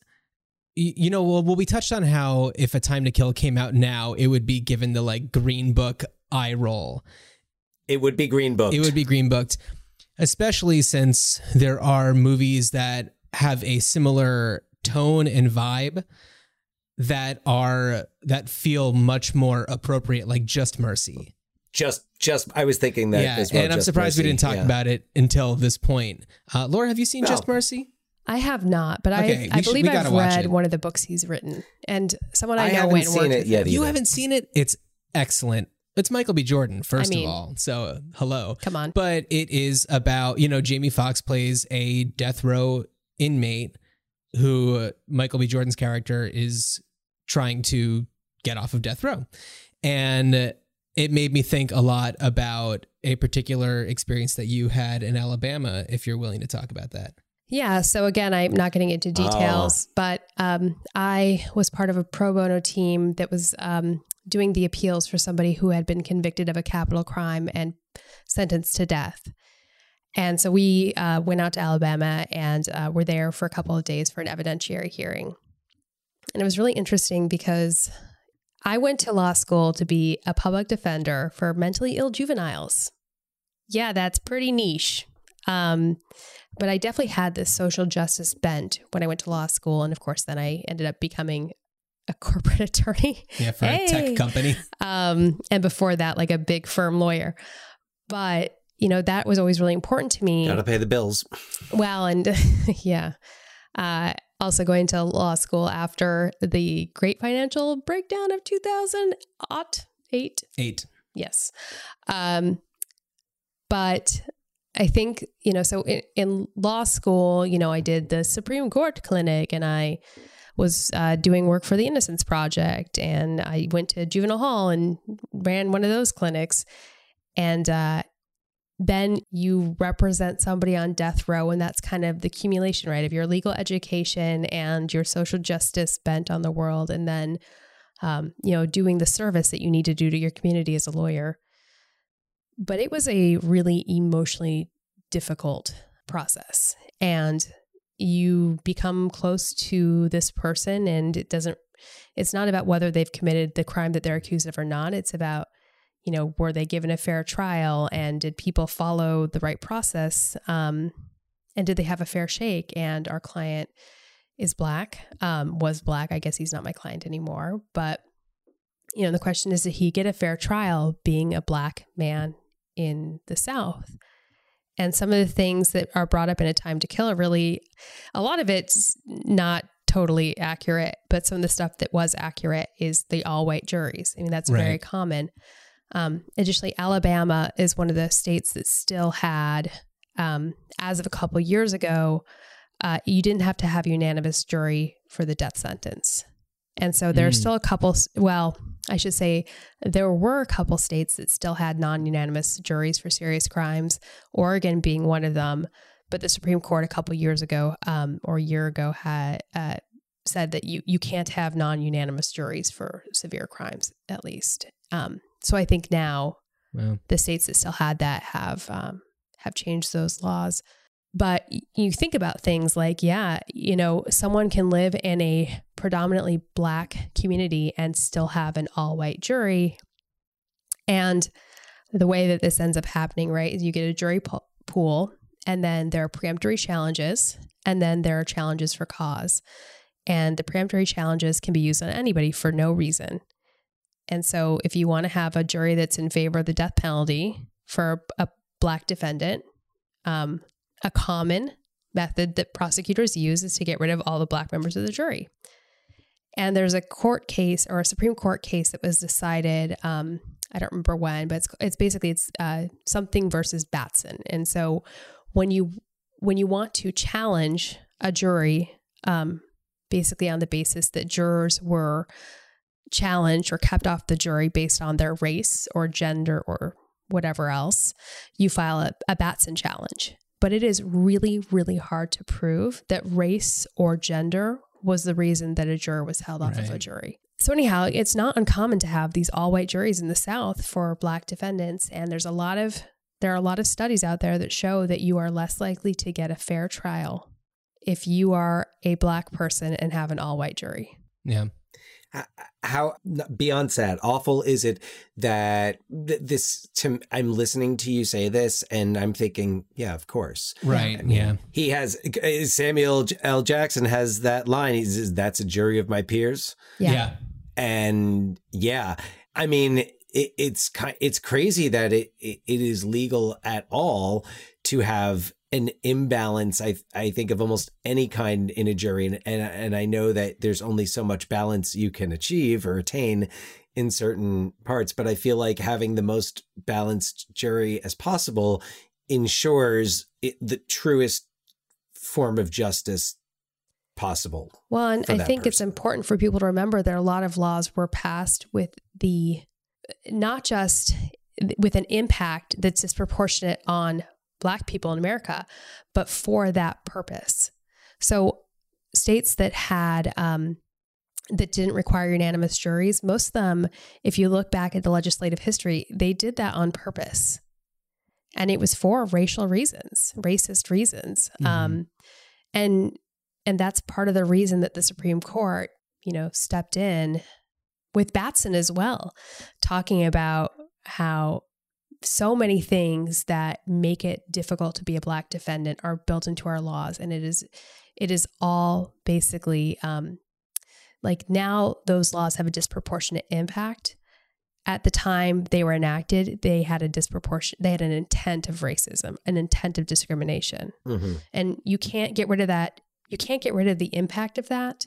you know, well, well, we touched on how if A Time to Kill came out now, it would be given the like Green Book eye roll. It would be Green Booked. It would be Green Booked, especially since there are movies that have a similar tone and vibe that are that feel much more appropriate, like Just Mercy. Just just I was thinking that yeah, as well. and I'm Just surprised we didn't talk yeah. about it until this point. Uh, Laura, have you seen No. Just Mercy? I have not, but Okay, I, I we should- believe I've read one of the books he's written, and someone I, I know haven't went and seen it with yet him. You haven't seen it? It's excellent. It's Michael B. Jordan, first mean- of all. So, uh, hello. Come on. But it is about, you know, Jamie Foxx plays a death row inmate who uh, Michael B. Jordan's character is trying to get off of death row. And uh, it made me think a lot about a particular experience that you had in Alabama, if you're willing to talk about that. Yeah. So again, I'm not getting into details, but um, I was part of a pro bono team that was um, doing the appeals for somebody who had been convicted of a capital crime and sentenced to death. And so we uh, went out to Alabama and uh, were there for a couple of days for an evidentiary hearing. And it was really interesting because I went to law school to be a public defender for mentally ill juveniles. Yeah, that's pretty niche. Um, but I definitely had this social justice bent when I went to law school. And of course, then I ended up becoming a corporate attorney. Yeah, for a tech company. Um, and before that, like a big firm lawyer. But, you know, that was always really important to me. Gotta pay the bills. Well, and yeah. Uh, also going to law school after the great financial breakdown of 2008. Eight. Yes. Um, but I think, you know, so in, in law school, you know, I did the Supreme Court clinic and I was uh, doing work for the Innocence Project and I went to juvenile hall and ran one of those clinics. And uh, then you represent somebody on death row, and that's kind of the accumulation, right, of your legal education and your social justice bent on the world, and then, um, you know, doing the service that you need to do to your community as a lawyer. but it was a really emotionally difficult process. And you become close to this person, and it doesn't, it's not about whether they've committed the crime that they're accused of or not. It's about, you know, were they given a fair trial and did people follow the right process? Um, and did they have a fair shake? And our client is black, um, was black. I guess he's not my client anymore. But, you know, the question is, did he get a fair trial being a black man in the South? And some of the things that are brought up in A Time to Kill are really, a lot of it's not totally accurate, but some of the stuff that was accurate is the all white juries. I mean, that's very common. Um, additionally, Alabama is one of the states that still had, um, as of a couple years ago, uh, you didn't have to have unanimous jury for the death sentence. And so there are Mm. still a couple, well, I should say there were a couple states that still had non unanimous juries for serious crimes, Oregon being one of them. But the Supreme Court a couple years ago um, or a year ago had uh, said that you, you can't have non unanimous juries for severe crimes, at least. Um, so I think now Wow. the states that still had that have um, have changed those laws. But you think about things like, yeah, you know, someone can live in a predominantly black community and still have an all white jury. And the way that this ends up happening, right, is you get a jury po- pool, and then there are peremptory challenges, and then there are challenges for cause. And the peremptory challenges can be used on anybody for no reason. And so, if you want to have a jury that's in favor of the death penalty for a black defendant, um, a common method that prosecutors use is to get rid of all the black members of the jury. And there's a court case or a Supreme Court case that was decided. Um, I don't remember when, but it's it's basically it's uh, something versus Batson. And so when you when you want to challenge a jury, um, basically on the basis that jurors were challenged or kept off the jury based on their race or gender or whatever else, you file a, a Batson challenge. But it is really, really hard to prove that race or gender was the reason that a juror was held off of a jury. So, anyhow, it's not uncommon to have these all white juries in the South for black defendants. And there's a lot of there are a lot of studies out there that show that you are less likely to get a fair trial if you are a black person and have an all white jury. Yeah. How beyond sad awful is it that this to i'm listening to you say this and i'm thinking yeah of course Right, I mean, yeah. he has uh, samuel l jackson has that line he says that's a jury of my peers Yeah. Yeah. and yeah i mean it, it's kind it's crazy that it, it it is legal at all to have an imbalance i i think of almost any kind in a jury. And and, and i know that there's only so much balance you can achieve or attain in certain parts but i feel like having the most balanced jury as possible ensures it, the truest form of justice possible Well, and I think it's important for people to remember that a lot of laws were passed with the not just with an impact that's disproportionate on Black people in America, but for that purpose. So, states that had um, that didn't require unanimous juries, most of them, if you look back at the legislative history, they did that on purpose, and it was for racial reasons, racist reasons, um, and and that's part of the reason that the Supreme Court, you know, stepped in with Batson as well, talking about how so many things that make it difficult to be a black defendant are built into our laws and it is it is all basically um like now those laws have a disproportionate impact. At the time they were enacted they had a disproportion they had an intent of racism an intent of discrimination. Mhm. and you can't get rid of that you can't get rid of the impact of that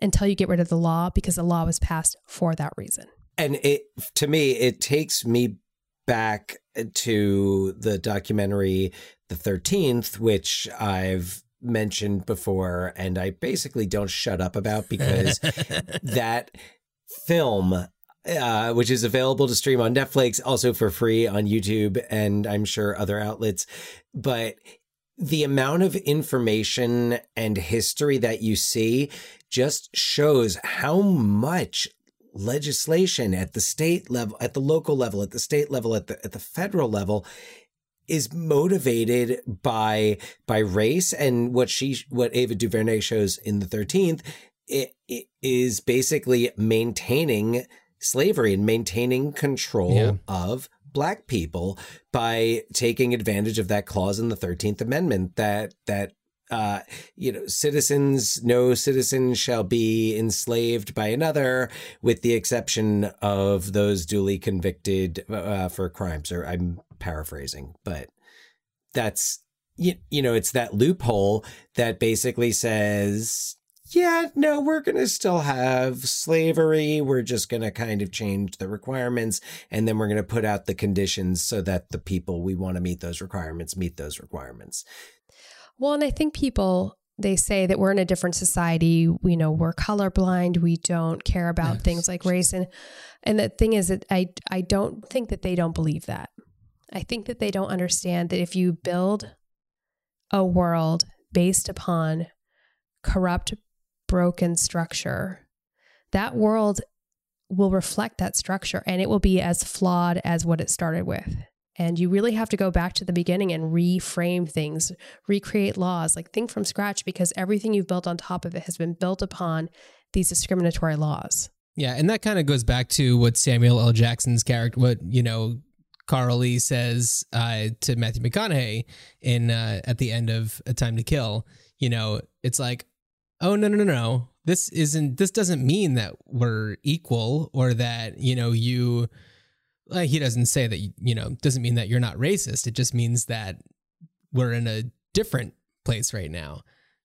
until you get rid of the law because the law was passed for that reason. And it to me it takes me back to the documentary the 13th which i've mentioned before and i basically don't shut up about because that film uh, which is available to stream on netflix also for free on youtube and i'm sure other outlets. But the amount of information and history that you see just shows how much legislation at the state level, at the local level, at the state level, at the at the federal level is motivated by by race and what she what Ava DuVernay shows in the 13th it, it is basically maintaining slavery and maintaining control Yeah. of black people by taking advantage of that clause in the 13th amendment that that uh, you know, citizens, no citizen shall be enslaved by another, with the exception of those duly convicted uh, for crimes. Or I'm paraphrasing, but that's you, you know, it's that loophole that basically says, yeah, no, we're going to still have slavery. We're just going to kind of change the requirements and then we're going to put out the conditions so that the people we want to meet those requirements meet those requirements. Well, and I think people they say that we're in a different society. You know, we're colorblind. We don't care about things like race, and and the thing is that I I don't think that they don't believe that. I think that they don't understand that if you build a world based upon corrupt, broken structure, that world will reflect that structure, and it will be as flawed as what it started with. And you really have to go back to the beginning and reframe things, recreate laws, like think from scratch because everything you've built on top of it has been built upon these discriminatory laws. Yeah, and that kind of goes back to what Samuel L. Jackson's character, what you know, Carl Lee says uh, to Matthew McConaughey in uh, at the end of A Time to Kill. You know, it's like, oh no no no no, this isn't. This doesn't mean that we're equal or that you know you. Like he doesn't say that you know doesn't mean that you're not racist. It just means that we're in a different place right now.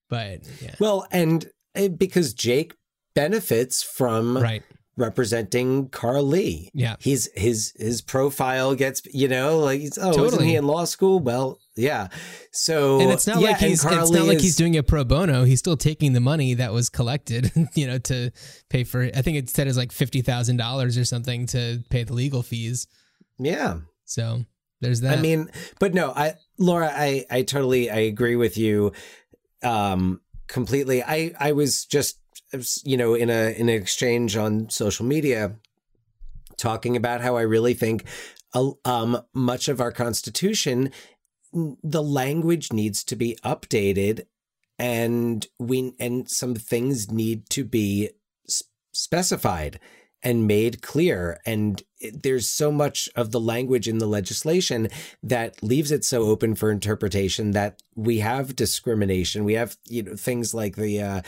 But yeah, Well, and uh, because Jake benefits from right representing Carl Lee. Yeah. He's his his profile gets, you know, like he's, oh, isn't Totally. he in law school? Well, yeah. So and it's not yeah, like he's Carl it's not like is- he's doing it pro bono. He's still taking the money that was collected, you know, to pay for. I think it said it's like fifty thousand dollars or something to pay the legal fees. Yeah. So there's that. I mean, but no, I Laura, I I totally I agree with you um completely. I I was just you know in a in an exchange on social media talking about how I really think um much of our constitution the language needs to be updated and we and some things need to be specified and made clear and there's so much of the language in the legislation that leaves it so open for interpretation that we have discrimination we have you know things like the uh,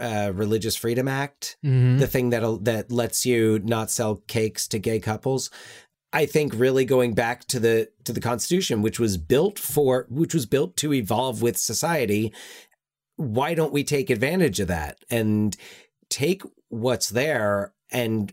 uh religious freedom act Mhm. the thing that that lets you not sell cakes to gay couples I think really going back to the to the Constitution, which was built for which was built to evolve with society, why don't we take advantage of that and take what's there and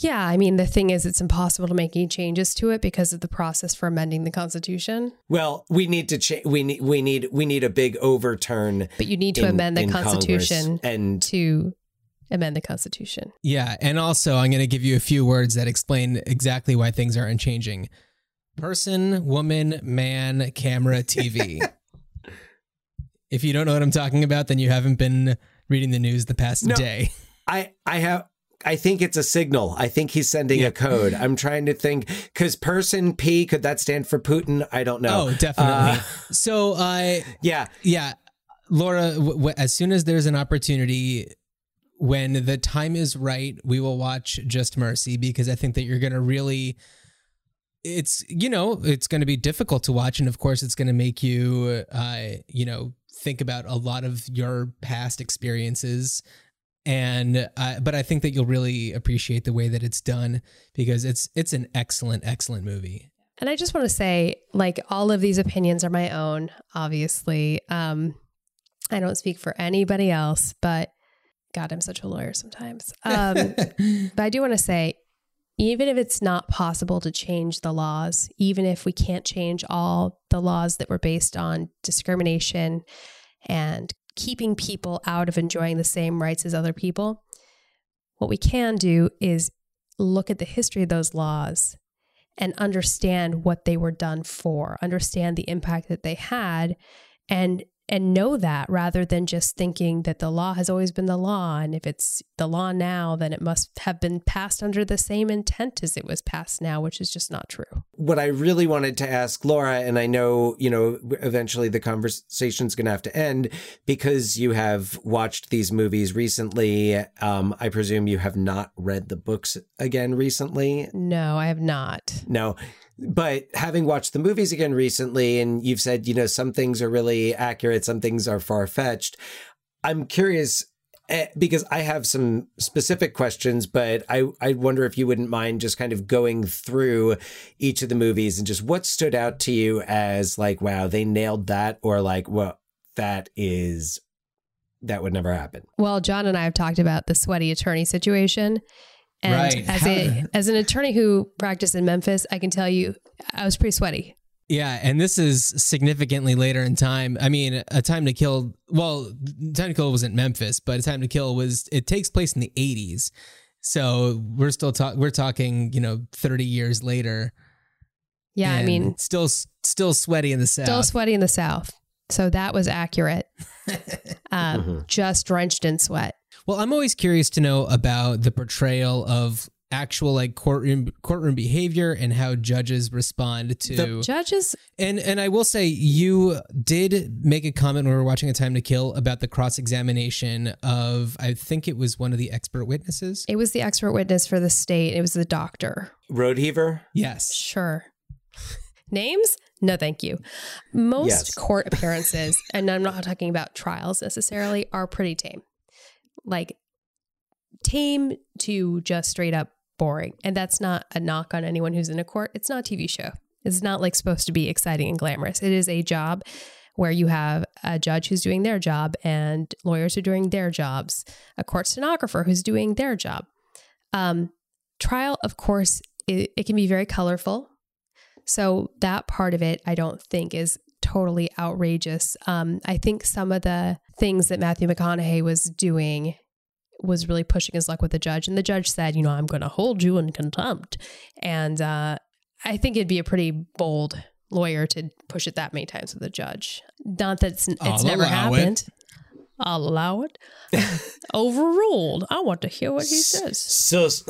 Yeah, I mean, the thing is, it's impossible to make any changes to it because of the process for amending the Constitution. well, we need to change. We need we need we need a big overturn. But you need to in- amend the in Congress. Constitution and to amend the Constitution. Yeah, and also I'm going to give you a few words that explain exactly why things aren't changing. Person, woman, man, camera, TV. if you don't know what I'm talking about, then you haven't been reading the news the past No. day. I I have I think it's a signal. I think he's sending a code. I'm trying to think because person P could that stand for Putin? I don't know. Oh, definitely. Uh, so, uh, yeah, yeah, Laura. W- w- as soon as there's an opportunity, when the time is right, we will watch Just Mercy because I think that you're going to really. It's you know it's going to be difficult to watch, and of course it's going to make you, uh, you know, think about a lot of your past experiences. And uh, but I think that you'll really appreciate the way that it's done because it's it's an excellent excellent movie. And I just want to say, like, all of these opinions are my own, obviously. Um, I don't speak for anybody else, but God, I'm such a lawyer sometimes. Um, but I do want to say, even if it's not possible to change the laws, even if we can't change all the laws that were based on discrimination and keeping people out of enjoying the same rights as other people, what we can do is look at the history of those laws and understand what they were done for, understand the impact that they had, and and know that rather than just thinking that the law has always been the law and if it's the law now then it must have been passed under the same intent as it was passed now which is just not true what I really wanted to ask Laura, and I know, you know, eventually the conversation's going to have to end because you have watched these movies recently. Um, I presume you have not read the books again recently. no i have not No. But having watched the movies again recently, and you've said, you know, some things are really accurate, some things are far fetched. I'm curious eh, because I have some specific questions, but I, I wonder if you wouldn't mind just kind of going through each of the movies and just what stood out to you as like, wow, they nailed that, or like, well, that is, that would never happen. Well, John and I have talked about the sweaty attorney situation. And Right. as a as an attorney who practiced in Memphis, I can tell you I was pretty sweaty. Yeah, and this is significantly later in time. I mean, A Time to Kill, well, Time to Kill wasn't Memphis, but A Time to Kill was it takes place in the 80s. So, we're still talking we're talking, you know, 30 years later. Yeah, I mean still still sweaty in the south. still sweaty in the South. So that was accurate. um, Just drenched in sweat. Well, I'm always curious to know about the portrayal of actual like courtroom courtroom behavior and how judges respond to The judges and and I will say you did make a comment when we were watching A Time to Kill about the cross examination of I think it was one of the expert witnesses. It was the expert witness for the state. It was the doctor. Rodeheaver? Yes. Sure. Names? No, thank you. Most Yes. court appearances, and I'm not talking about trials necessarily, are pretty tame. Like tame to just straight up boring. And that's not a knock on anyone who's in a court. It's not a TV show. It's not like supposed to be exciting and glamorous. It is a job where you have a judge who's doing their job and lawyers are doing their jobs, a court stenographer who's doing their job. Um, trial, of course, it, it can be very colorful. So that part of it, I don't think is totally outrageous. Um, I think some of the things that Matthew McConaughey was doing was really pushing his luck with the judge. And the judge said, you know, I'm going to hold you in contempt. And uh, I think it'd be a pretty bold lawyer to push it that many times with a judge. Not that it's, it's never allow it. happened. I'll allow it. Overruled. I want to hear what he says. Sus,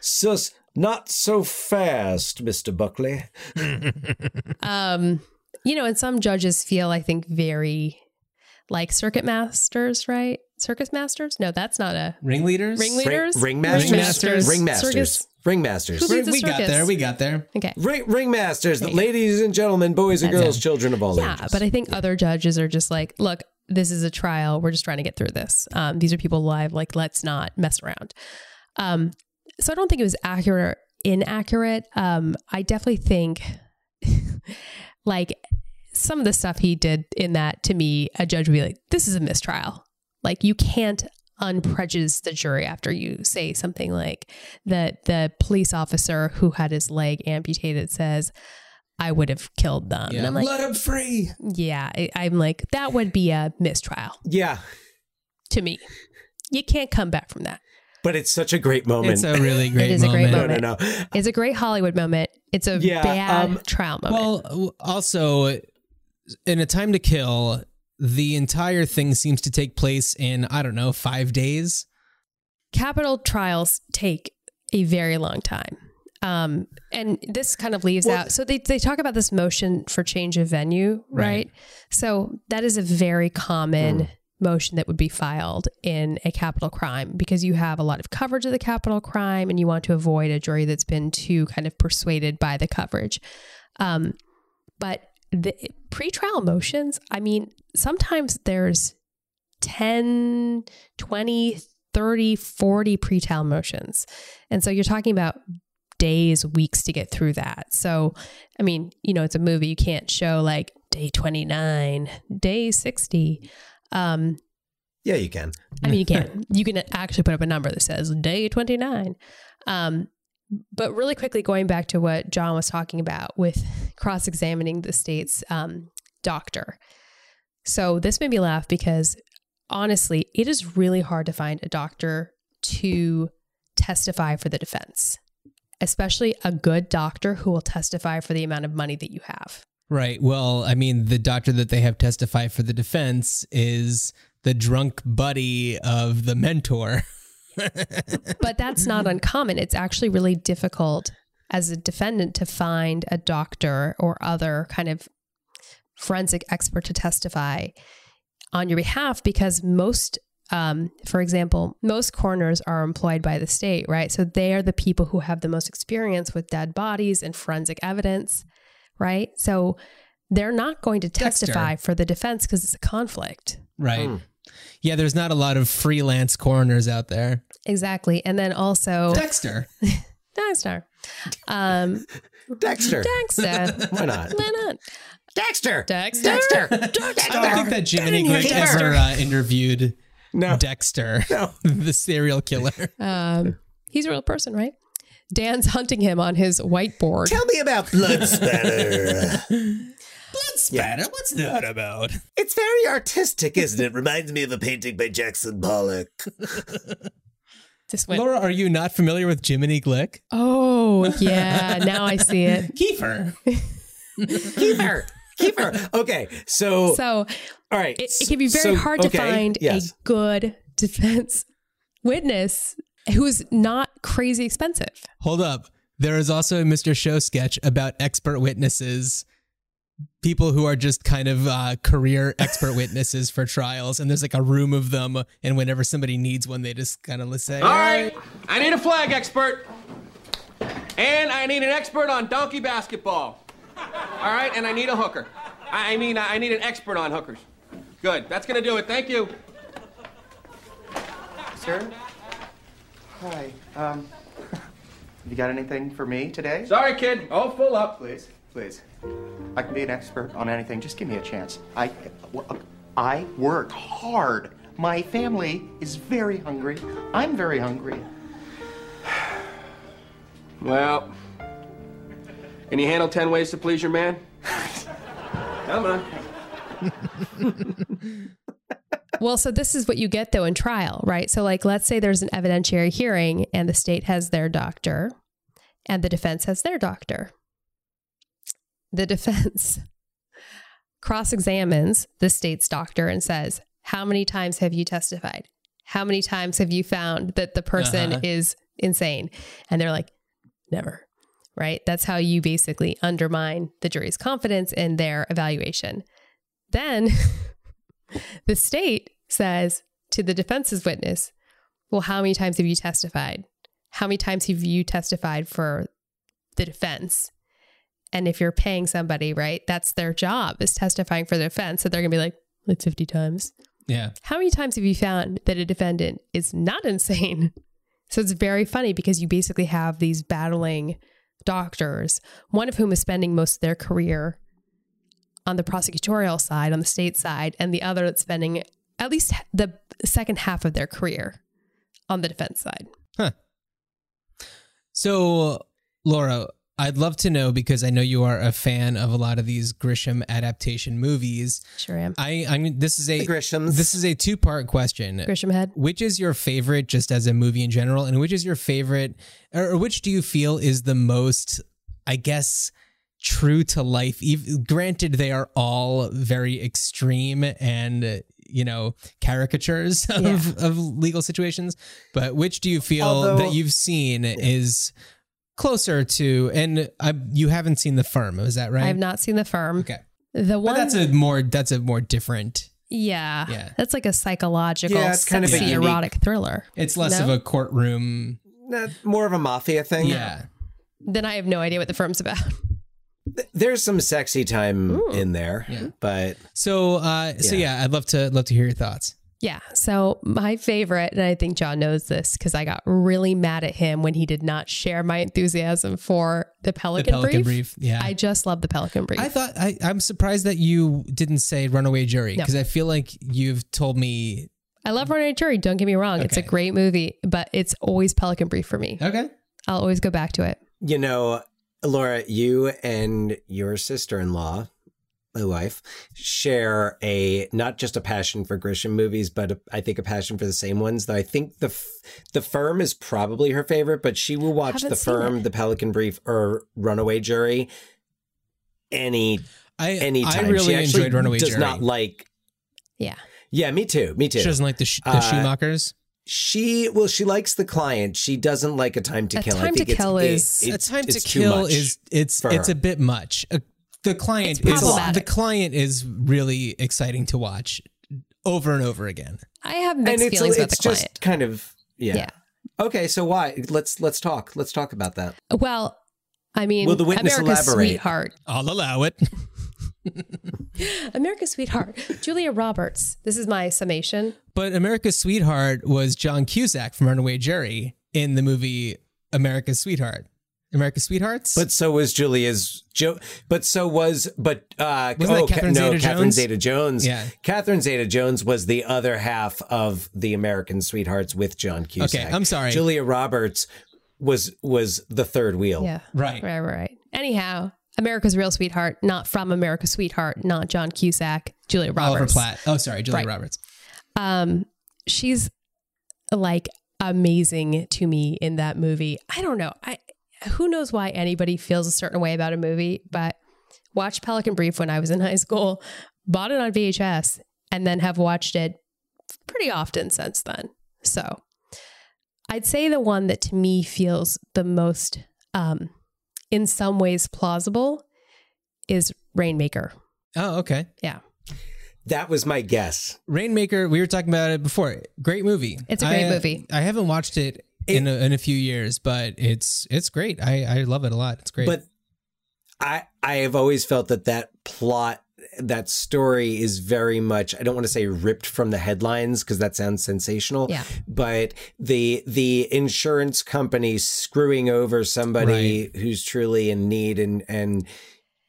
sus, not so fast, Mr. Buckley. um, you know, and some judges feel, I think, very like circuit masters, right? Circus masters? No, that's not a Ringleaders? ringleaders. Ring, ringmasters? Ringmasters? Ringmasters. Circus- Ringmasters. Who leads a we got there. We got there. Okay. Ring, ringmasters, ladies and gentlemen, boys and That's girls, it. children of all Yeah, ages. Yeah, but I think other judges are just like, look, this is a trial. We're just trying to get through this. Um, these are people live. Like, let's not mess around. Um, so I don't think it was accurate or inaccurate. Um, I definitely think, like, some of the stuff he did in that to me, a judge would be like, this is a mistrial. Like, you can't unprejudice the jury after you say something like that the police officer who had his leg amputated says, I would have killed them. And I'm like, Let him free. yeah, I, I'm like, that would be a mistrial yeah, to me. You can't come back from that. but it's such a great moment. It's a really great it is moment. a great moment. no, no. no. It's a great Hollywood moment. It's a Yeah, bad um, trial moment. Well, also, in A Time to Kill, the entire thing seems to take place in, I don't know, five days. capital trials take a very long time. Um, and this kind of leaves out. So they, they talk about this motion for change of venue, right? Right. So that is a very common motion that would be filed in a capital crime because you have a lot of coverage of the capital crime and you want to avoid a jury that's been too kind of persuaded by the coverage. Um, but the pretrial motions, I mean, sometimes there's 10, 20, 30, 40 pretrial motions. And so you're talking about days, weeks to get through that. So, I mean, you know, it's a movie. You can't show like day 29, day 60. Um, Yeah, you can. I mean, you can. You can actually put up a number that says day 29. Um, but really quickly, going back to what John was talking about with cross examining the state's um, doctor. So this made me laugh because honestly, it is really hard to find a doctor to testify for the defense, especially a good doctor who will testify for the amount of money that you have. Right. Well, I mean, the doctor that they have testify for the defense is the drunk buddy of the mentor. but that's not uncommon. It's actually really difficult as a defendant to find a doctor or other kind of forensic expert to testify on your behalf because most um, for example, most coroners are employed by the state, right? So they are the people who have the most experience with dead bodies and forensic evidence, right? So they're not going to testify Dexter. for the defense because it's a conflict. Right. Yeah, there's not a lot of freelance coroners out there. Exactly. And then also Dexter. Dexter. Um, Dexter. Dexter. Why not? Why not? Dexter. Dexter. Dexter. Dexter. I don't think that Jiminy Get Glick ever uh, interviewed No. Dexter, the serial killer. Um, he's a real person, right? Dan's hunting him on his whiteboard. Tell me about blood spatter. Blood spatter? What's that about? It's very artistic, isn't it? Reminds me of a painting by Jackson Pollock. Just went, Laura, are you not familiar with Jiminy Glick? oh, yeah. Now I see it. Kiefer. Kiefer. Kiefer. Okay, so, So all right. it, it can be very so- hard to okay, find yes. a good defense witness who's not crazy expensive. Hold up. There is also a Mr. Show sketch about expert witnesses, people who are just kind of uh, career expert witnesses for trials. And there's like a room of them. And whenever somebody needs one, they just kind of let's say, All right, I need a flag expert. And I need an expert on donkey basketball. All right, and I need a hooker. I I mean, I need an expert on hookers. Good, that's gonna do it. Thank you. Sir? Hi. Um, have you got anything for me today? Sorry, kid. All full up. Please, please. I can be an expert on anything. Just give me a chance. I, I work hard. My family is very hungry. I'm very hungry. Well, can you handle 10 ways to please your man? Come on. Well, so this is what you get though in trial, right? So, like, let's say there's an evidentiary hearing and the state has their doctor and the defense has their doctor. The defense cross examines the state's doctor and says, How many times have you testified? How many times have you found that the person Uh-huh. is insane? And they're like, Never. Right? That's how you basically undermine the jury's confidence in their evaluation. Then the state says to the defense's witness, Well, how many times have you testified? How many times have you testified for the defense? And if you're paying somebody, right, that's their job is testifying for the defense. So they're going to be like, like 50 times. Yeah. How many times have you found that a defendant is not insane? So it's very funny because you basically have these battling doctors, one of whom is spending most of their career on the prosecutorial side, on the state side, and the other that's spending at least the second half of their career on the defense side. Huh. So, Laura, I'd love to know because I know you are a fan of a lot of these Grisham adaptation movies. Sure am. I, I'm. This is a The Grishams. This is a two part question. Grisham head. Which is your favorite, just as a movie in general, and which is your favorite, or, or which do you feel is the most, I guess, true to life? Ev- granted, they are all very extreme and you know caricatures of, Yeah. of legal situations, but which do you feel Although- that you've seen is closer to? And I, you haven't seen the firm, is that right? I have not seen the firm. Okay, The but one that's a more that's a more different. yeah, Yeah. that's like a psychological, Yeah, it's kind of a sexy, unique- erotic thriller. It's less No? of a courtroom. Not more of a mafia thing. Yeah. Then I have no idea what the firm's about. There's some sexy time in there, but So, uh, so Yeah. yeah, I'd love to love to hear your thoughts. Yeah. So my favorite, and I think John knows this because I got really mad at him when he did not share my enthusiasm for the Pelican, Pelican Brief. Brief, yeah. I just love the Pelican Brief. I thought I, I'm surprised that you didn't say Runaway Jury No. because I feel like you've told me. I love Runaway Jury. Don't get me wrong; it's a great movie, but it's always Pelican Brief for me. Okay. I'll always go back to it. you know, Laura, you and your sister-in-law, my wife, share a not just a passion for Grisham movies, but a, I think a passion for the same ones. Though I think the F- the Firm is probably her favorite, but she will watch the Firm, it. the Pelican Brief, or Runaway Jury any I anytime. I really she actually enjoyed Runaway does Jury. not like. Yeah. Yeah, me too. Me too. She doesn't like the, sh- the Uh, Schumachers. She well, she likes the client. She doesn't like a time to A kill. I Time to it's- Kill it- is- it's- a time to it's too kill is it's it's her. a bit much. Uh, the client It's is the client is really exciting to watch over and over again. I have and mixed it's feelings about it's the just client. kind of yeah. Yeah. Okay, so why? Let's let's talk. Let's talk about that. Well, I mean, Will the witness America's elaborate? sweetheart. I'll allow it. America's sweetheart. Julia Roberts. This is my summation. But America's Sweetheart was John Cusack from Runaway Jury in the movie America's Sweetheart. America's Sweethearts? But so was Julia's Jo. But so was but uh Wasn't that oh, Ca- Catherine no, Zeta-Jones? Catherine Zeta Jones. Yeah. Catherine Zeta Jones was the other half of the American Sweethearts with John Cusack. Okay, I'm sorry. Julia Roberts was was the third wheel. Yeah. Right. Right, right, right. Anyhow, America's real sweetheart, not from America's sweetheart, not John Cusack, Julia Roberts. Oliver Roberts. Platt. Oh, sorry, Julia Right. Roberts. Um, she's like amazing to me in that movie. I don't know. I who knows why anybody feels a certain way about a movie, but watched Pelican Brief when I was in high school, bought it on VHS, and then have watched it pretty often since then. So I'd say the one that to me feels the most um in some ways plausible is Rainmaker. Oh, okay. Yeah. That was my guess. Rainmaker, we were talking about it before. Great movie. It's a great I, movie. I haven't watched it, in, a, in a few years, but it's it's great. I, I love it a lot. It's great. But I I have always felt that that plot that story is very much I don't want to say ripped from the headlines because that sounds sensational. Yeah. But the the insurance company screwing over somebody who's truly in need and and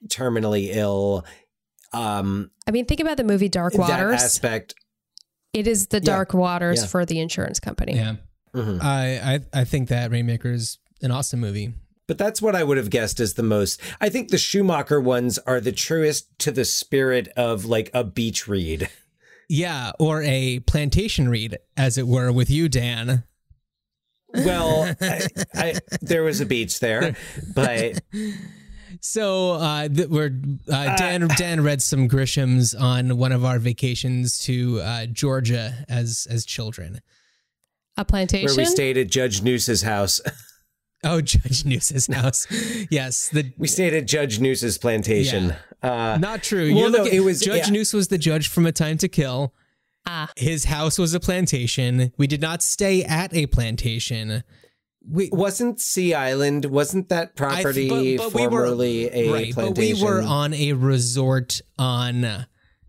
terminally ill. Um I mean, think about the movie Dark that Waters. aspect. It is the dark waters Yeah. for the insurance company. yeah, I, I I think that Rainmaker is an awesome movie. But that's what I would have guessed as the most. I think the Schumacher ones are the truest to the spirit of like a beach read. Yeah, or a plantation read, as it were, with you, Dan. Well, I, I, there was a beach there, but So uh, th- we're uh, Dan. Dan read some Grishams on one of our vacations to uh, Georgia as as children. A plantation. where we stayed at Judge Noose's house. Oh, Judge Noose's house. yes, the we stayed at Judge Noose's plantation. Uh, Not true. Well, You're no, looking- it was Judge yeah. Noose was the judge from A Time to Kill. Ah. His house was a plantation. We did not stay at a plantation. We wasn't Sea Island. Wasn't that property formerly a right, plantation? but we were on a resort on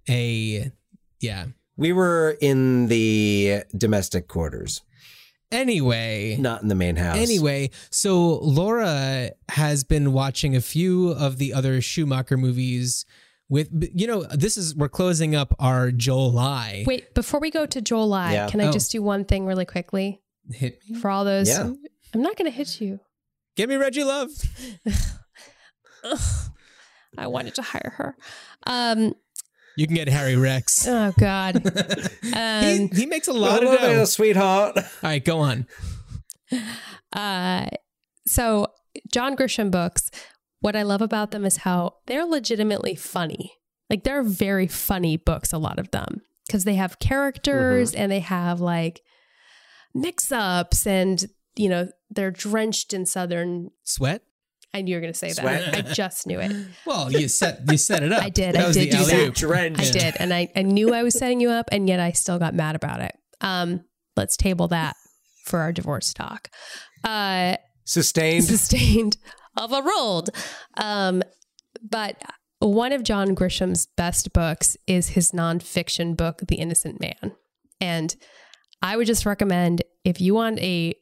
a yeah. We were in the domestic quarters, Anyway, not in the main house. Anyway, so Laura has been watching a few of the other Schumacher movies with you know, this is we're closing up our July. Wait, before we go to July, Yeah. can I Oh. just do one thing really quickly Hit me. for all those? Yeah. I'm not going to hit you. Give me Reggie Love. I wanted to hire her. Um. You can get Harry Rex. Oh God. he, Um, he makes a lot of dough. there, sweetheart. All right, go on. Uh, so John Grisham books, what I love about them is how they're legitimately funny. Like they're very funny books, a lot of them, because they have characters Mm-hmm. and they have like mix ups and, you know, they're drenched in Southern. Sweat? I knew you were going to say Sweat? that. I just knew it. Well, you set you set it up. I did. That I did the do alley-oop. that. I did. And I, I knew I was setting you up, and yet I still got mad about it. Um, let's table that for our divorce talk. Uh, Sustained. sustained overruled. Um, but one of John Grisham's best books is his nonfiction book, The Innocent Man. And I would just recommend if you want a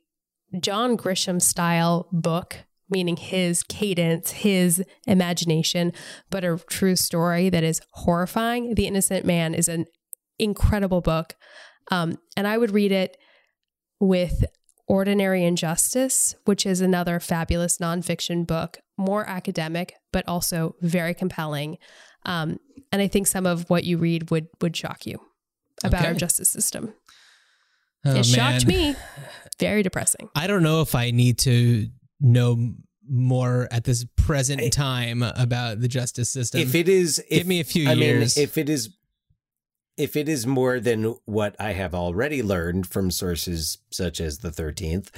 John Grisham style book, meaning his cadence, his imagination, but a true story that is horrifying, The Innocent Man is an incredible book. Um, and I would read it with Ordinary Injustice, which is another fabulous nonfiction book, more academic, but also very compelling. Um, and I think some of what you read would would shock you about Okay. our justice system. Oh, it shocked man. me. Very depressing. I don't know if I need to know more at this present time about the justice system. if it is give if, me a few I years. mean if it is if it is more than what i have already learned from sources such as the 13th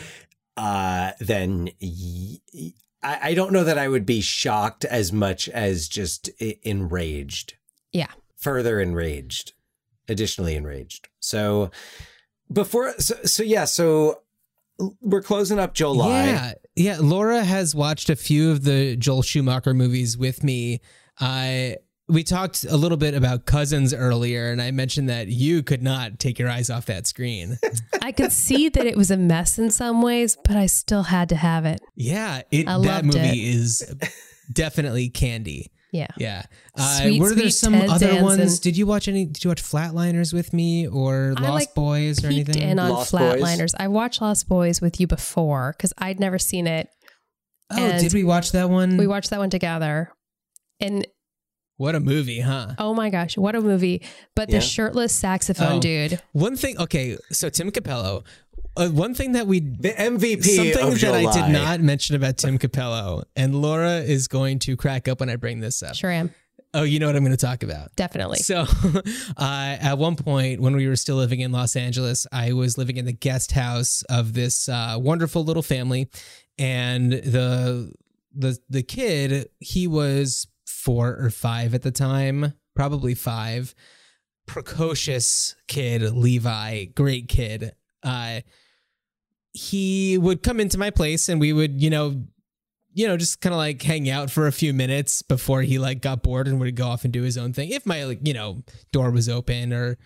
uh then y- y- I, I don't know that i would be shocked as much as just enraged Yeah. further enraged additionally enraged so before so, so yeah so we're closing up july Yeah, yeah. Laura has watched a few of the Joel Schumacher movies with me. I we talked a little bit about Cousins earlier, and I mentioned that you could not take your eyes off that screen. I could see that it was a mess in some ways, but I still had to have it. yeah, it, that movie it. is definitely candy. Yeah. Yeah. Uh, Sweet, were there sweet some Ted other Danson. ones? Did you watch any? Did you watch Flatliners with me or I, Lost like, Boys or anything? in on Flatliners. I watched Lost Boys with you before because I'd never seen it. Oh, And did we watch that one? We watched that one together. And What a movie, huh? oh my gosh, what a movie. But Yeah. the shirtless saxophone Oh, dude. One thing, okay, so Tim Cappello. Uh, one thing that we the MVP something of that I did not mention about Tim Cappello, and Laura is going to crack up when I bring this up. Sure am. Oh, you know what I'm going to talk about. Definitely. So, uh, at one point when we were still living in Los Angeles, I was living in the guest house of this uh, wonderful little family, and the the the kid he was four or five at the time, probably five. Precocious kid, Levi, great kid. Uh, he would come into my place, and we would, you know, you know, just kind of like hang out for a few minutes before he like got bored and would go off and do his own thing. If my like, you know, door was open or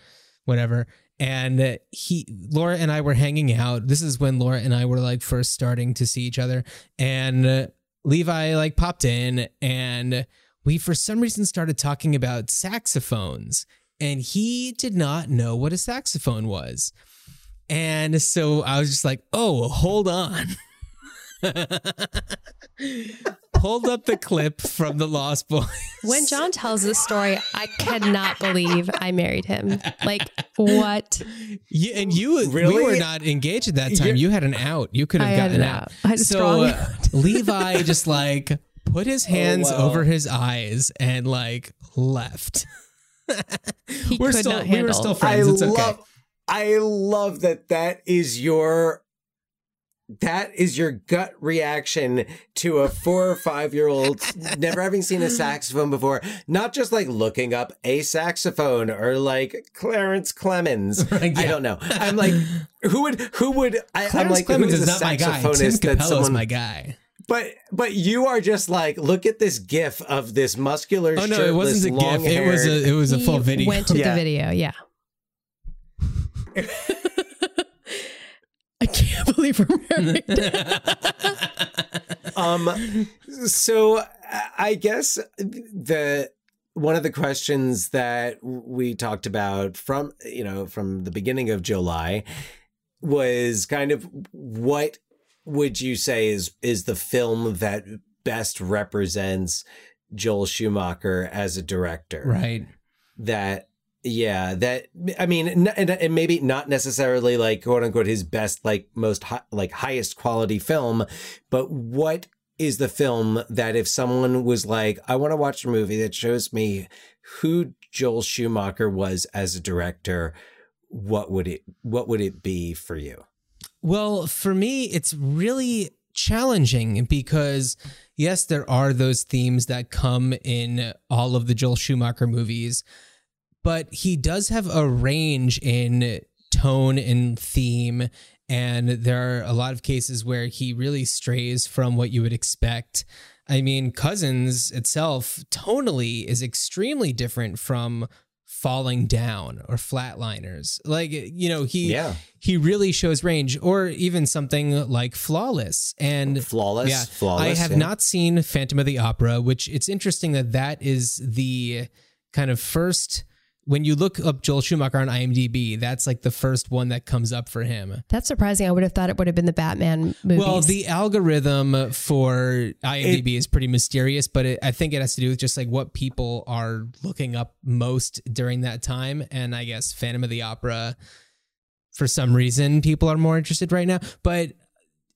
whatever. And he, Laura and I were hanging out. This is when Laura and I were like first starting to see each other. And Levi like popped in and we, for some reason, started talking about saxophones. And he did not know what a saxophone was. And so I was just like, oh, hold on. Pulled up the clip from the Lost Boys. When John tells this story, I cannot believe I married him. Like, what? You, and you Really? we were not engaged at that time. You're- You had an out. You could have I had gotten an out. out. I had a so strong uh, Levi just like put his hands wow. over his eyes and like left. He we're could still not we were still friends. I it's okay. Love I love that that is your that is your gut reaction to a four or five year old never having seen a saxophone before. Not just like looking up a saxophone or like Clarence Clemons. I don't know. I'm like, who would who would I, I'm Clarence like Clemons who is a not my guy. Tim saxophonist that Cappello's someone my guy. But but you are just like look at this gif of this muscular. Oh no, it wasn't a gif. It was a it was a He full video. Went to Yeah. the video, yeah. I can't believe we're married. um so i guess the one of the questions that we talked about from you know from the beginning of july was kind of what would you say is is the film that best represents joel schumacher as a director Right. that yeah that i mean and, and maybe not necessarily like quote unquote his best like most hi- like highest quality film but what is the film that if someone was like i want to watch a movie that shows me who joel schumacher was as a director what would it what would it be for you? Well, for me, it's really challenging because, yes, there are those themes that come in all of the Joel Schumacher movies, but he does have a range in tone and theme. And there are a lot of cases where he really strays from what you would expect. I mean, Cousins itself, tonally, is extremely different from falling down or flatliners like you know he Yeah. he really shows range or even something like flawless and Flawless? yeah Flawless, i have yeah. not seen phantom of the opera which it's interesting that that is the kind of first when you look up joel schumacher on imdb that's like the first one that comes up for him That's surprising. I would have thought it would have been the Batman movies. well, the algorithm for IMDb is pretty mysterious, but it, I think it has to do with just like what people are looking up most during that time. And I guess Phantom of the Opera, for some reason, people are more interested right now. But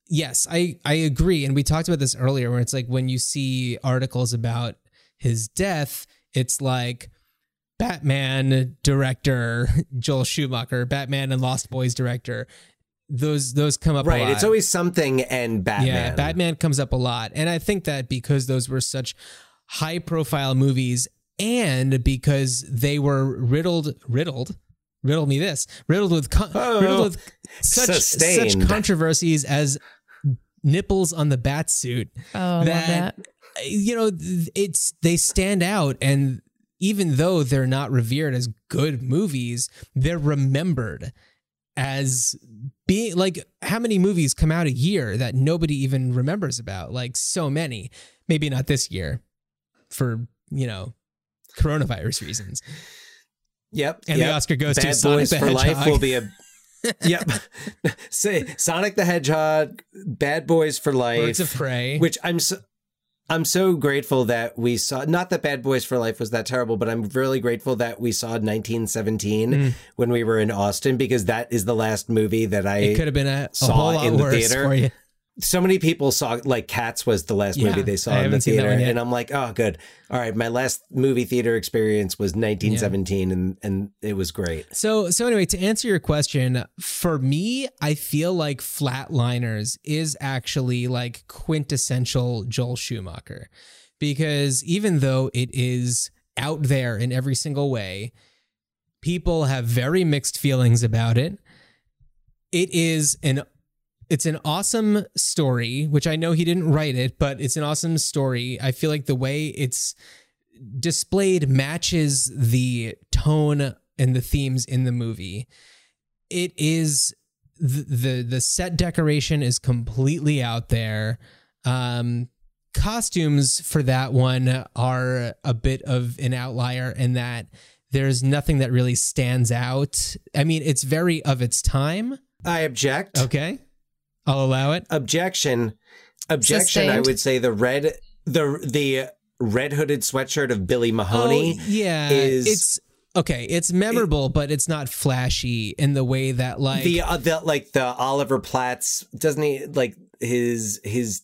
yes, I I agree, and we talked about this earlier, where it's like when you see articles about his death, it's like Batman director Joel Schumacher, Batman and Lost Boys director. Those those come up a Right. lot. It's always something and Batman. Yeah, Batman comes up a lot. And I think that because those were such high profile movies and because they were riddled riddled riddle me this riddled with con- Oh, riddled with such such controversies as nipples on the bat suit Oh, I love that. you know it's they stand out and even though they're not revered as good movies they're remembered as being like how many movies come out a year that nobody even remembers about like so many maybe not this year for you know coronavirus reasons Yep. And yep. the Oscar goes to Sonic Boys the for Life Hedgehog. will be a. yep. Say Sonic the Hedgehog, Bad Boys for Life, Birds of Prey. which I'm so. I'm so grateful that we saw. Not that Bad Boys for Life was that terrible, but I'm really grateful that we saw 1917 Mm. when we were in Austin because that is the last movie that I it could have been a, a saw whole lot in the theater. So many people saw like Cats was the last Yeah, movie they saw in the haven't seen that theater, and I'm like, oh, good. All right, my last movie theater experience was 1917, and and it was great. So so anyway, to answer your question, for me, I feel like Flatliners is actually like quintessential Joel Schumacher. Because even though it is out there in every single way, people have very mixed feelings about it. It is an it's an awesome story, which I know he didn't write it, but it's an awesome story. I feel like the way it's displayed matches the tone and the themes in the movie. It is the the, the set decoration is completely out there. Um, costumes for that one are a bit of an outlier in that there's nothing that really stands out. I mean, it's very of its time. I object. Okay. I'll allow it. Objection. Objection. I would say the red the the red hooded sweatshirt of Billy Mahoney. Oh, yeah, is it's okay. It's memorable, but it's not flashy in the way that like the uh, the like the Oliver Platts doesn't he like his his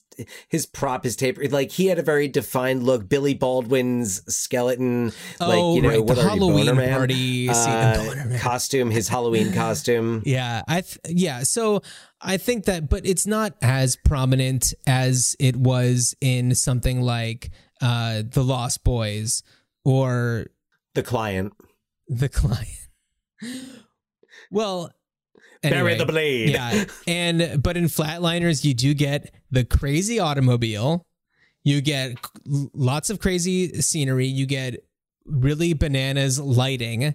his prop his taper like he had a very defined look. Billy Baldwin's skeleton, like Oh, you know right, the what are you, Halloween Boner party Uh, costume, his Halloween costume. Yeah, I th- yeah. So I think that, but it's not as prominent as it was in something like uh, the Lost Boys or the Client. The Client. Well, Bury the blade. Yeah, and but in Flatliners, you do get the crazy automobile. You get lots of crazy scenery. You get really bananas lighting.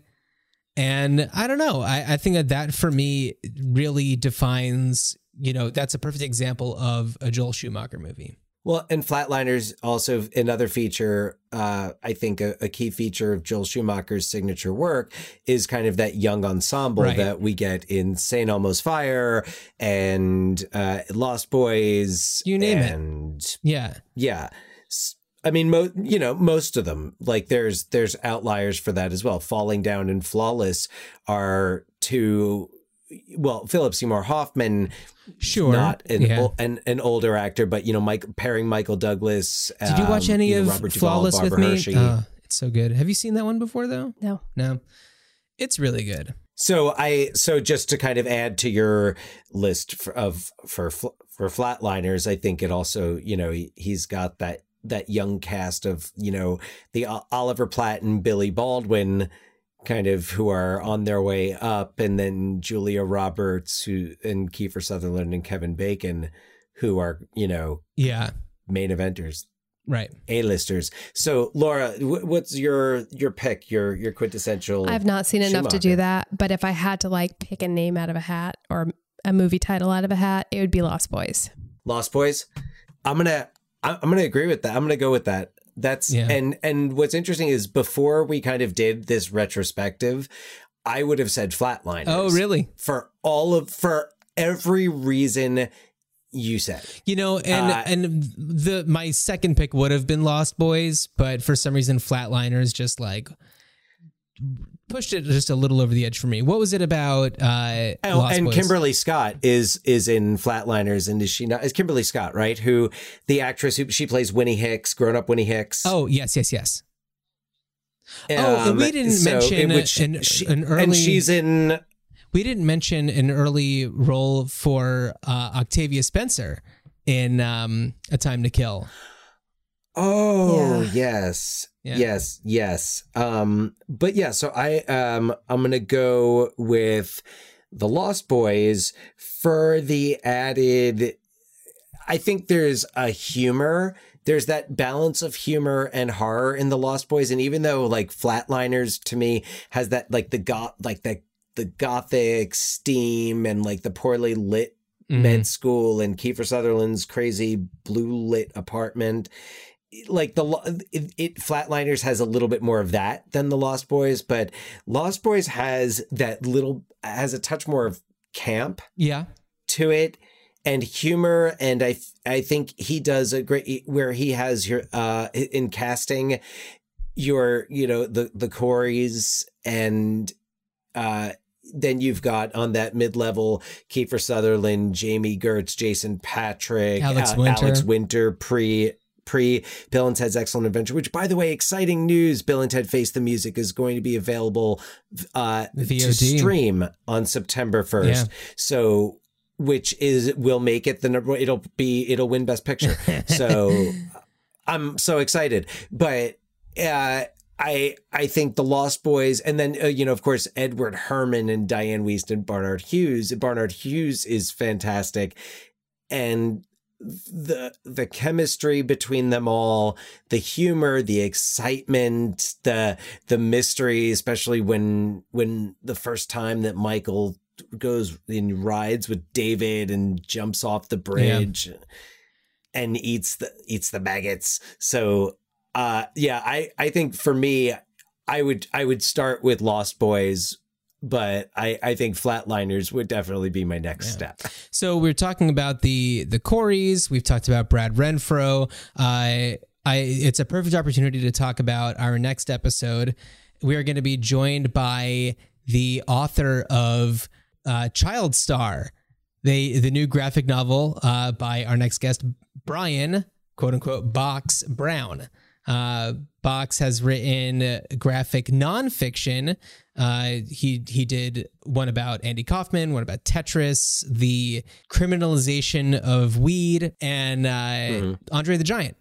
And I don't know. I, I think that that for me really defines, you know, that's a perfect example of a Joel Schumacher movie. Well, and Flatliners also another feature. Uh, I think a, a key feature of Joel Schumacher's signature work is kind of that young ensemble Right. that we get in Saint Elmo's Fire and uh, Lost Boys. You name it. and Yeah. yeah. S- I mean, mo- you know, most of them. Like, there's there's outliers for that as well. Falling Down and Flawless are two. Well, Philip Seymour Hoffman, Sure, not an yeah. ol- an, an older actor, but you know, Mike pairing Michael Douglas. Did you watch um, any you know, of Robert Duvall, Flawless with me? Hershey. Uh, it's so good. Have you seen that one before though? No. No. It's really good. So I so just to kind of add to your list for, of for for flatliners, I think it also you know he, he's got that that young cast of you know the O- Oliver Platt and Billy Baldwin kind of who are on their way up, and then Julia Roberts who and Kiefer Sutherland and Kevin Bacon who are you know Yeah. main eventers. Right. A-listers. So, Laura, wh- what's your your pick? Your your quintessential. I've not seen enough to do that, but if I had to like pick a name out of a hat or a movie title out of a hat, it would be Lost Boys. Lost Boys. I'm gonna I'm I'm gonna agree with that. I'm gonna go with that. That's Yeah. and and what's interesting is before we kind of did this retrospective, I would have said Flatliners. Oh, really? For all of for every reason you said. You know, and Uh, and the my second pick would have been Lost Boys, but for some reason Flatliners just like pushed it just a little over the edge for me. What was it about? Uh, Oh, Lost and Boys? Kimberly Scott is is in Flatliners, and is she not? Is Kimberly Scott right? Who the actress who she plays Winnie Hicks, grown up Winnie Hicks. Oh yes, yes, yes. oh, and we didn't Um, so mention which an, she- an early. and she's in. We didn't mention an early role for uh, Octavia Spencer in um, A Time to Kill. Oh Yeah. yes, Yeah. yes, yes. Um, but yeah, so I um I'm gonna go with the Lost Boys for the added. I think there's a humor. There's that balance of humor and horror in the Lost Boys, and even though like Flatliners to me has that like the goth like the the gothic steam and like the poorly lit Mhm. med school and Kiefer Sutherland's crazy blue lit apartment like the it, it flatliners has a little bit more of that than the lost boys but lost boys has that little has a touch more of camp Yeah. to it and humor and i i think he does a great where he has your uh in casting your you know the the Coreys and uh then you've got on that mid-level Kiefer Sutherland, Jami Gertz, Jason Patric, Alex uh, Winter. Alex Winter pre pre Bill and Ted's Excellent Adventure. Which, by the way, exciting news! Bill and Ted Face the Music is going to be available uh, to stream on September first. So, which is will make it the number. It'll be it'll win Best Picture. So, I'm so excited. But uh, I I think the Lost Boys, and then uh, you know, of course, Edward Herrmann and Dianne Wiest and Barnard Hughes. Barnard Hughes is fantastic, and the the chemistry between them all, the humor, the excitement, the the mystery, especially when when the first time that Michael goes and rides with David and jumps off the bridge and eats the eats the maggots. So uh yeah, I I think for me I would I would start with Lost Boys, but I I think Flatliners would definitely be my next step. So we're talking about the the Coreys. We've talked about Brad Renfro. I I it's a perfect opportunity to talk about our next episode. We are going to be joined by the author of uh, Child Star, the the new graphic novel uh, by our next guest Brian, quote unquote Box Brown. Uh, Box has written graphic nonfiction. Uh, he he did one about Andy Kaufman, one about Tetris, the criminalization of weed, and uh, Andre the Giant.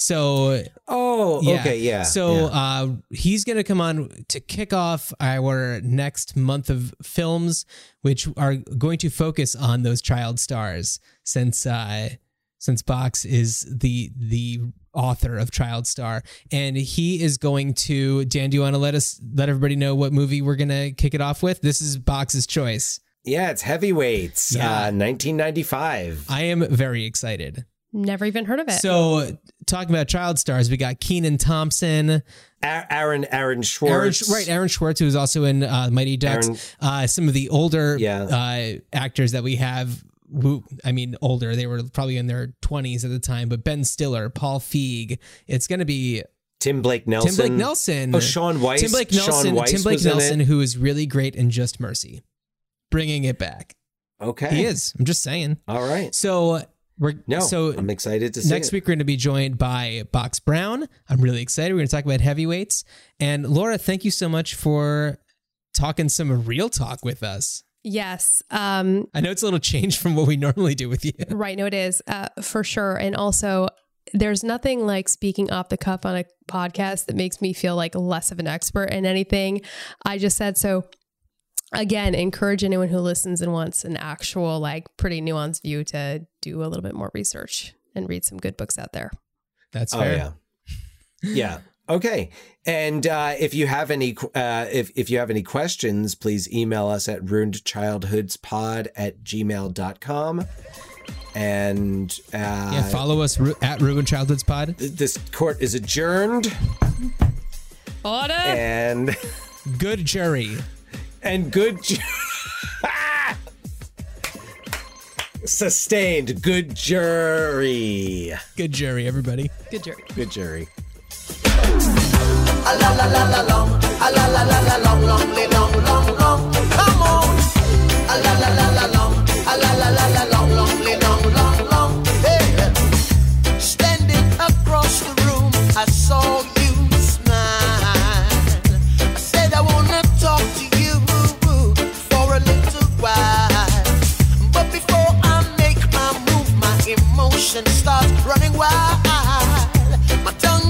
So oh okay, yeah, So yeah. uh, he's gonna come on to kick off our next month of films, which are going to focus on those child stars, since uh, since Box is the the author of Child Star, and he is going to. Dan, do you want to let us let everybody know what movie we're gonna kick it off with? This is Box's choice. Yeah, it's Heavyweights, uh, 1995. I am very excited. Never even heard of it. So, talking about child stars, we got Kenan Thompson, Aaron Aaron Schwartz, Aaron, right? Aaron Schwartz, who was also in uh, Mighty Ducks. Aaron- uh, some of the older Yeah. uh, actors that we have. Who, I mean, older. They were probably in their twenties at the time. But Ben Stiller, Paul Feig. It's going to be Tim Blake Nelson. Tim Blake Nelson. Oh, Shaun Weiss. Tim Blake Shaun Nelson. Weiss Tim Blake Nelson, who is really great in Just Mercy, bringing it back. Okay, He is. I'm just saying. All right. So we're No, so I'm excited to see next it. week we're going to be joined by Box Brown. I'm really excited. We're going to talk about heavyweights. And Laura, thank you so much for talking some real talk with us. Yes. Um, I know it's a little change from what we normally do with you. Right. No, it is uh, for sure. And also, there's nothing like speaking off the cuff on a podcast that makes me feel like less of an expert in anything I just said. So, again, encourage anyone who listens and wants an actual, like, pretty nuanced view to do a little bit more research and read some good books out there. That's Oh fair. yeah, yeah. Okay, and uh, if you have any, uh, if if you have any questions, please email us at ruinedchildhoodspod at gmail.com. And uh, Yeah, follow us ru- at Ruined Childhoods Pod. This court is adjourned, Order. and good jury, and good. Ju- Sustained good jury. Good jury, everybody. Good jury. Good jury. A la la la long, a la la la long, long, long, long, long. Come on. A la la la long, a la la la long, long, long, long, long. Hey. Standing across the room, I saw you smile. I said I wanna talk to you for a little while, but before I make my move, my emotions start running wild. My tongue